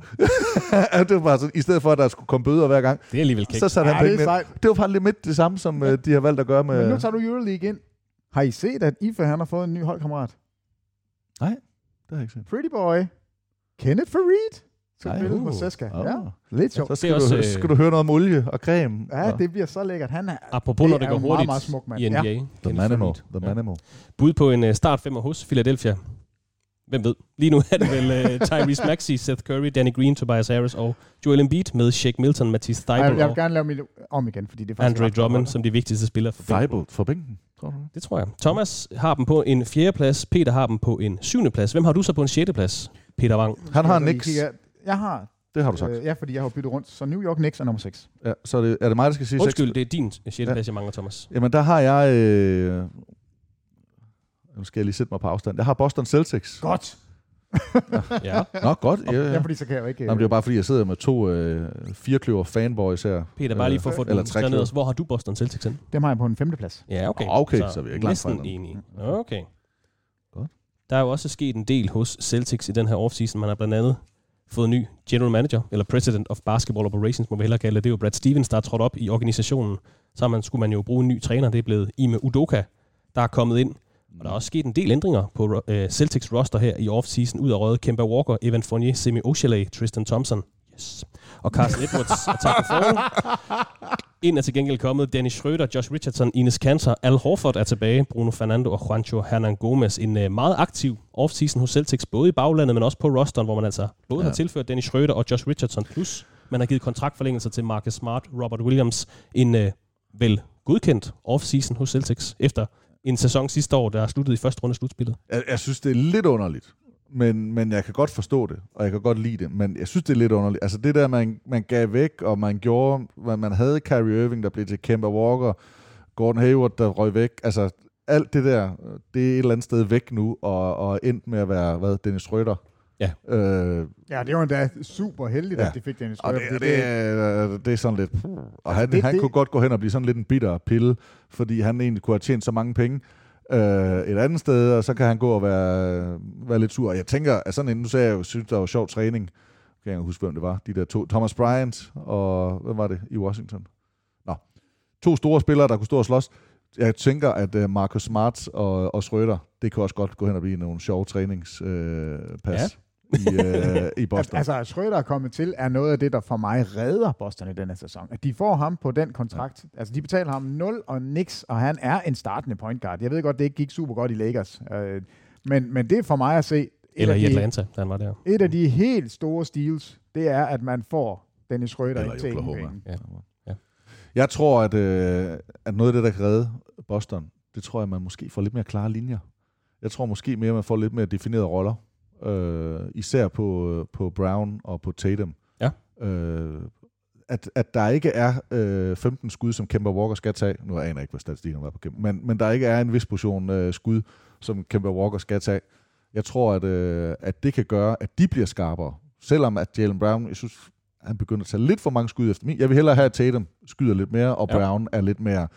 bare? Ja, det var bare sådan, i stedet for, at der skulle komme bøder hver gang, Det er alligevel kægt. så satte Ja, han det er pengene. Det var faktisk lidt det samme, som øh, de har valgt at gøre med... Men nu tager du Euroleague ind. Har I set, at Ife han har fået en ny holdkammerat? Det har jeg ikke set. Pretty boy. Kenneth Farid. Nej, spille uh. på Seska. Ah. Ja, lidt sjovt. Så Det skal, er også, du, øh, skal du høre noget om olie og creme. Ja, og det bliver så lækkert. Han er, Apropos, det når det er går hurtigt meget, meget smuk mand. i NBA. Ja. The Manimal. The Ja. Manimal. Bud på en uh, start femmer hos Philadelphia. Hvem ved? Lige nu er det vel uh, Tyrese Maxey, Seth Curry, Danny Green, Tobias Harris og Joel Embiid med Shake Milton, Matisse Jeg, Thybulle jeg vil gerne lave mit om igen, fordi det er faktisk Andre Drummond som de vigtigste spillere for bænken. Thibault for bænken, tror du? det? Tror jeg. Thomas har dem på en fjerde plads. Peter har dem på en syvende plads. Hvem har du så på en sjette plads? Peter Wang. Han har Jeg kigger- Jeg har, Det har du sagt. øh, ja, fordi jeg har byttet rundt. Så New York Knicks er nummer 6. Ja, så er det, er det mig, der skal sige Undskyld, seks? det er din sjette Ja. plads, jeg mangler, Thomas. Jamen, der har jeg... Øh, nu skal jeg lige sætte mig på afstand. Jeg har Boston Celtics. Godt. Ja. Nå, godt. Ja, Ja, ja. fordi så kan jeg jo ikke... Jamen, det er bare fordi, jeg sidder med to øh, firekløver fanboys her. Peter, bare lige for at få Eller den skrevet også. Hvor har du Boston Celtics hen? Dem har jeg på en femte plads. Ja, okay. Okay, så er vi ikke langt fra hinanden. enige. Okay. Godt. Der er jo også sket en del hos Celtics i den her offseason. Man har blandt andet fået ny general manager, eller president of basketball operations, må vi hellere kalde det. Det er jo Brad Stevens, der er trådt op i organisationen. Så man, skulle man jo bruge en ny træner. Det er blevet Ime Udoka, der er kommet ind. Og der er også sket en del ændringer på øh, Celtics roster her i offseason. Ud af røget Kemba Walker, Evan Fournier, Semi Oshale, Tristan Thompson. Yes. Og Carson Edwards er taget på forhånd. Ind er til gengæld kommet Dennis Schröder, Josh Richardson, Ines Kanter, Al Horford er tilbage, Bruno Fernando og Juancho Hernan Gomez. En uh, meget aktiv offseason hos Celtics, både i baglandet, men også på rosteren, hvor man altså både ja. har tilført Dennis Schröder og Josh Richardson, plus man har givet kontraktforlængelser til Marcus Smart, Robert Williams, en uh, vel godkendt offseason hos Celtics, efter en sæson sidste år, der er sluttet i første runde af slutspillet. Jeg, jeg synes, det er lidt underligt, men, men jeg kan godt forstå det, og jeg kan godt lide det, men jeg synes, det er lidt underligt. Altså det der, man, man gav væk, og man gjorde, man, man havde Kyrie Irving, der blev til Kemba Walker, Gordon Hayward, der røg væk, altså alt det der, det er et eller andet sted væk nu, og, og endt med at være, hvad, Dennis Schröder. Ja. Øh, Ja, det var endda super heldigt, Ja. at de fik Dennis og det, Schröder, det, det, er, det er sådan lidt... Og han, det- han det- kunne godt gå hen og blive sådan lidt en bitter pille, fordi han egentlig kunne have tjent så mange penge øh, et andet sted, og så kan han gå og være, være lidt sur. Og jeg tænker, at sådan en, nu sagde jeg jo, synes, der var sjov træning. Jeg kan ikke huske, hvem det var. De der to. Thomas Bryant og... Hvem var det i Washington? Nå. To store spillere, der kunne stå og slås. Jeg tænker, at uh, Marcus Smart og, og Schrøder, det kan også godt gå hen og blive nogle sjove træningspas øh, pas i, øh, i Boston. Altså, at Schröder er kommet til, er noget af det, der for mig redder Boston i denne sæson. At de får ham på den kontrakt. Ja. Altså, de betaler ham 0 og niks, og han er en startende point guard. Jeg ved godt, det ikke gik super godt i Lakers. Øh, men, men det er for mig at se... et Eller af i de- Atlanta, da han var der. Et af de helt store steals, det er, at man får Dennis Schröder Eller ikke i til ingen. Ja. Ja. Jeg tror, at, øh, at noget af det, der kan redde Boston, det tror jeg, man måske får lidt mere klare linjer. Jeg tror måske mere, man får lidt mere definerede roller. Øh, især på, på Brown og på Tatum. Ja. Øh, at, at der ikke er øh, 15 skud, som Kemba Walker skal tage. Nu aner jeg ikke, hvad statistikken var på Kemba. Men, men der ikke er en vis portion øh, skud, som Kemba Walker skal tage. Jeg tror, at, øh, at det kan gøre, at de bliver skarpere. Selvom at Jalen Brown, jeg synes, han begynder at tage lidt for mange skud efter min. Jeg vil hellere have, at Tatum skyder lidt mere, og Ja. Brown er lidt mere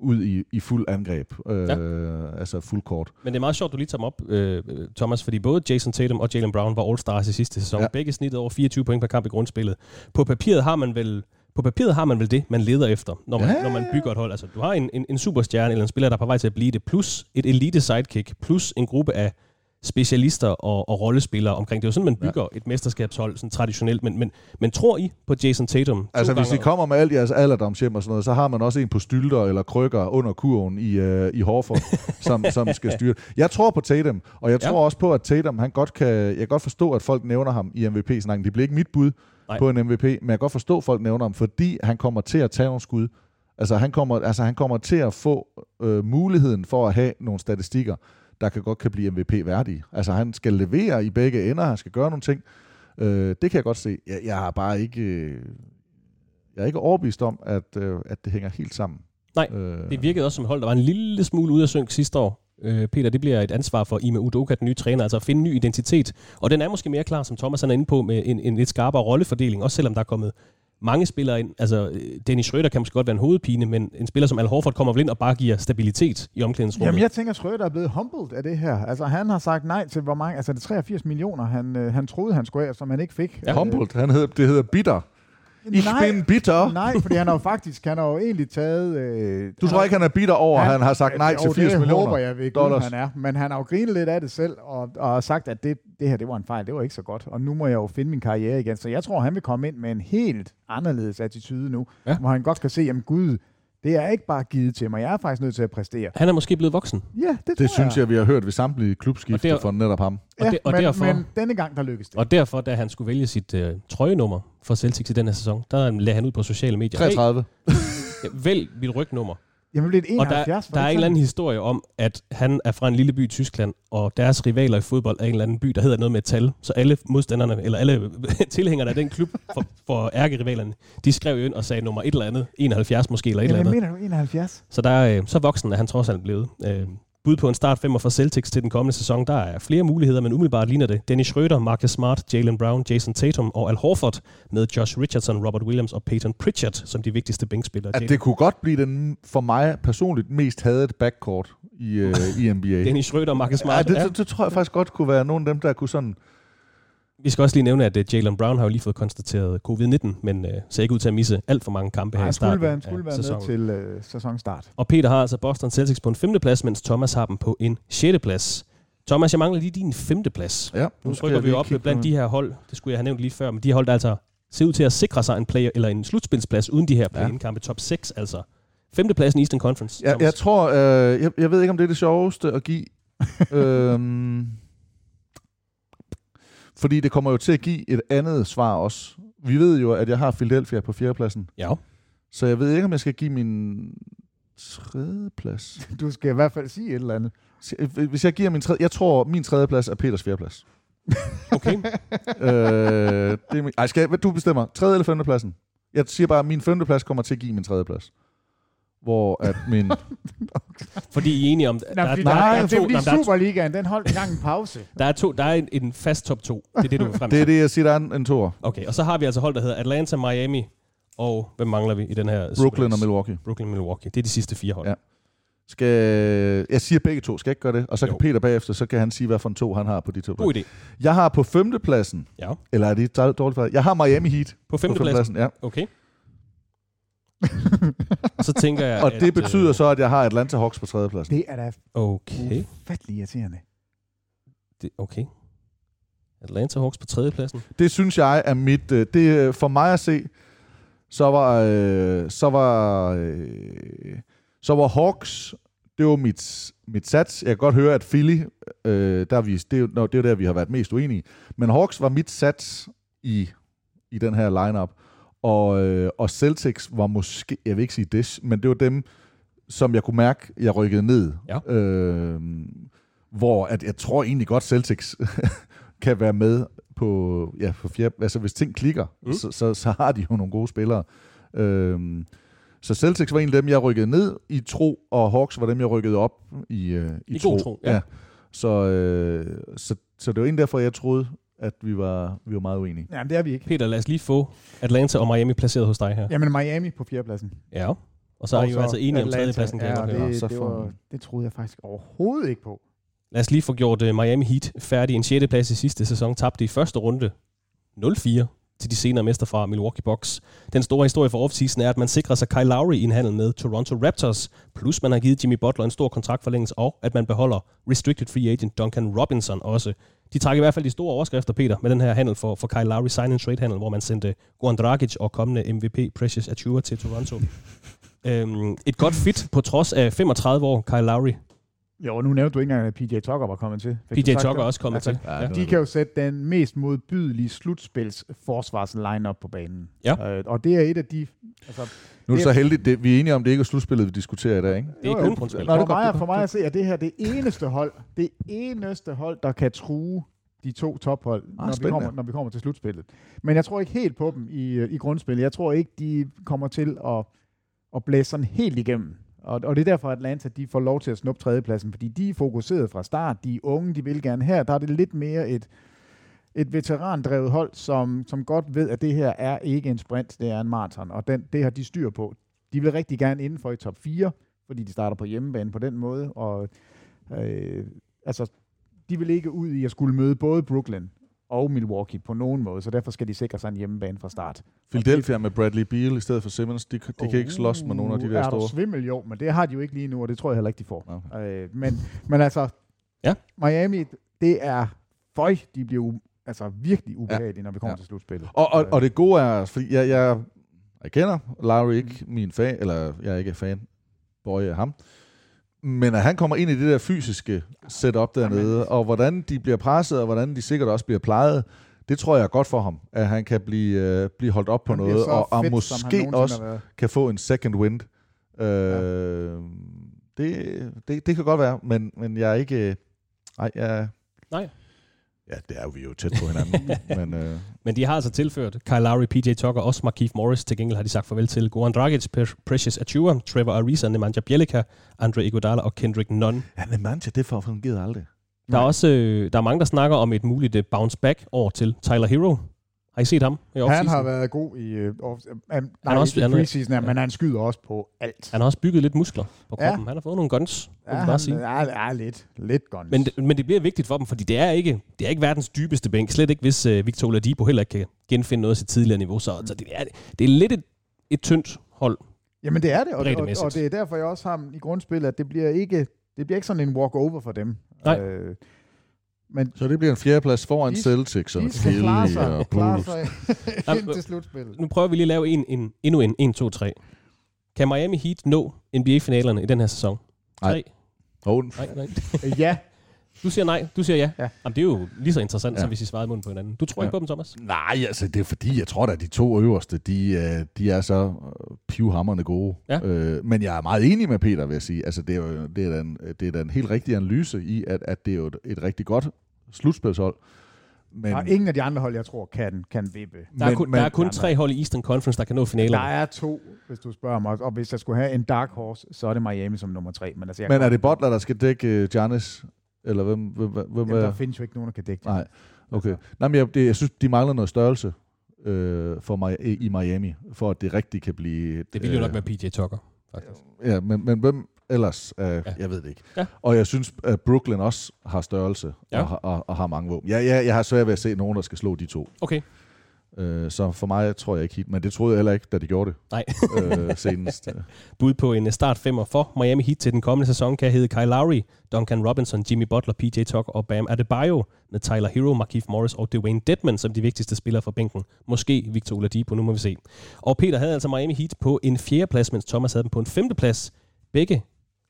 ud i, i fuld angreb. Øh, Altså fuld kort. Men det er meget sjovt, du lige tager dem op, øh, Thomas, fordi både Jason Tatum og Jalen Brown var All-Stars i sidste sæson. Ja. Ja. Begge snittet over 24 point per kamp i grundspillet. På papiret har man vel på papiret har man vel det, man leder efter, når man, Ja, ja, når man ja, ja. bygger et hold. Altså, du har en, en, en superstjerne eller en spiller, der er på vej til at blive det, plus et elite sidekick, plus en gruppe af specialister og, og rollespillere omkring. Det er jo sådan, man bygger ja. et mesterskabshold sådan traditionelt. Men, men, men tror I på Jason Tatum? Altså, hvis I kommer med alt jeres alderdomshjem og sådan noget, så har man også en på stylter eller krykker under kurven i, øh, i Horford, som, som skal styre. Jeg tror på Tatum, og jeg Ja. tror også på, at Tatum, han godt kan, jeg kan godt forstå, at folk nævner ham i MVP-snakken. Det bliver ikke mit bud Nej. på en MVP, men jeg kan godt forstå, at folk nævner ham, fordi han kommer til at tage nogle skud. Altså, han kommer, altså, han kommer til at få øh, muligheden for at have nogle statistikker, der kan godt kan blive MVP-værdige. Altså, han skal levere i begge ender, han skal gøre nogle ting. Øh, det kan jeg godt se. Jeg, jeg har bare ikke... Øh, jeg er ikke overbevist om, at, øh, at det hænger helt sammen. Nej, Øh, Det virkede også som hold, der var en lille smule ude af synk sidste år. Øh, Peter, det bliver et ansvar for Ime Udoka, den nye træner, altså at finde en ny identitet. Og den er måske mere klar, som Thomas han er inde på, med en, en lidt skarpere rollefordeling, også selvom der er kommet mange spillere ind. Altså, øh, Dennis Schröder kan måske godt være en hovedpine, men en spiller som Al Horford kommer vel ind og bare giver stabilitet i omklædningsrummet. Jamen, jeg tænker, Schrøder er blevet humbled af det her. Altså, han har sagt nej til, hvor mange... Altså, det er 83 millioner, han, øh, han troede, han skulle have, som han ikke fik. Ja. Humboldt, han hedder, det hedder bitter. Ich Nej. bin bitter. Nej, fordi han har jo faktisk, han har jo egentlig taget... Øh, Du tror ikke, han er bitter over, at han har sagt nej jo, til 80 det millioner håber jeg ved Gud, dollars? han er. Men han har jo grinet lidt af det selv, og, og har sagt, at det, det her, det var en fejl, det var ikke så godt. Og nu må jeg jo finde min karriere igen. Så jeg tror, han vil komme ind med en helt anderledes attitude nu, Ja. hvor han godt kan se, at Gud, det er ikke bare givet til mig. Jeg er faktisk nødt til at præstere. Han er måske blevet voksen. Ja, det, tror Det synes jeg, vi har hørt ved samtlige Og klubskifte der- for netop ham. Og, Ja, det, og men, derfor, men denne gang, der lykkes det. og derfor, da han skulle vælge sit øh, trøjenummer for Celtics i den her sæson, der lagde han ud på sociale medier. 33. Hey, vælg mit rygnummer. Jamen, det er et Og der, 71. der det er en eller anden historie om, at han er fra en lille by i Tyskland, og deres rivaler i fodbold er en eller anden by, der hedder noget med et tal. Så alle modstanderne, eller alle tilhængerne af den klub for, for ærkerivalerne, de skrev jo ind og sagde nummer et eller andet, 71 måske, eller et eller andet. mener du 71? Så der er, øh, så voksen er han trods alt blevet. Bud på en start femmer for Celtics til den kommende sæson. Der er flere muligheder, men umiddelbart ligner det Dennis Schröder, Marcus Smart, Jalen Brown, Jason Tatum og Al Horford med Josh Richardson, Robert Williams og Peyton Pritchard som de vigtigste bænkspillere. At det kunne godt blive den, for mig personligt, mest hadet backcourt i, øh, i NBA. Dennis Schröder og Marcus Ja, Smart. det, det, det, tror jeg faktisk godt kunne være nogle af dem, der kunne sådan... Vi skal også lige nævne, at uh, Jalen Brown har jo lige fået konstateret covid-19, men uh, ser ikke ud til at misse alt for mange kampe her Nej, i starten være, skulle være sæsonen. med til øh, sæsonstart. Og Peter har altså Boston Celtics på en femteplads, mens Thomas har dem på en sjette plads. Thomas, jeg mangler lige din femteplads. Ja, Nu skal rykker vi op blandt de her hold. Det skulle jeg have nævnt lige før, men de her hold, der altså ser ud til at sikre sig en player eller en slutspilsplads uden de her play-in-kampe. Top 6 altså. Femtepladsen i Eastern Conference. Jeg, jeg tror, øh, jeg, jeg ved ikke, om det er det sjoveste at give. øhm, fordi det kommer jo til at give et andet svar også. Vi ved jo, at jeg har Philadelphia på fjerdepladsen. Ja. Så jeg ved ikke, om jeg skal give min tredje plads. Du skal i hvert fald sige et eller andet. Hvis jeg giver min tredje... Jeg tror, min tredje plads er Peters fjerdeplads. Okay. øh, det er min, ej, skal jeg, du bestemmer. Tredje eller femte pladsen? Jeg siger bare, at min femte plads kommer til at give min tredje plads. Hvor at min... fordi I er enige om... Nej, der, der, der, nej, er det er to, fordi der, er to, Superligaen, den holdt engang en pause. der er to, der er en, en fast top 2. Det er det, du vil frem det er til. det, jeg siger, der er en, en toer. Okay, og så har vi altså hold, der hedder Atlanta, Miami, og hvem mangler vi i den her? Super Brooklyn og? Milwaukee. Brooklyn og Milwaukee. Det er de sidste fire hold. Ja. Skal, jeg siger begge to. Skal jeg ikke gøre det? Og så kan Jo. Peter bagefter, så kan han sige, hvad for en to han har på de to. God idé. Jeg har på femtepladsen, Ja. eller er det dårligt for Jeg har Miami Heat På femtepladsen. ja. Okay. Og så tænker jeg, Og at, det betyder øh, så, at jeg har Atlanta Hawks på tredjepladsen. Det er da Okay. ufattelig irriterende. Det, okay. Atlanta Hawks på tredjepladsen. Det synes jeg er mit... øh, Det, øh, for mig at se, så var... Øh, så var... Øh, så var Hawks... Det var mit, mit sats. Jeg kan godt høre, at Philly... Øh, der er vi, det, er, nå, det er der, vi har været mest uenige. Men Hawks var mit sats i, i den her lineup. Og, øh, og Celtics var måske... Jeg vil ikke sige det, men det var dem, som jeg kunne mærke, jeg rykkede ned. Ja. Øh, hvor at jeg tror egentlig godt, Celtics kan være med på, ja, på fjerde, altså hvis ting klikker, Mm. så, så, så har de jo nogle gode spillere. Øhm, så Celtics var en af dem, jeg rykkede ned i tro, og Hawks var dem, jeg rykkede op i, øh, i, I tro. god tro, ja. Så, øh, så, så det var egentlig derfor, jeg troede, at vi var, vi var meget uenige. Jamen, det er vi ikke. Peter, lad os lige få Atlanta og Miami placeret hos dig her. Jamen, Miami på fjerdepladsen. Ja. Og så er I jo altså enige om Atlanta. tredjepladsen, kan ja, høre. det, Så det, får var, det troede jeg faktisk overhovedet ikke på. Lad os lige få gjort uh, Miami Heat færdig. En 6. plads i sidste sæson tabte i første runde 0-4 til de senere mester fra Milwaukee Bucks. Den store historie for offseason er, at man sikrer sig Kyle Lowry i en handel med Toronto Raptors, plus man har givet Jimmy Butler en stor kontraktforlængelse, og at man beholder restricted free agent Duncan Robinson også. De trækker i hvert fald de store overskrifter, Peter, med den her handel for, for Kyle Lowry sign and trade handel, hvor man sendte Goran Dragic og kommende MVP Precious Achua til Toronto. øhm, et godt fit på trods af 35 år, Kyle Lowry. Jo, nu nævnte du ikke engang, at PJ Tucker var kommet til. Fik PJ Tucker er også kommet til. Ja, De kan jo sætte den mest modbydelige slutspils forsvars line på banen. Ja. Øh, og det er et af de... Altså, Nu er det så heldigt, det, vi er enige om, det ikke er slutspillet, vi diskuterer i dag, ikke? Det er Jo, jo. kun er for, mig, er for mig at se, at det her det eneste hold, det eneste hold, der kan true de to tophold, når, vi spændende. kommer, når vi kommer til slutspillet. Men jeg tror ikke helt på dem i, øh, i grundspillet. Jeg tror ikke, de kommer til at, at blæse sådan helt igennem. Og, og det er derfor, at Atlanta de får lov til at snuppe tredjepladsen, fordi de er fokuseret fra start. De er unge, de vil gerne her. Der er det lidt mere et, et veterandrevet hold, som, som godt ved, at det her er ikke en sprint, det er en maraton, og den, det har de styr på. De vil rigtig gerne inden for i top 4, fordi de starter på hjemmebane på den måde, og øh, altså, de vil ikke ud i at skulle møde både Brooklyn og Milwaukee på nogen måde, så derfor skal de sikre sig en hjemmebane fra start. Philadelphia med Bradley Beal i stedet for Simmons, de, de kan ikke slås med nogle af de der er store. du svimmel? Jo, men det har de jo ikke lige nu, og det tror jeg heller ikke, de får. Okay. Øh, men, men altså, Ja. Miami, det er føj, de bliver altså virkelig ubehagelige, når vi kommer Ja. til slutspillet. Og, og, og det gode er, fordi jeg, jeg, jeg kender Larry ikke min fan, eller jeg er ikke fan, boy af ham, men at han kommer ind i det der fysiske setup dernede, og hvordan de bliver presset, og hvordan de sikkert også bliver plejet, det tror jeg er godt for ham, at han kan blive, øh, blive holdt op på noget, så og, og fedt, måske også kan få en second wind. Øh, det, det, det kan godt være, men, men jeg er ikke... øh, Nej, jeg... Nej. Ja, det er jo vi er jo tæt på hinanden, men... Øh, Men de har altså tilført Kyle Lowry, PJ Tucker og også Markieff Morris. Til gengæld har de sagt farvel til Goran Dragic, Pre- Precious Achua, Trevor Ariza, Nemanja Bjelica, Andre Iguodala og Kendrick Nunn. ja, Nemanja, det får fungeret aldrig. Der er også øh, der er mange, der snakker om et muligt øh, bounce back over til Tyler Hero. Har I set ham i Han har været god i uh, off, uh, nej, Han også- i preseason, ja. men han skyder også på alt. Han har også bygget lidt muskler på Ja. kroppen. Han har fået nogle guns, Ja, ja, bare sige. er, er lidt, lidt guns. Men, det- men det bliver vigtigt for dem, fordi det er ikke, det er ikke verdens dybeste bænk. Slet ikke, hvis uh, Victor Oladipo heller ikke kan genfinde noget af sit tidligere niveau. Så, så det, er, det er lidt et, et tyndt hold. Jamen det er det, og, og, og det er derfor, jeg også har ham i grundspillet, at det bliver ikke, det bliver ikke sådan en walk-over for dem. Nej. Øh, Men Så det bliver en fjerdeplads foran De- Celtics og Philly og Bulls. sig Jamen, ind til slutspillet. Nu prøver vi lige at lave en, en, endnu en 1, 2, 3. Kan Miami Heat nå NBA-finalerne i den her sæson? Nej. Tre? Oh, Nej, nej. Ja, Du siger nej, du siger ja. Ja. Jamen, det er jo lige så interessant, ja. Som hvis I svarede munden på hinanden. Du tror Ja. ikke på dem, Thomas? Nej, altså det er fordi, jeg tror da, at de to øverste, de, øh, de er så øh, pivhammerne gode. Ja. Øh, men jeg er meget enig med Peter, vil jeg sige. Altså det er jo det er da en, det er da en helt rigtig analyse i, at, at det er jo et, et rigtig godt slutspilshold. Men, der er ingen af de andre hold, jeg tror, kan, kan vippe. Der er Men- kun, men- der er kun tre hold i Eastern Conference, der kan nå Der finalerne. er to, hvis du spørger mig. Og hvis jeg skulle have en dark horse, så er det Miami som nummer tre. Men, altså, jeg men er det Butler, der skal dække uh, Giannis? Eller hvem, hvem, hvem, hvem Jamen, der er? findes jo ikke nogen, der kan dække det. Nej, okay. Nej, men jeg, det, jeg synes, de mangler noget størrelse øh, for mig, i Miami, for at det rigtigt kan blive... et, Det ville jo nok øh, være PJ Tucker, faktisk. Ja, men, men hvem ellers? Uh, Ja. Jeg ved det ikke. Ja. Og jeg synes, at Brooklyn også har størrelse Ja. og, har- og, og har mange våben. Ja, ja, jeg har svært ved at se nogen, der skal slå de to. Okay. Uh, så for mig tror jeg ikke helt, men det troede jeg heller ikke, da de gjorde det Nej. uh, senest. Bud på en øh, start femmer for Miami Heat til den kommende sæson kan hedde Kyle Lowry, Duncan Robinson, Jimmy Butler, PJ Tucker og Bam Adebayo med Tyler Hero, Markieff Morris og Dwayne Dedman som de vigtigste spillere fra bænken. Måske Victor Oladipo, nu må vi se. Og Peter havde altså Miami Heat på en fjerdeplads, mens Thomas havde dem på en femteplads. Begge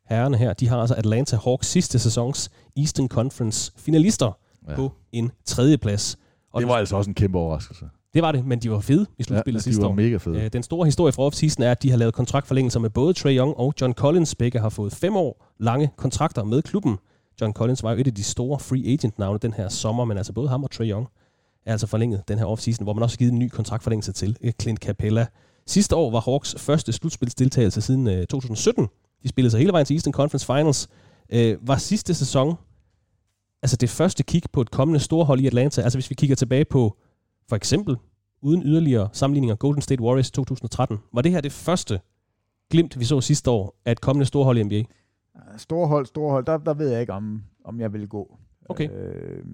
herrerne her, de har altså Atlanta Hawks sidste sæsons Eastern Conference finalister. Ja. på en tredjeplads. Og Det var altså også en kæmpe overraskelse. Det var det, men de var fede i slutspillet de sidste var år. mega fede. Øh, Den store historie fra offseason er, at de har lavet kontraktforlængelser med både Trey Young og John Collins. Begge har fået fem år lange kontrakter med klubben. John Collins var jo et af de store free agent-navne den her sommer, men altså både ham og Trey Young er altså forlænget den her offseason, hvor man også har givet en ny kontraktforlængelse til øh, Clint Capella. Sidste år var Hawks første slutspilsdeltagelse siden øh, 2017. De spillede sig hele vejen til Eastern Conference Finals. Øh, var sidste sæson altså det første kig på et kommende storhold i Atlanta. Altså hvis vi kigger tilbage på for eksempel uden yderligere sammenligninger Golden State Warriors 2013. Var det her det første glimt, vi så sidste år, af et kommende storhold i NBA? Store hold, store hold, der, der ved jeg ikke, om, om jeg vil gå. Okay. Øh,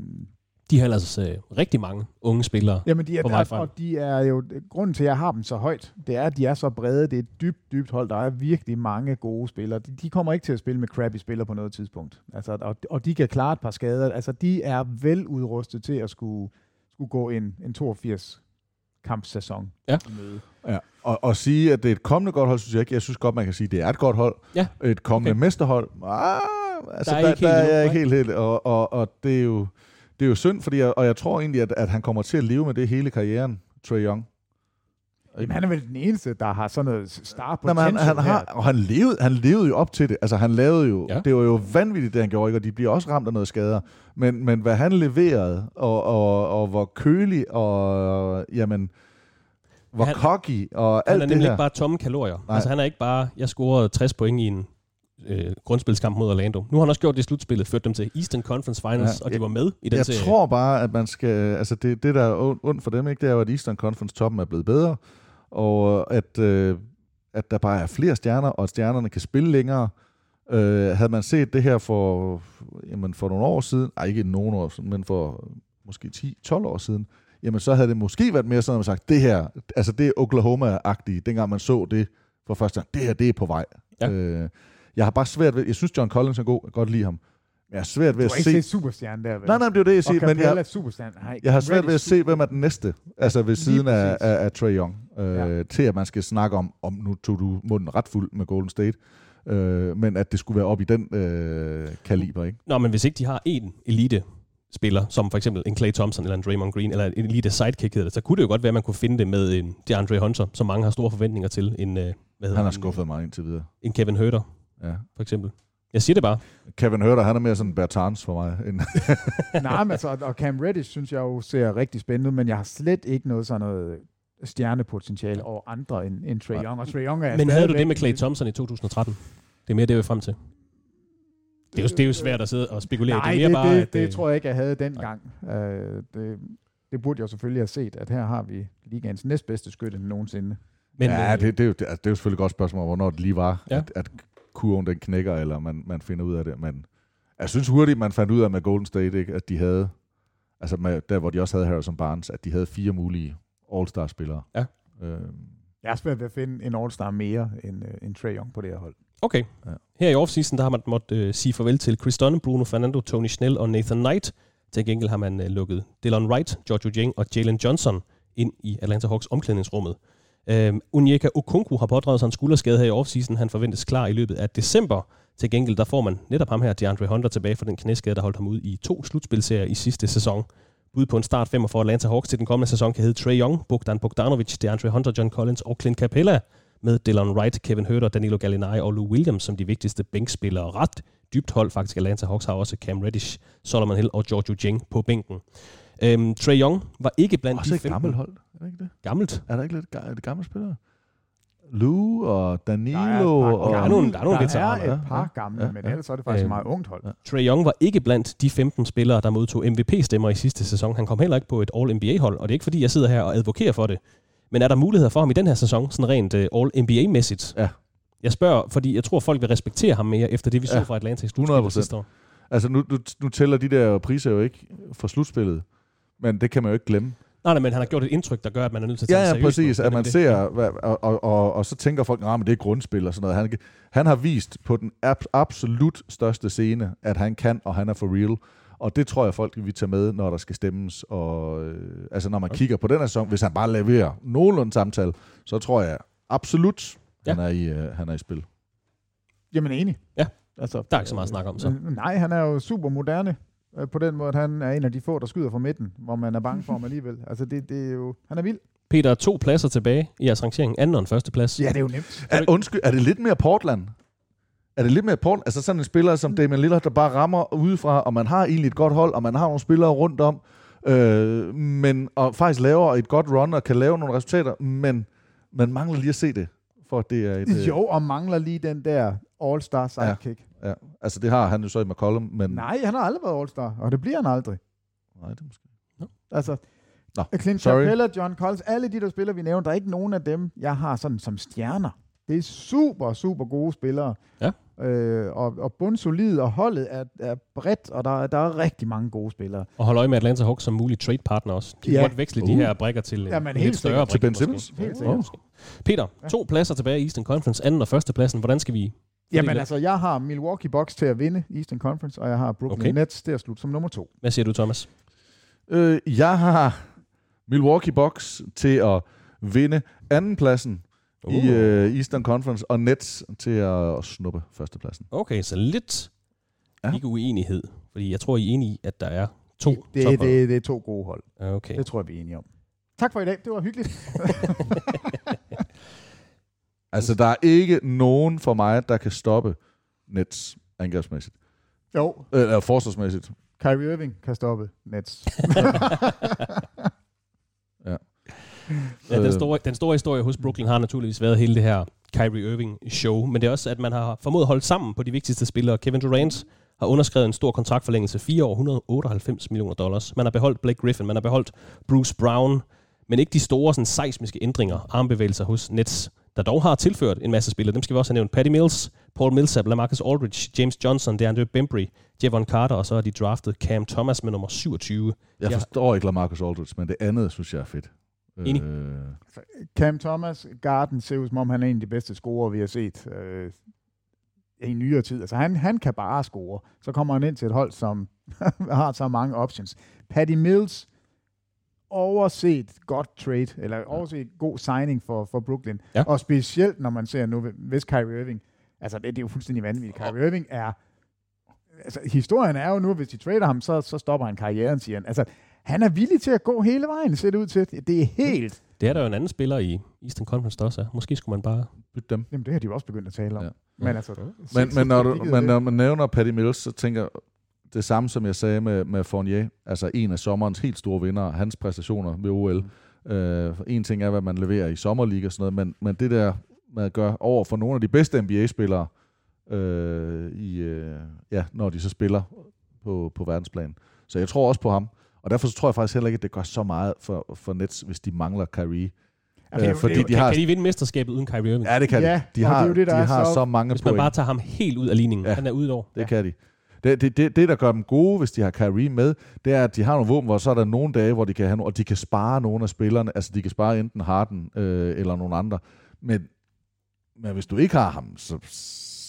De har ellers øh, rigtig mange unge spillere. Jamen, de er, på vej frem. og de er jo, grunden til, at jeg har dem så højt, det er, at de er så brede. Det er et dybt, dybt hold. Der er virkelig mange gode spillere. De, de kommer ikke til at spille med crappy spillere på noget tidspunkt. Altså, og, og de kan klare et par skader. Altså, de er vel udrustet til at skulle, skulle gå en, en 82 kampsæson. Ja. møde. Ja. Og, og sige, at det er et kommende godt hold, synes jeg ikke. Jeg synes godt, man kan sige, at det er et godt hold. Ja. Et kommende Okay. mesterhold. Ah, altså, Der er der, ikke helt der, endnu, er jeg ikke helt helt. Og, og, og det er jo det er jo synd, fordi jeg, og jeg tror egentlig, at, at han kommer til at leve med det hele karrieren, Trey Young. Jamen, han er vel den eneste, der har sådan noget star men han, potential han, har, og han levede, han levede jo op til det. Altså, han lavede jo... Ja. Det var jo vanvittigt, det han gjorde, ikke? og de bliver også ramt af noget skader. Men, men hvad han leverede, og, og, og hvor kølig, og jamen, hvor Han- han, cocky, og Han alt er det nemlig her. ikke bare tomme kalorier. Nej. Altså han er ikke bare, jeg scorede 60 point i en øh, grundspilskamp mod Orlando. Nu har han også gjort det i slutspillet, ført dem til Eastern Conference Finals, Ja, og de jeg- var med i den jeg serie. tror bare, at man skal... Altså, det, det der er ond- ondt for dem, ikke, det er jo, at Eastern Conference-toppen er blevet bedre, og at, øh, at der bare er flere stjerner, og at stjernerne kan spille længere. Øh, havde man set det her for, jamen for nogle år siden, ej ikke nogen år siden, men for måske 10-12 år siden, jamen så havde det måske været mere sådan, at man sagt, det her, altså det er Oklahoma-agtige, dengang man så det for første gang, det her, det er på vej. Ja. Øh, jeg har bare svært ved, jeg synes John Collins er god, jeg kan godt lide ham, jeg har svært ved Du at har ikke se... set superstjerne der, vel? Nej, nej, men det er jo det, jeg Og siger, men Capella jeg, er superstjerne. Nej, jeg har svært ved at se, hvem er den næste, altså ved siden af, af, af Trae Young, øh, Ja. til at man skal snakke om, om nu tog du munden ret fuld med Golden State, øh, men at det skulle være op i den øh, kaliber, ikke? Nå, men hvis ikke de har en elite spiller, som for eksempel en Clay Thompson eller en Draymond Green, eller en elite sidekick hedder det, så kunne det jo godt være, at man kunne finde det med en DeAndre Hunter, som mange har store forventninger til, en, øh, hvad hedder Han har skuffet mig indtil videre. en Kevin Herter, Ja. for eksempel. Jeg siger det bare. Kevin Herter, han er mere sådan Bertans for mig. End Nej, men altså, og Cam Reddish synes jeg jo ser rigtig spændende ud, men jeg har slet ikke noget sådan noget stjernepotentiale over andre end, end Trae. Young. Og Trae Young er Men havde du det med Clay Thompson i 2013? Det er mere det, vi er frem til. Det er jo, det er jo svært at sidde og spekulere. Nej, det er mere det, bare, det, at, det øh, tror jeg ikke, jeg havde dengang. Uh, det, det burde jeg selvfølgelig have set, at her har vi ligaens næstbedste skytte nogensinde. Men, ja, øh, det, det, er jo, det, altså, det er jo selvfølgelig et godt spørgsmål, hvornår det lige var, Ja. ja. at, at kurven den knækker, eller man, man finder ud af det. Men jeg synes hurtigt, man fandt ud af med Golden State, ikke, at de havde, altså med, der hvor de også havde Harrison Barnes, at de havde fire mulige All-Star-spillere. Ja. Øh, Jeg er svært ved at finde en All-Star mere end, uh, end Trae Young på det her hold. Okay. Ja. Her i offseason, der har man måttet øh, sige farvel til Chris Dunn, Bruno Fernando, Tony Snell og Nathan Knight Til gengæld har man øh, lukket Dylan Wright, Giorgio Jeng og Jalen Johnson ind i Atlanta Hawks omklædningsrummet. Øhm, Unyeka Okunku har pådraget sig en skulderskade her i offseason. Han forventes klar i løbet af december. Til gengæld der får man netop ham her, DeAndre Hunter, tilbage for den knæskade, der holdt ham ud i to slutspilserier i sidste sæson. Bud på en start 5 for Atlanta Hawks til den kommende sæson kan hedde Trey Young, Bogdan Bogdanovic, DeAndre Hunter, John Collins og Clint Capella med Dylan Wright, Kevin Herter, Danilo Gallinari og Lou Williams som de vigtigste bænkspillere. Ret dybt hold faktisk. Atlanta Hawks har også Cam Reddish, Solomon Hill og Giorgio Jeng på bænken. Øhm, Trey Young var ikke blandt Også de et 15. gammelt hold, er det ikke det? Gammelt? Er der ikke lidt er det gamle spillere? Lou og Danilo Der er et par og... Der er nogle- der er nogle der er ja. et par gamle, Ja, men ja. ellers er det faktisk et Øhm, meget ungt hold. Trey Young var ikke blandt de 15 spillere, der modtog MVP-stemmer i sidste sæson. Han kom heller ikke på et All-NBA-hold, og det er ikke fordi, jeg sidder her og advokerer for det. Men er der muligheder for ham i den her sæson, sådan rent uh, All-NBA-mæssigt? Ja. Jeg spørger, fordi jeg tror, folk vil respektere ham mere, efter det, vi så Ja, fra Atlanta i slutspillet 100%. sidste år. Altså, nu, nu, nu tæller de der priser jo ikke for slutspillet, men det kan man jo ikke glemme. Nej, nej, men han har gjort et indtryk, der gør, at man er nødt til at tage Ja, det ja, præcis. At Det er man det. ser, hvad, og, og, og, og så tænker folk, at det er grundspil og sådan noget. Han, han har vist på den ab- absolut største scene, at han kan, og han er for real. Og det tror jeg, folk vil tage med, når der skal stemmes. Og, øh, altså, når man okay. kigger på den her sæson, hvis han bare leverer nogenlunde samtale, så tror jeg absolut, Ja. han, er i, øh, han er i spil. Jamen enig. Ja. Altså, Der er ikke så meget at snakke om, så. Øh, Nej, han er jo super moderne øh, på den måde, at han er en af de få, der skyder fra midten, hvor man er bange for ham alligevel. Altså, det, det er jo... Han er vild. Peter, to pladser tilbage i jeres rangering. Anden og en første plads. Ja, det er jo nemt. Er, undskyld, er det lidt mere Portland? Er det lidt mere Portland? Altså sådan en spiller som Damian Lillard, der bare rammer udefra, og man har egentlig et godt hold, og man har nogle spillere rundt om, øh, men, og faktisk laver et godt run og kan lave nogle resultater, men man mangler lige at se det, for at det er et... øh, Jo, og mangler lige den der all-star sidekick. Ja, altså det har han jo så i McCollum, men... Nej, han har aldrig været all-star, og det bliver han aldrig. Nej, det måske... Altså, Nå, Clint sorry. Capella, John Collins, alle de der spillere, vi nævner, der er ikke nogen af dem, jeg har sådan som stjerner. Det er super, super gode spillere. Ja. Øh, og, og bundsolid, og holdet er, er bredt, og der, er- der er rigtig mange gode spillere. Og hold øje med Atlanta Hawks som mulig trade partner også. De kan Ja. godt veksle de Uh. her brækker til en, Jamen, en helt lidt større sikkert. Til Ben. Simmons? Helt sikkert. Peter, to pladser tilbage i Eastern Conference. Anden og første pladsen. Hvordan skal vi... Jamen altså, jeg har Milwaukee Bucks til at vinde Eastern Conference, og jeg har Brooklyn Okay. Nets til at slutte som nummer to. Hvad siger du, Thomas? Øh, jeg har Milwaukee Bucks til at vinde andenpladsen uh. i øh, Eastern Conference, og Nets til at snuppe førstepladsen. Okay, så lidt Ja. ja. ikke uenighed. Fordi jeg tror, I er enige i, at der er to det, det, tophold. det, det er to gode hold. Okay. Det tror jeg, vi er enige om. Tak for i dag. Det var hyggeligt. Altså, der er ikke nogen for mig, der kan stoppe Nets angrebsmæssigt. jo, Eller forsvarsmæssigt. Kyrie Irving kan stoppe Nets. Ja, den, Øh. store, den store historie hos Brooklyn har naturligvis været hele det her Kyrie Irving-show, men det er også, at man har formået at holde sammen på de vigtigste spillere. Kevin Durant har underskrevet en stor kontraktforlængelse, 4 år, 198 millioner dollars. Man har beholdt Blake Griffin, man har beholdt Bruce Brown, men ikke de store sådan, seismiske ændringer, armbevægelser hos Nets, der dog har tilført en masse spillere. Dem skal vi også have nævnt. Patty Mills, Paul Millsap, Lamarcus Aldridge, James Johnson, DeAndre Bembry, Javon Carter, og så har de draftet Cam Thomas med nummer 27. Jeg forstår ikke Lamarcus Aldridge, men det andet synes jeg er fedt. Enig. Øh, Cam Thomas, Garden, ser ud som om han er en af de bedste scorer, vi har set øh, i nyere tid. Altså han, han kan bare score. Så kommer han ind til et hold, som har så mange options. Patty Mills, overset godt trade, eller overset god signing for, for Brooklyn. Ja. Og specielt, når man ser nu, hvis Kyrie Irving, altså det, det er jo fuldstændig vanvittigt. Kyrie Irving er, altså historien er jo nu, hvis de trader ham, så, så stopper han karrieren, siger han. Altså, han er villig til at gå hele vejen, ser det ud til. Det er helt Det er der jo en anden spiller i Eastern Conference, der også er. Måske skulle man bare... byt dem. Jamen, det har de jo også begyndt at tale om. Ja. Ja. Men altså... Men, men, når, du, men når man nævner Patty Mills, så tænker jeg det samme, som jeg sagde med, med Fournier, altså en af sommerens helt store vinder, hans præstationer ved OL. Øh, en ting er, hvad man leverer i sommerliga og sådan noget, men, men det der med at gøre over for nogle af de bedste NBA-spillere, øh, i, øh, ja, når de så spiller på, på verdensplan. Så jeg tror også på ham. Og derfor så tror jeg faktisk heller ikke, at det gør så meget for, for Nets, hvis de mangler Kyrie. Det jo- Øh, fordi det de kan, har, kan de vinde mesterskabet uden Kyrie Irving? ja, det kan Ja, de. De og det har, det, der de har så- så mange Hvis man point. bare tager ham helt ud af ligningen. Ja. Han er ude over. Det Ja. kan de. Det, det, det, det, der gør dem gode, hvis de har Kyrie med, det er, at de har nogle våben, hvor så er der nogle dage, hvor de kan have, no- og de kan spare nogle af spillerne. Altså, de kan spare enten Harden øh, eller nogle andre. Men, men hvis du ikke har ham, så,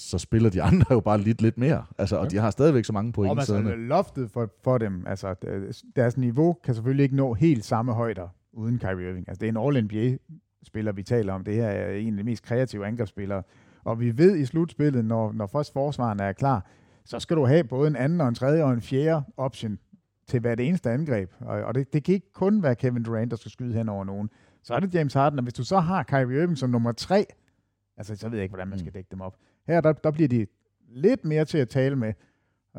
så spiller de andre jo bare lidt, lidt mere. Altså, og de har stadigvæk så mange point Og altså, loftet for, for dem, altså deres niveau kan selvfølgelig ikke nå helt samme højder uden Kyrie Irving. Altså det er en All-NBA-spiller, vi taler om. Det her er en af de mest kreative angrebsspillere. Og vi ved i slutspillet, når, når først forsvaren er klar, så skal du have både en anden og en tredje og en fjerde option til hvert eneste angreb. Og, og det, det kan ikke kun være Kevin Durant, der skal skyde hen over nogen. Så er det James Harden, og hvis du så har Kyrie Irving som nummer tre, altså så ved jeg ikke, hvordan man skal dække dem op. Her der, der bliver de lidt mere til at tale med.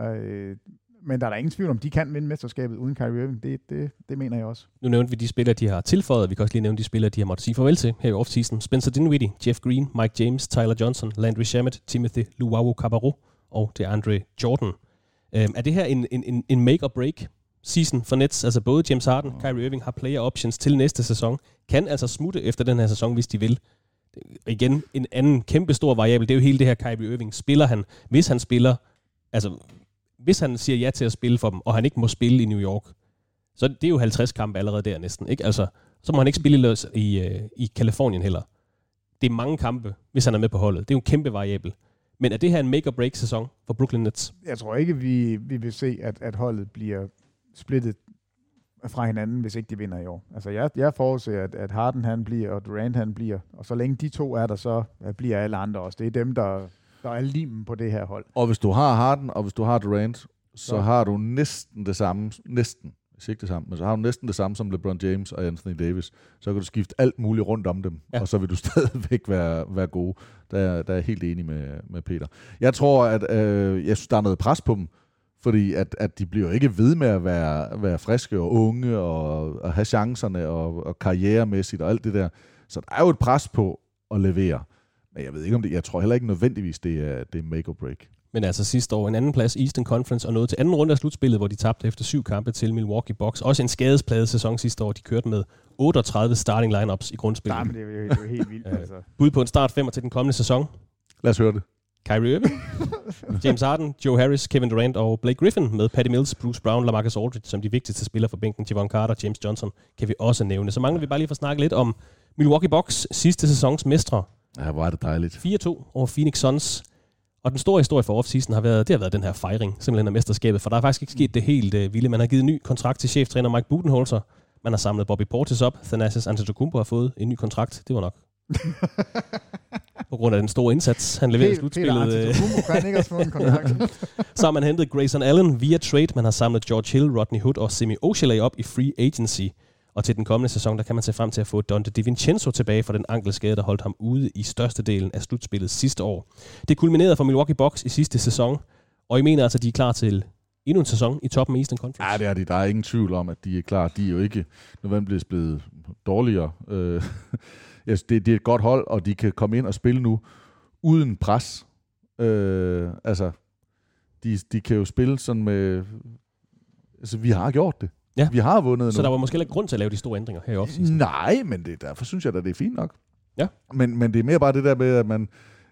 Øh, men der er der ingen tvivl om, de kan vinde mesterskabet uden Kyrie Irving. Det, det, det mener jeg også. Nu nævnte vi de spillere, de har tilføjet. Vi kan også lige nævne de spillere, de har måttet sige farvel til her i offseason. Spencer Dinwiddie, Jeff Green, Mike James, Tyler Johnson, Landry Shamet, Timothy Luau Cabarro og DeAndre Jordan. Øhm, er det her en, en, en, en make-or-break season for Nets? Altså både James Harden, Kyrie Irving har player options til næste sæson. Kan altså smutte efter den her sæson, hvis de vil. Igen, en anden kæmpe stor variabel, det er jo hele det her Kyrie Irving. Spiller han, hvis han spiller, altså hvis han siger ja til at spille for dem, og han ikke må spille i New York, så det er jo 50 kampe allerede der næsten, ikke? Altså, så må han ikke spille i, Los- i, øh, i Kalifornien heller. Det er mange kampe, hvis han er med på holdet. Det er jo en kæmpe variabel. Men er det her en make-or-break-sæson for Brooklyn Nets? Jeg tror ikke, vi, vi vil se, at, at holdet bliver splittet fra hinanden, hvis ikke de vinder i år. Altså jeg, jeg forudser, at, at Harden han bliver, og Durant han bliver, og så længe de to er der, så øh, bliver alle andre også. Det er dem, der, der er limen på det her hold. Og hvis du har Harden, og hvis du har Durant, så, Så- har du næsten det samme, næsten, hvis ikke det samme, men så har du næsten det samme som LeBron James og Anthony Davis. Så kan du skifte alt muligt rundt om dem, Ja. og så vil du stadigvæk være, være gode. Der, er- der er jeg helt enig med, med Peter. Jeg tror, at øh, jeg synes, der er noget pres på dem, fordi at, at de bliver ikke ved med at være, være friske og unge og, og have chancerne og, og karrieremæssigt og alt det der. Så der er jo et pres på at levere. Men jeg ved ikke om det, jeg tror heller ikke nødvendigvis, det er, det er make or break. Men altså sidste år en anden plads Eastern Conference og nåede til anden runde af slutspillet, hvor de tabte efter syv kampe til Milwaukee Bucks. Også en skadespladet sæson sidste år. De kørte med 38 starting lineups i grundspillet. Nej, men det er jo, det er jo helt vildt. altså. Bud på en start femmer til den kommende sæson. Lad os høre det. Kyrie Irving, James Harden, Joe Harris, Kevin Durant og Blake Griffin med Patty Mills, Bruce Brown, LaMarcus Aldridge som de vigtigste spillere for bænken. Javon Carter, James Johnson kan vi også nævne. Så mangler vi bare lige for at snakke lidt om Milwaukee Bucks sidste sæsons mestre. Ja, hvor er det dejligt. 4-2 over Phoenix Suns. Og den store historie for offseason har været, det har været den her fejring simpelthen af mesterskabet, for der er faktisk ikke sket det helt uh, vilde. Man har givet en ny kontrakt til cheftræner Mike Budenholzer. Man har samlet Bobby Portis op. Thanasis Antetokounmpo har fået en ny kontrakt. Det var nok. på grund af den store indsats, han leverede i slutspillet. øh, så har man hentet Grayson Allen via trade. Man har samlet George Hill, Rodney Hood og Semi Ojeley op i free agency. Og til den kommende sæson, der kan man se frem til at få Dante DiVincenzo tilbage fra den ankelskade, der holdt ham ude i størstedelen af slutspillet sidste år. Det kulminerede for Milwaukee Bucks i sidste sæson, og I mener altså, at de er klar til endnu en sæson i toppen af Eastern Conference? Ja, det er de. Der er ingen tvivl om, at de er klar. De er jo ikke nødvendigvis blevet dårligere. Øh, yes, det, det er et godt hold, og de kan komme ind og spille nu uden pres. Øh, altså, de, de kan jo spille sådan med... Altså, vi har gjort det. Ja. Vi har vundet Så nu. der var måske heller ikke grund til at lave de store ændringer her i offseason. Nej, men det, derfor synes jeg da, det er fint nok. Ja. Men, men det er mere bare det der med, at man...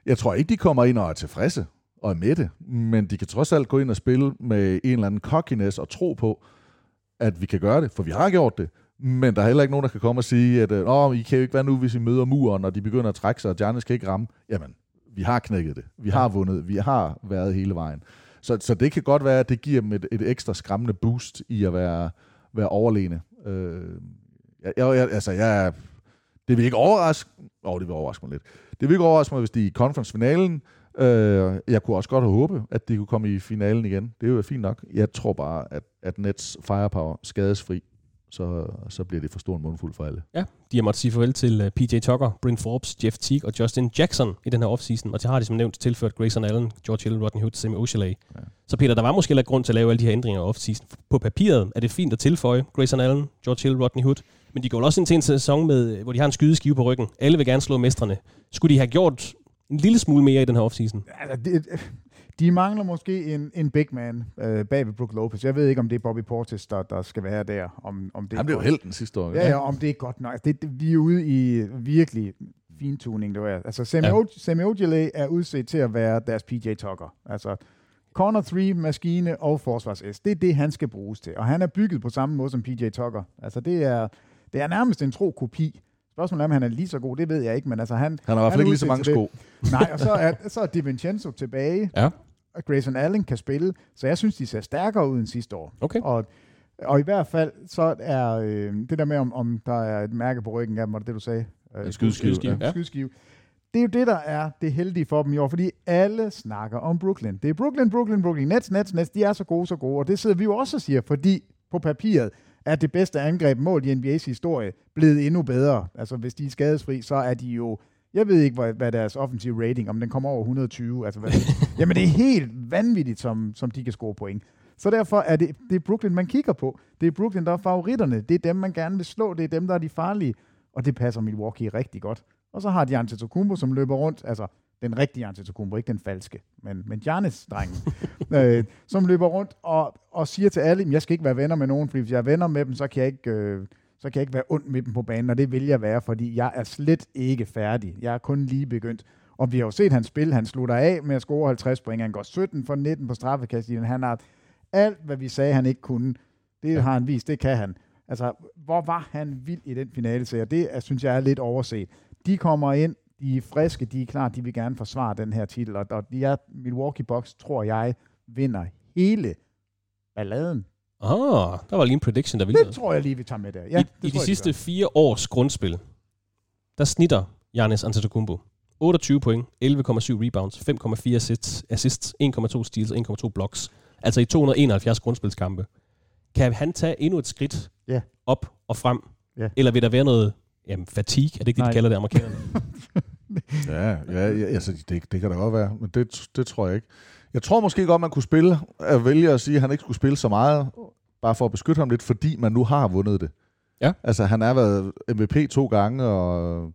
Jeg tror ikke, de kommer ind og er tilfredse og er med det, men de kan trods alt gå ind og spille med en eller anden cockiness og tro på, at vi kan gøre det, for vi har gjort det. Men der er heller ikke nogen, der kan komme og sige, at Åh, I kan jo ikke være nu, hvis I møder muren, og de begynder at trække sig, og Giannis kan ikke ramme. Jamen, vi har knækket det. Vi har vundet. Vi har været hele vejen. Så, så det kan godt være, at det giver dem et, et ekstra skræmmende boost i at være, være overlegne. Øh, jeg, jeg, altså, jeg, det vil ikke overraske... Åh, oh, det vil overraske mig lidt. Det vil ikke overraske mig, hvis de er i conference-finalen. Øh, jeg kunne også godt have håbet, at de kunne komme i finalen igen. Det er jo fint nok. Jeg tror bare, at, at Nets firepower skadesfri, så, så bliver det for stor en mundfuld for alle. Ja, de har måttet sige farvel til uh, PJ Tucker, Bryn Forbes, Jeff Teague og Justin Jackson i den her offseason, og de har de som nævnt tilført Grayson Allen, George Hill, Rodney Hood, Semi Ojeley. Ja. Så Peter, der var måske lidt grund til at lave alle de her ændringer i offseason. På papiret er det fint at tilføje Grayson Allen, George Hill, Rodney Hood, men de går vel også ind til en sæson, med, hvor de har en skydeskive på ryggen. Alle vil gerne slå mestrene. Skulle de have gjort en lille smule mere i den her offseason? altså, det, de mangler måske en, en big man øh, bag ved Brook Lopez. Jeg ved ikke, om det er Bobby Portis, der, der skal være der. Om, om det Han blev helten sidste år. Ja, ja, om det er godt nok. Altså, Det, det, vi er ude i virkelig fintuning, det var. Altså, Semi, Ja. Ojeley er udset til at være deres PJ Tucker. Altså, corner 3, maskine og forsvars S. Det er det, han skal bruges til. Og han er bygget på samme måde som PJ Tucker. Altså, det er, det er nærmest en tro kopi. Spørgsmålet er, om han er lige så god, det ved jeg ikke, men altså han... Han har i hvert fald ikke lige så mange sko. Nej, og så er, så er Di Vincenzo tilbage, Ja. Grayson Allen kan spille, så jeg synes, de ser stærkere ud end sidste år. Okay. Og, og i hvert fald, så er øh, det der med, om, om der er et mærke på ryggen af dem, var det det, du sagde? Øh, skydeskive, Skydeskive, ja. skydeskive. Det er jo det, der er det heldige for dem i år, fordi alle snakker om Brooklyn. Det er Brooklyn, Brooklyn, Brooklyn. Nets, Nets, Nets, de er så gode, så gode. Og det sidder vi jo også og siger, fordi på papiret er det bedste angreb mål i NBA's historie blevet endnu bedre. Altså hvis de er skadesfri, så er de jo... Jeg ved ikke, hvad, hvad deres offensive rating, om den kommer over 120. Altså, hvad, jamen det er helt vanvittigt, som, som de kan score point. Så derfor er det, det er Brooklyn, man kigger på. Det er Brooklyn, der er favoritterne. Det er dem, man gerne vil slå. Det er dem, der er de farlige. Og det passer Milwaukee rigtig godt. Og så har de Antetokounmpo, som løber rundt, altså den rigtige Antetokounmpo, ikke den falske, men, men Giannis-drengen, øh, som løber rundt og, og siger til alle, "Jamen, jeg skal ikke være venner med nogen, fordi hvis jeg er venner med dem, så kan jeg ikke, øh, så kan jeg ikke være ond med dem på banen, og det vil jeg være, fordi jeg er slet ikke færdig. Jeg er kun lige begyndt. Og vi har jo set hans spil. Han slutter af med at score 50 point. Han går 17 for 19 på straffekastlinjen. Han har alt, hvad vi sagde, han ikke kunne. Det ja. har han vist, det kan han. Altså, hvor var han vild i den finale serie? Det er, synes jeg er lidt overset. De kommer ind, de er friske, de er klar, de vil gerne forsvare den her titel, og, og de er Milwaukee Bucks, tror jeg, vinder hele balladen. Ah, der var lige en prediction, der ville Det tror jeg lige, vi tager med der. Ja, I, det I tror de jeg, sidste fire års grundspil, der snitter Giannis Antetokounmpo 28 point, 11,7 rebounds, 5,4 assists, assists 1,2 steals og 1,2 blocks. Altså i 271 grundspilskampe. Kan han tage endnu et skridt Ja. op og frem? Ja. Eller vil der være noget jamen, fatigue? Er det ikke det, Nej. de kalder det, amerikanerne? Ja, ja, ja altså, det, det kan da godt være, men det, det tror jeg ikke. Jeg tror måske godt, man kunne spille, at vælge at sige, at han ikke skulle spille så meget, bare for at beskytte ham lidt, fordi man nu har vundet det. Ja. Altså, han har været MVP to gange, og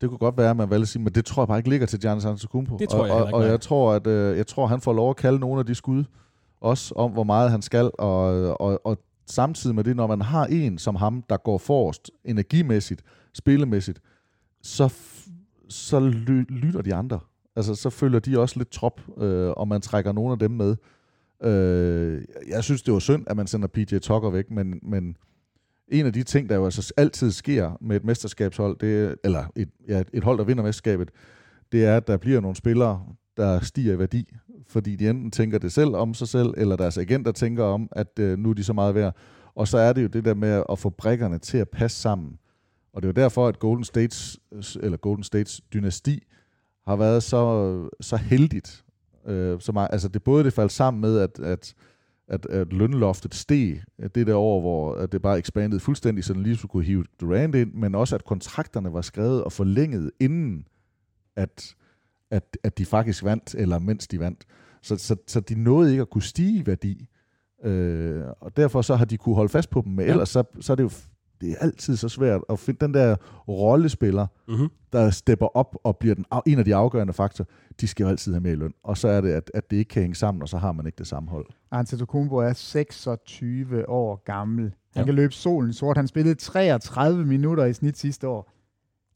det kunne godt være, at man valgte at sige, men det tror jeg bare ikke ligger til Giannis Antetokounmpo. Det tror jeg og, og, ikke, og jeg tror, at øh, jeg tror, han får lov at kalde nogle af de skud, også om, hvor meget han skal, og, og, og samtidig med det, når man har en som ham, der går forrest, energimæssigt, spillemæssigt, så, så ly- lytter de andre. Altså, så følger de også lidt trop, øh, og man trækker nogle af dem med. Øh, jeg synes, det var synd, at man sender PJ Tucker væk, men, men en af de ting, der jo altså altid sker med et mesterskabshold, det, eller et, ja, et hold, der vinder mesterskabet, det er, at der bliver nogle spillere, der stiger i værdi, fordi de enten tænker det selv om sig selv, eller deres agenter tænker om, at øh, nu er de så meget værd. Og så er det jo det der med at få brækkerne til at passe sammen. Og det er jo derfor, at Golden States, øh, eller Golden States dynasti har været så, så heldigt. Øh, så meget, altså det både det faldt sammen med, at, at, at, at lønloftet steg øh, det der år, hvor at det bare ekspandede fuldstændig, så den lige skulle kunne hive Durant ind, men også at kontrakterne var skrevet og forlænget inden, at, at, at de faktisk vandt, eller mens de vandt. Så, så, så de nåede ikke at kunne stige i værdi. Øh, og derfor så har de kunne holde fast på dem, men Ja. ellers så, så er det jo det er altid så svært at finde den der rollespiller, mm-hmm. der stepper op og bliver den, af- en af de afgørende faktorer, de skal jo altid have mere i løn. Og så er det, at, at det ikke kan hænge sammen, og så har man ikke det samme hold. Antetokounmpo er 26 år gammel. Han Ja. kan løbe solen sort. Han spillede 33 minutter i snit sidste år.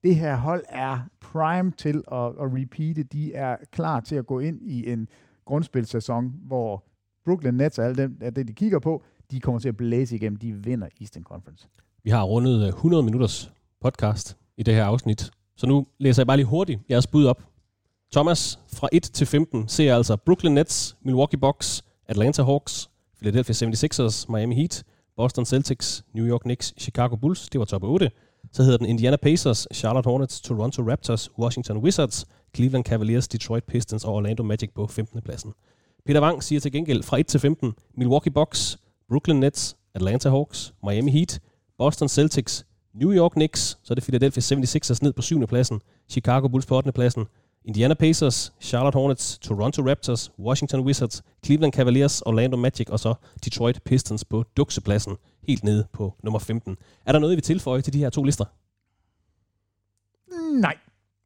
Det her hold er prime til at, at repeate. De er klar til at gå ind i en grundspilsæson, hvor Brooklyn Nets og alt det, er det, de kigger på, de kommer til at blæse igennem. De vinder Eastern Conference. Vi har rundet øh, 100 minutters podcast i det her afsnit. Så nu læser jeg bare lige hurtigt jeres bud op. Thomas, fra 1 til 15 ser jeg altså Brooklyn Nets, Milwaukee Bucks, Atlanta Hawks, Philadelphia 76ers, Miami Heat, Boston Celtics, New York Knicks, Chicago Bulls. Det var top 8. Så hedder den Indiana Pacers, Charlotte Hornets, Toronto Raptors, Washington Wizards, Cleveland Cavaliers, Detroit Pistons og Orlando Magic på 15. pladsen. Peter Wang siger til gengæld fra 1 til 15, Milwaukee Bucks, Brooklyn Nets, Atlanta Hawks, Miami Heat, Boston Celtics, New York Knicks, så er det Philadelphia 76ers ned på 7. pladsen, Chicago Bulls på 8. pladsen, Indiana Pacers, Charlotte Hornets, Toronto Raptors, Washington Wizards, Cleveland Cavaliers, Orlando Magic og så Detroit Pistons på duksepladsen, helt nede på nummer 15. Er der noget, I vil tilføje til de her to lister? Nej.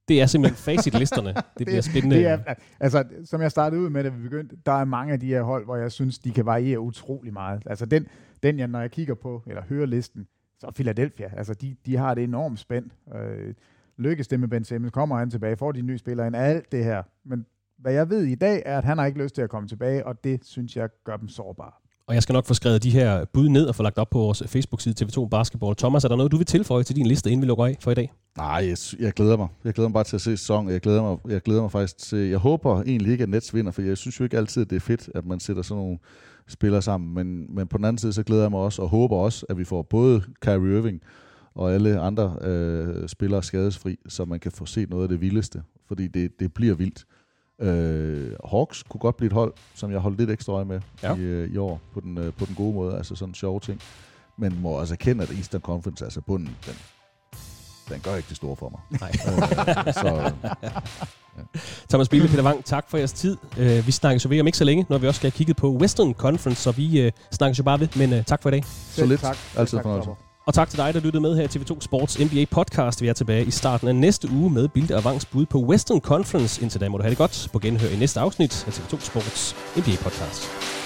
Det er simpelthen facitlisterne. Det bliver spændende. Det er, altså, som jeg startede ud med, da vi begyndte, der er mange af de her hold, hvor jeg synes, de kan variere utrolig meget. Altså den, den jeg, når jeg kigger på, eller hører listen, så Philadelphia, altså de, de har det enormt spændt. Øh, lykkes det med Ben Simmons, kommer han tilbage, får de nye spillere ind, alt det her. Men hvad jeg ved i dag, er, at han har ikke lyst til at komme tilbage, og det synes jeg gør dem sårbare. Og jeg skal nok få skrevet de her bud ned og få lagt op på vores Facebook-side TV2 Basketball. Thomas, er der noget, du vil tilføje til din liste, inden vi lukker af for i dag? Nej, jeg, jeg glæder mig. Jeg glæder mig bare til at se sæson. Jeg glæder mig, jeg glæder mig faktisk til... Jeg håber egentlig ikke, at Nets vinder, for jeg synes jo ikke altid, at det er fedt, at man sætter sådan nogle spillere sammen. Men, men på den anden side, så glæder jeg mig også, og håber også, at vi får både Kyrie Irving og alle andre øh, spillere skadesfri, så man kan få set noget af det vildeste. Fordi det, det bliver vildt. Øh, Hawks kunne godt blive et hold, som jeg holdt lidt ekstra øje med ja. i, øh, i år, på den, øh, på den gode måde, altså sådan sjove ting. Men må også erkende, at Eastern Conference, altså bunden, den, den gør ikke det store for mig. Nej. øh, så, ja. Thomas Bille, Peter Wang, tak for jeres tid. Uh, vi snakkes jo ved om ikke så længe, når vi også skal have kigget på Western Conference, så vi snakkes jo bare ved, men tak for i dag. Så lidt. Tak. Altid fornøjelse. Og tak til dig, der lyttede med her i TV2 Sports NBA podcast. Vi er tilbage i starten af næste uge med Bilde og Vangs bud på Western Conference. Indtil da må du have det godt på genhør i næste afsnit af TV2 Sports NBA podcast.